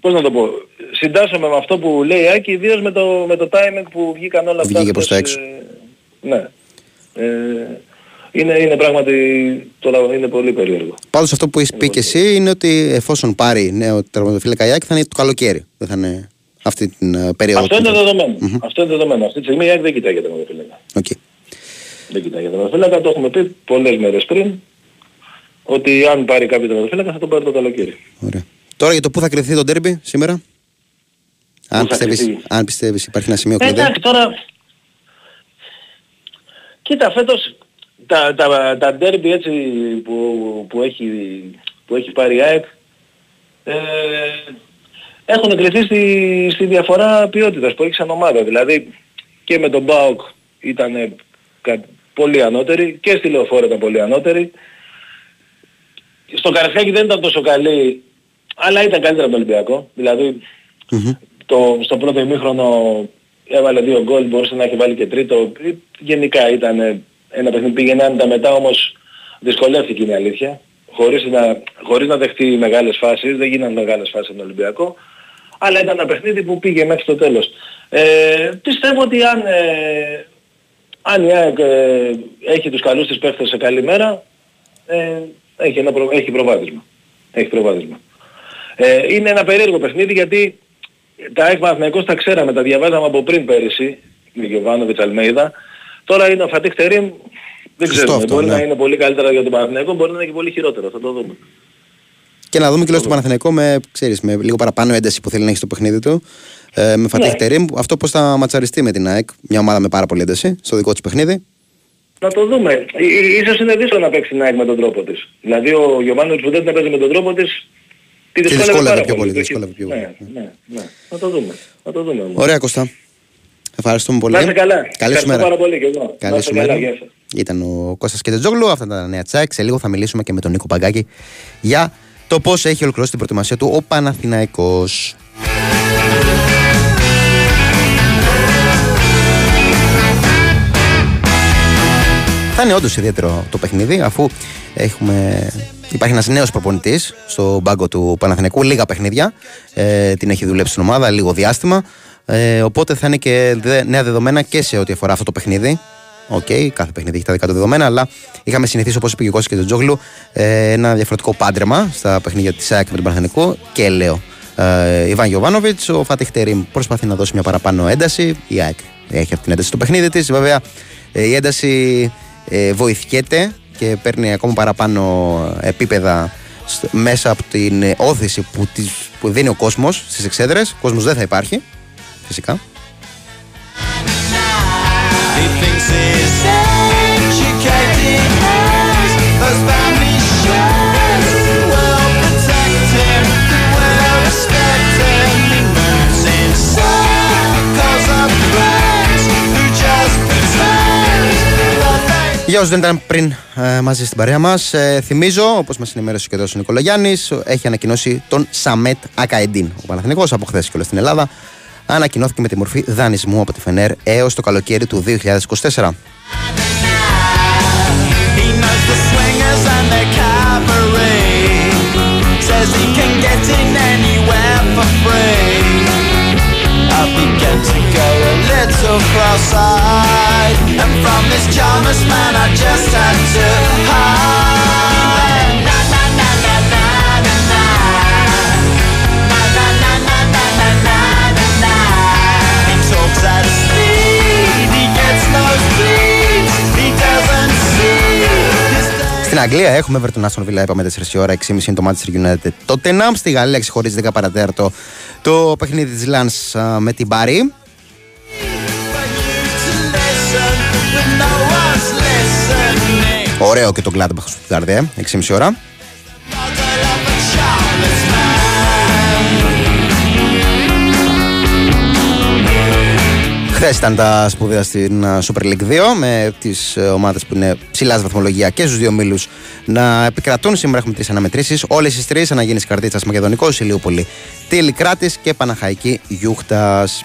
πώς να το πω, συντάσσομαι με αυτό που λέει η Άκη, ιδίως με το, με το timing που βγήκαν όλα αυτά. Βγήκε προς τα χθες, έξω. ε, ναι. Ε, είναι, είναι πράγματι, τώρα είναι πολύ περίεργο. Πάντως αυτό που έχεις πει και εσύ είναι ότι εφόσον πάρει νέο τερματοφύλακα η ΑΕΚ θα είναι το καλοκαίρι. Δεν θα είναι αυτή την ε, περίοδο. Αυτό που- είναι δεδομένο. Αυτό είναι δεδομένο. Αυτή τη στιγμή η ΑΕΚ δεν κοιτάει για τερματοφύλακα. Οκ. Δεν κοιτάει για τερματοφύλακα, το έχουμε πει πολλές μέρες πριν, ότι αν πάρει κάποιο τερματοφύλακα θα τον πάρει το καλοκαίρι. Τώρα για το πού θα κριθεί το ντέρμπι σήμερα; Αν θα πιστεύεις, κριθεί. αν πιστεύεις υπάρχει ένα σημείο Ε, κλειδί. Εντάξει, τώρα... Κοίτα, φέτος τα, τα, τα derby έτσι που, που, έχει, που έχει πάρει η ΑΕΚ ε, έχουν κρυθεί στη, στη διαφορά ποιότητας που έχει σαν ομάδα. Δηλαδή και με τον ΠΑΟΚ ήταν πολύ ανώτερη και στη Λεωφόρο ήταν πολύ ανώτερη. Στο Καρασκάκι δεν ήταν τόσο καλή, αλλά ήταν καλύτερα από τον Ολυμπιακό. Δηλαδή το, στο πρώτο ημίχρονο έβαλε δύο γκολ, μπορούσε να έχει βάλει και τρίτο. Ε, Γενικά ήταν ε, ένα παιχνίδι πήγαινε άνετα μετά όμως δυσκολεύτηκε είναι η αλήθεια. Χωρίς να, χωρίς να δεχτεί μεγάλες φάσεις, δεν γίνανε μεγάλες φάσεις από τον Ολυμπιακό. Αλλά ήταν ένα παιχνίδι που πήγε μέχρι το τέλος. Ε, πιστεύω ότι αν, ε, αν η ΑΕΚ ε, έχει τους καλούς της παίχτες σε καλή μέρα, ε, έχει, ένα προ, έχει προβάδισμα. Έχει προβάδισμα. Ε, είναι ένα περίεργο παιχνίδι γιατί τα ΑΕΚ Παναθηναϊκός τα ξέραμε, τα διαβάζαμε από πριν πέρυσι, με Γιωβάνοβιτς Αλμέιδα. Τώρα είναι ο Φατίχ Τερίμ, δεν Σωστό ξέρουμε, αυτό, μπορεί ναι. να είναι πολύ καλύτερα για τον Παναθηναϊκό, μπορεί να είναι και πολύ χειρότερο, θα το δούμε. Και να δούμε και λίγο στο Παναθηναϊκό με, ξέρεις, με λίγο παραπάνω ένταση που θέλει να έχει στο παιχνίδι του. Ε, με Φατίχ Ναι. Τερίμ, αυτό πώς θα ματσαριστεί με την ΑΕΚ. Μια ομάδα με πάρα πολύ ένταση στο δικό του παιχνίδι. Να το δούμε. Ί- ί- Ίσως είναι δύσκολο να παίξει την ΑΕΚ με τον τρόπο της. Δηλαδή ο Γιωβάνοβιτς που δεν την παίζει με τον τρόπο της, τη Και δυσκόλευε δυσκόλευε πάρα πιο πολύ, Το έχει- δυσκόλευε πιο πολύ. Ναι, ναι, ναι. Να το δούμε. Να το δούμε. όμως. Ωραία, Κώστα. Ευχαριστούμε πολύ. Να είστε καλά. Καλή σου Ευχαριστώ μέρα. πάρα πολύ και εγώ. Να Καλή είστε σου καλά. μέρα. Γεια σας. Ήταν ο Κώστας Κετετζόγλου. Αυτά τα νέα τσάκ. Σε λίγο θα μιλήσουμε και με τον Νίκο Παγκάκη για το πώς έχει ολοκληρώσει την προετοιμασία του ο Παναθηναϊκός. Θα είναι όντως ιδιαίτερο το παιχνίδι αφού έχουμε... υπάρχει ένας νέος προπονητής στο μπάγκο του Παναθηναϊκού. Λίγα παιχνίδια. Ε, την έχει δουλέψει στην ομάδα λίγο διάστημα. Ε, οπότε θα είναι και δε- νέα δεδομένα και σε ό,τι αφορά αυτό το παιχνίδι. Οκ, κάθε παιχνίδι έχει τα δικά του δεδομένα, αλλά είχαμε συνηθίσει όπως είπε και ο Κώστας Κετσετζόγλου ε, ένα διαφορετικό πάντρεμα στα παιχνίδια της ΑΕΚ με τον Παναθηναϊκό και λέω. Επί Ιβάν Γιοβάνοβιτς, ο Φάτιχ Τερίμ προσπαθεί να δώσει μια παραπάνω ένταση. Η ΑΕΚ έχει αυτή την ένταση στο παιχνίδι της. Βέβαια, ε, η ένταση ε, βοηθιέται και παίρνει ακόμα παραπάνω επίπεδα σ- μέσα από την ε, όθηση που, της, που δίνει ο κόσμος στις εξέδρες. Ο κόσμος δεν θα υπάρχει, φυσικά. He thinks he's educated as those family shows. Well protected, well respected. He moves in circles of friends who just pretend that they Για όσους δεν ήταν πριν ε, μαζί στην παρέα μας, ε, θυμίζω, όπως μας ενημέρωσε και εδώ ο Νικολογιάννη, έχει ανακοινώσει τον Σαμέτ Ακαεντίν. Ο Παναθηναϊκός από χθες και όλα στην Ελλάδα ανακοινώθηκε με τη μορφή δανεισμού από τη Φενέρ έως το καλοκαίρι του 2024. Αγγλία έχουμε Everton Aston Villa, είπαμε 4 η ώρα, 6.30 είναι το Manchester United. Το Tottenham στη Γαλλία ξεχωρίζει 10 παρατέρτο το παιχνίδι της Lens α, με την Πάρη. listen when no one's listening. Ωραίο και το Gladbach στο Stuttgart, 6,5 ώρα. Χθες ήταν τα σπουδαία στην uh, Super League 2 με τις ομάδες που είναι ψηλάς στη βαθμολογία και στους δύο μήλου να επικρατούν. Σήμερα έχουμε τρεις αναμετρήσεις. Όλες τις τρεις αναγίνει Καρδίτσα Μακεδονικός, Ηλιούπολη, Τίλη Κράτης και Παναχαϊκή Γιούχτας.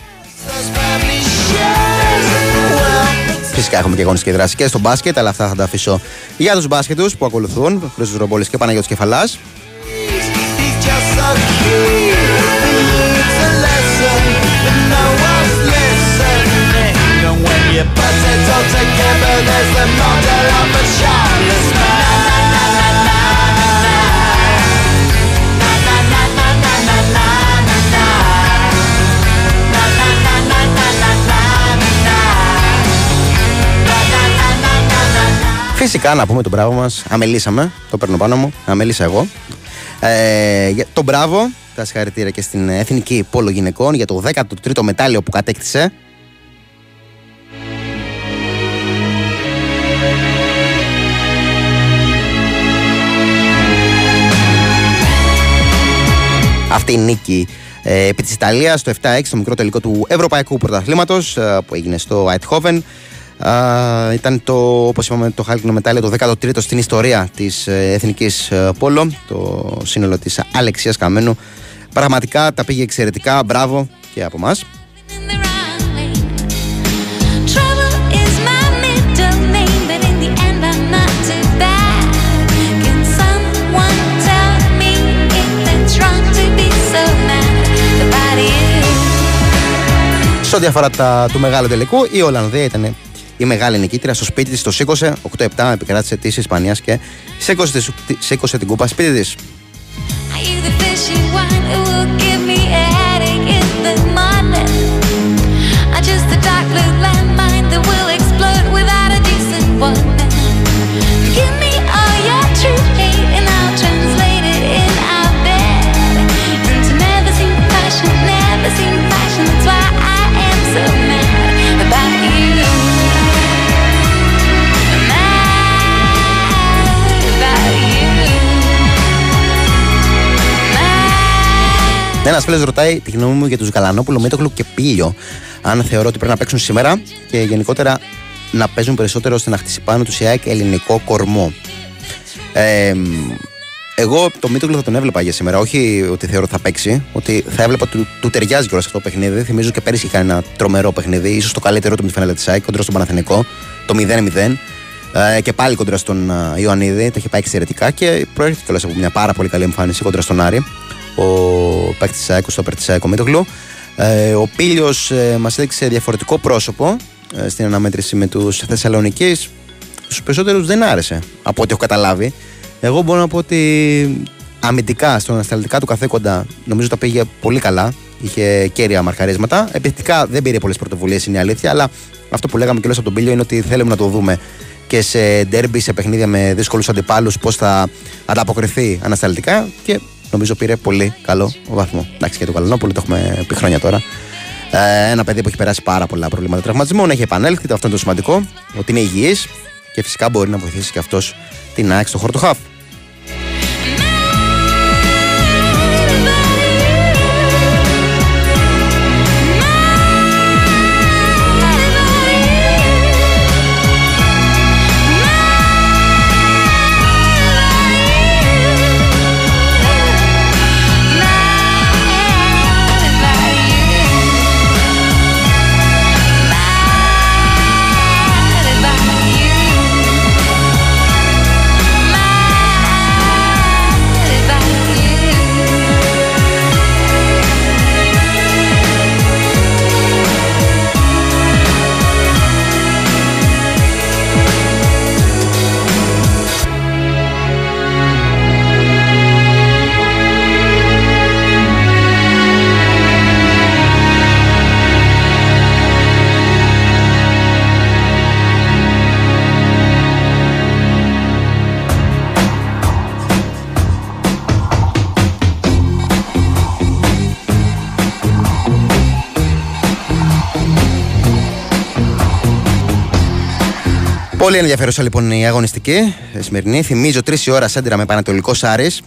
Φυσικά έχουμε και αγωνιστική δράση και στο μπάσκετ, αλλά αυτά θα τα αφήσω για τους μπάσκετους που ακολουθούν. Χρήστος Ρομπόλης και Παναγιώτης Κεφαλάς. Φυσικά να πούμε τον μπράβο μας. Αμελήσαμε. Το παίρνω πάνω μου. Αμελήσα εγώ. Ε, για- το μπράβο. Τα συγχαρητήρια και στην Εθνική Πόλο Γυναικών για το 13ο μετάλλιο που κατέκτησε. Αυτή η νίκη ε, επί της Ιταλίας το 7-6 στο μικρό τελικό του Ευρωπαϊκού Πρωταθλήματος ε, που έγινε στο Eindhoven. Α, ήταν το, όπως είπαμε, το χάλκινο μετάλλιο το 13ο στην ιστορία της ε, Εθνικής ε, Πόλο, το σύνολο της Αλεξίας Καμένου. Πραγματικά τα πήγε εξαιρετικά, μπράβο και από μας. Σε ό,τι αφορά τα, του μεγάλου τελικού, η Ολλανδία ήταν η μεγάλη νικήτρια. Στο σπίτι της, το σήκωσε. 8-7, επικράτησε της Ισπανίας και σήκωσε, της- σήκωσε την κούπα σπίτι της. Ένας φίλος ρωτάει τη γνώμη μου για τους Γαλανόπουλο, Μίτογλου και Πίλιο. Αν θεωρώ ότι πρέπει να παίξουν σήμερα και γενικότερα να παίζουν περισσότερο ώστε να χτίσει πάνω τους η ΑΕΚ ελληνικό κορμό. Ε, εγώ το Μίτογλου θα τον έβλεπα για σήμερα. Όχι ότι θεωρώ ότι θα παίξει, ότι θα έβλεπα ότι του, του ταιριάζει κιόλας αυτό το παιχνίδι. Θυμίζω και πέρυσι είχε ένα τρομερό παιχνίδι, ίσως το καλύτερο του με τη φανέλα της ΑΕΚ κοντρα στον Παναθηνικό, το 0-0. Ε, και πάλι κοντρα στον ε, Ιωαννίδη, το είχε πάει εξαιρετικά και προέρχεται κιόλας από μια πάρα πολύ καλή εμφάνιση κοντρα στον Άρη. Ο παίκτης της ΑΕΚ, ο στόπερ της ΑΕΚ, ο Μίτογλου. Ε, ο Πίλιο ε, μας έδειξε διαφορετικό πρόσωπο ε, στην αναμέτρηση με τους Θεσσαλονίκη. Στους περισσότερους δεν άρεσε από ό,τι έχω καταλάβει. Εγώ μπορώ να πω ότι αμυντικά, στον ανασταλτικά του καθέκοντα, νομίζω τα πήγε πολύ καλά. Είχε κέρια μαρκαρίσματα. Επιθετικά δεν πήρε πολλές πρωτοβουλίες, είναι η αλήθεια. Αλλά αυτό που λέγαμε και από τον Πίλιο είναι ότι θέλουμε να το δούμε και σε ντέρμπι, σε παιχνίδια με δύσκολους αντιπάλους, πώς θα ανταποκριθεί ανασταλτικά. Και νομίζω πήρε πολύ καλό βαθμό. Εντάξει, και το Καλανόπουλο το έχουμε πει χρόνια τώρα. Ε, ένα παιδί που έχει περάσει πάρα πολλά προβλήματα τραυματισμών, έχει επανέλθει. Αυτό είναι το σημαντικό. Ότι είναι υγιής και φυσικά μπορεί να βοηθήσει και αυτός την ΑΕΚ στο χώρο του χαφ. Πολύ ενδιαφέρουσα λοιπόν η αγωνιστική ε, σημερινή. Θυμίζω 3 η ώρα σέντρα με Πανατολικός Άρης.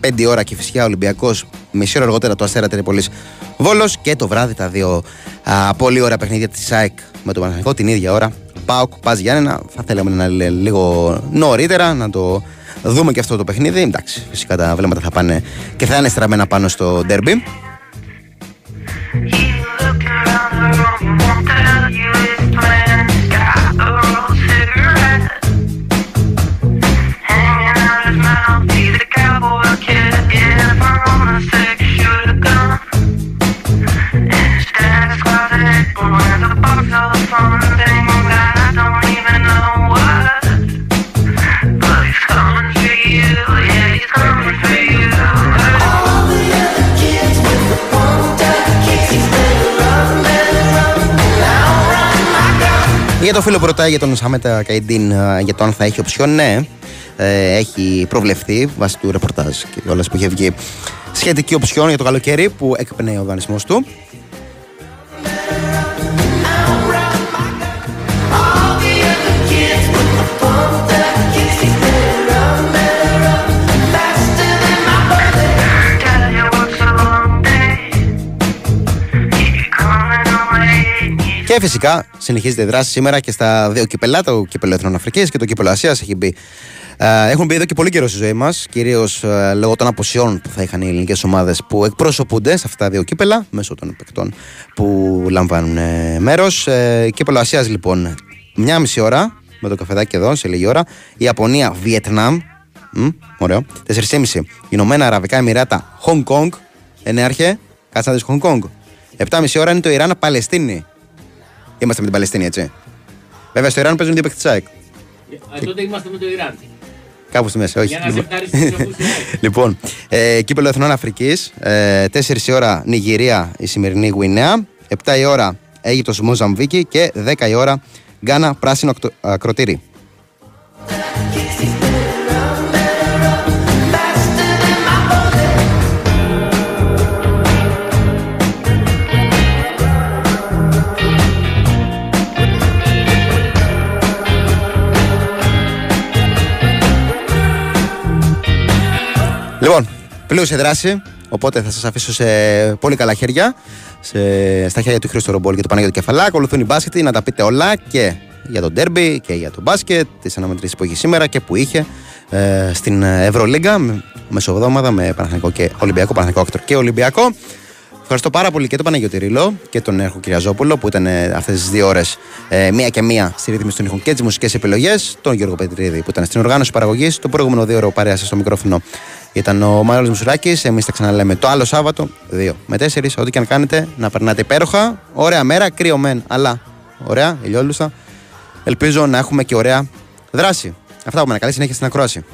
5 η ώρα και φυσικά Ολυμπιακός. Μισή ώρα αργότερα το Αστέρα Τρίπολη Βόλος. Και το βράδυ τα δύο α, πολύ ωραία παιχνίδια της ΣΑΕΚ με τον Παναγενικό την ίδια ώρα. Πάοκ, Πας Γιάννενα. Θα θέλαμε να είναι λίγο νωρίτερα να το δούμε και αυτό το παιχνίδι. Εντάξει, φυσικά τα βλέμματα θα πάνε και θα είναι στραμμένα πάνω στο ντέρμπι. Το φίλο που ρωτάει για τον Σάμετα Καϊντίν ε, για το αν θα έχει οψιόν, ναι, ε, έχει προβλεφθεί βάσει του ρεπορτάζ και όλας που είχε βγει σχετική οψιόν για το καλοκαίρι που έκπαινε ο δανεισμό του. Και φυσικά συνεχίζεται η δράση σήμερα και στα δύο κυπελά, το κύπελο Εθνών Αφρικής και το κύπελο Ασίας έχει μπει. Ε, έχουν μπει εδώ και πολύ καιρό στη ζωή μας, κυρίως λόγω των αποσιών που θα είχαν οι ελληνικές ομάδες που εκπροσωπούνται σε αυτά τα δύο κύπελα, μέσω των παικτών που λαμβάνουν ε, μέρος. Ε, κύπελο Ασίας λοιπόν, μια μισή ώρα με το καφεδάκι εδώ, σε λίγη ώρα. Η Ιαπωνία, Βιετνάμ. Μ, ωραίο. 4,5. Ηνωμένα Αραβικά Εμμυράτα, Χονγκ Κονγκ. Ενέαρχε, κάτσε να δεις Χονγκ Κονγκ. 7,5 ώρα είναι το Ιράν Παλαιστίνη. Είμαστε με την Παλαιστίνη, έτσι. Βέβαια στο Ιράν παίζουν δύο παίκτες ΑΕΚ. Ε, τότε είμαστε με το Ιράν. Κάπου στη μέση, όχι. Για να ζευγάρεις τους τρόπους της ΑΕΚ. λοιπόν, ε, κύπελο Εθνών Αφρικής. Ε, 4 η ώρα Νιγηρία, η σημερινή Γουινέα. 7 η ώρα Αίγυπτος Μοζαμβίκη. Και 10 η ώρα Γκάνα Πράσινο Ακτο- Ακροτήρι. Λοιπόν, πλούσια δράση. Οπότε θα σας αφήσω σε πολύ καλά χέρια. Σε, στα χέρια του Χρήστου Ρομπόλη και του Παναγιώτη Κεφαλά. Ακολουθούν οι μπάσκετοι να τα πείτε όλα και για το ντέρμπι και για το μπάσκετ, τις αναμετρήσεις που είχε σήμερα και που είχε ε, στην Ευρωλίγκα με- μεσοβδόμαδα με Παναθηναϊκό και Ολυμπιακό, Παναθηναϊκό Άκτορ και Ολυμπιακό. Ευχαριστώ πάρα πολύ και τον Παναγιώτη Ρήλο και τον Έρχο Κυριαζόπουλο που ήταν αυτές τις δύο ώρες ε, μία και μία στη ρύθμιση των ήχων και τις μουσικές επιλογές. Τον Γιώργο Πετρίδη που ήταν στην οργάνωση παραγωγής. Το προηγούμενο δίωρο παρέα σας στο μικρόφωνο ήταν ο Μάριο Μουσουράκη. Εμείς τα ξαναλέμε το άλλο Σάββατο, 2 με 4. Ό,τι και αν κάνετε, να περνάτε υπέροχα. Ωραία μέρα, κρύο μεν, αλλά ωραία, ηλιόλουστα. Ελπίζω να έχουμε και ωραία δράση. Αυτά που με καλή συνέχεια στην ακρόαση.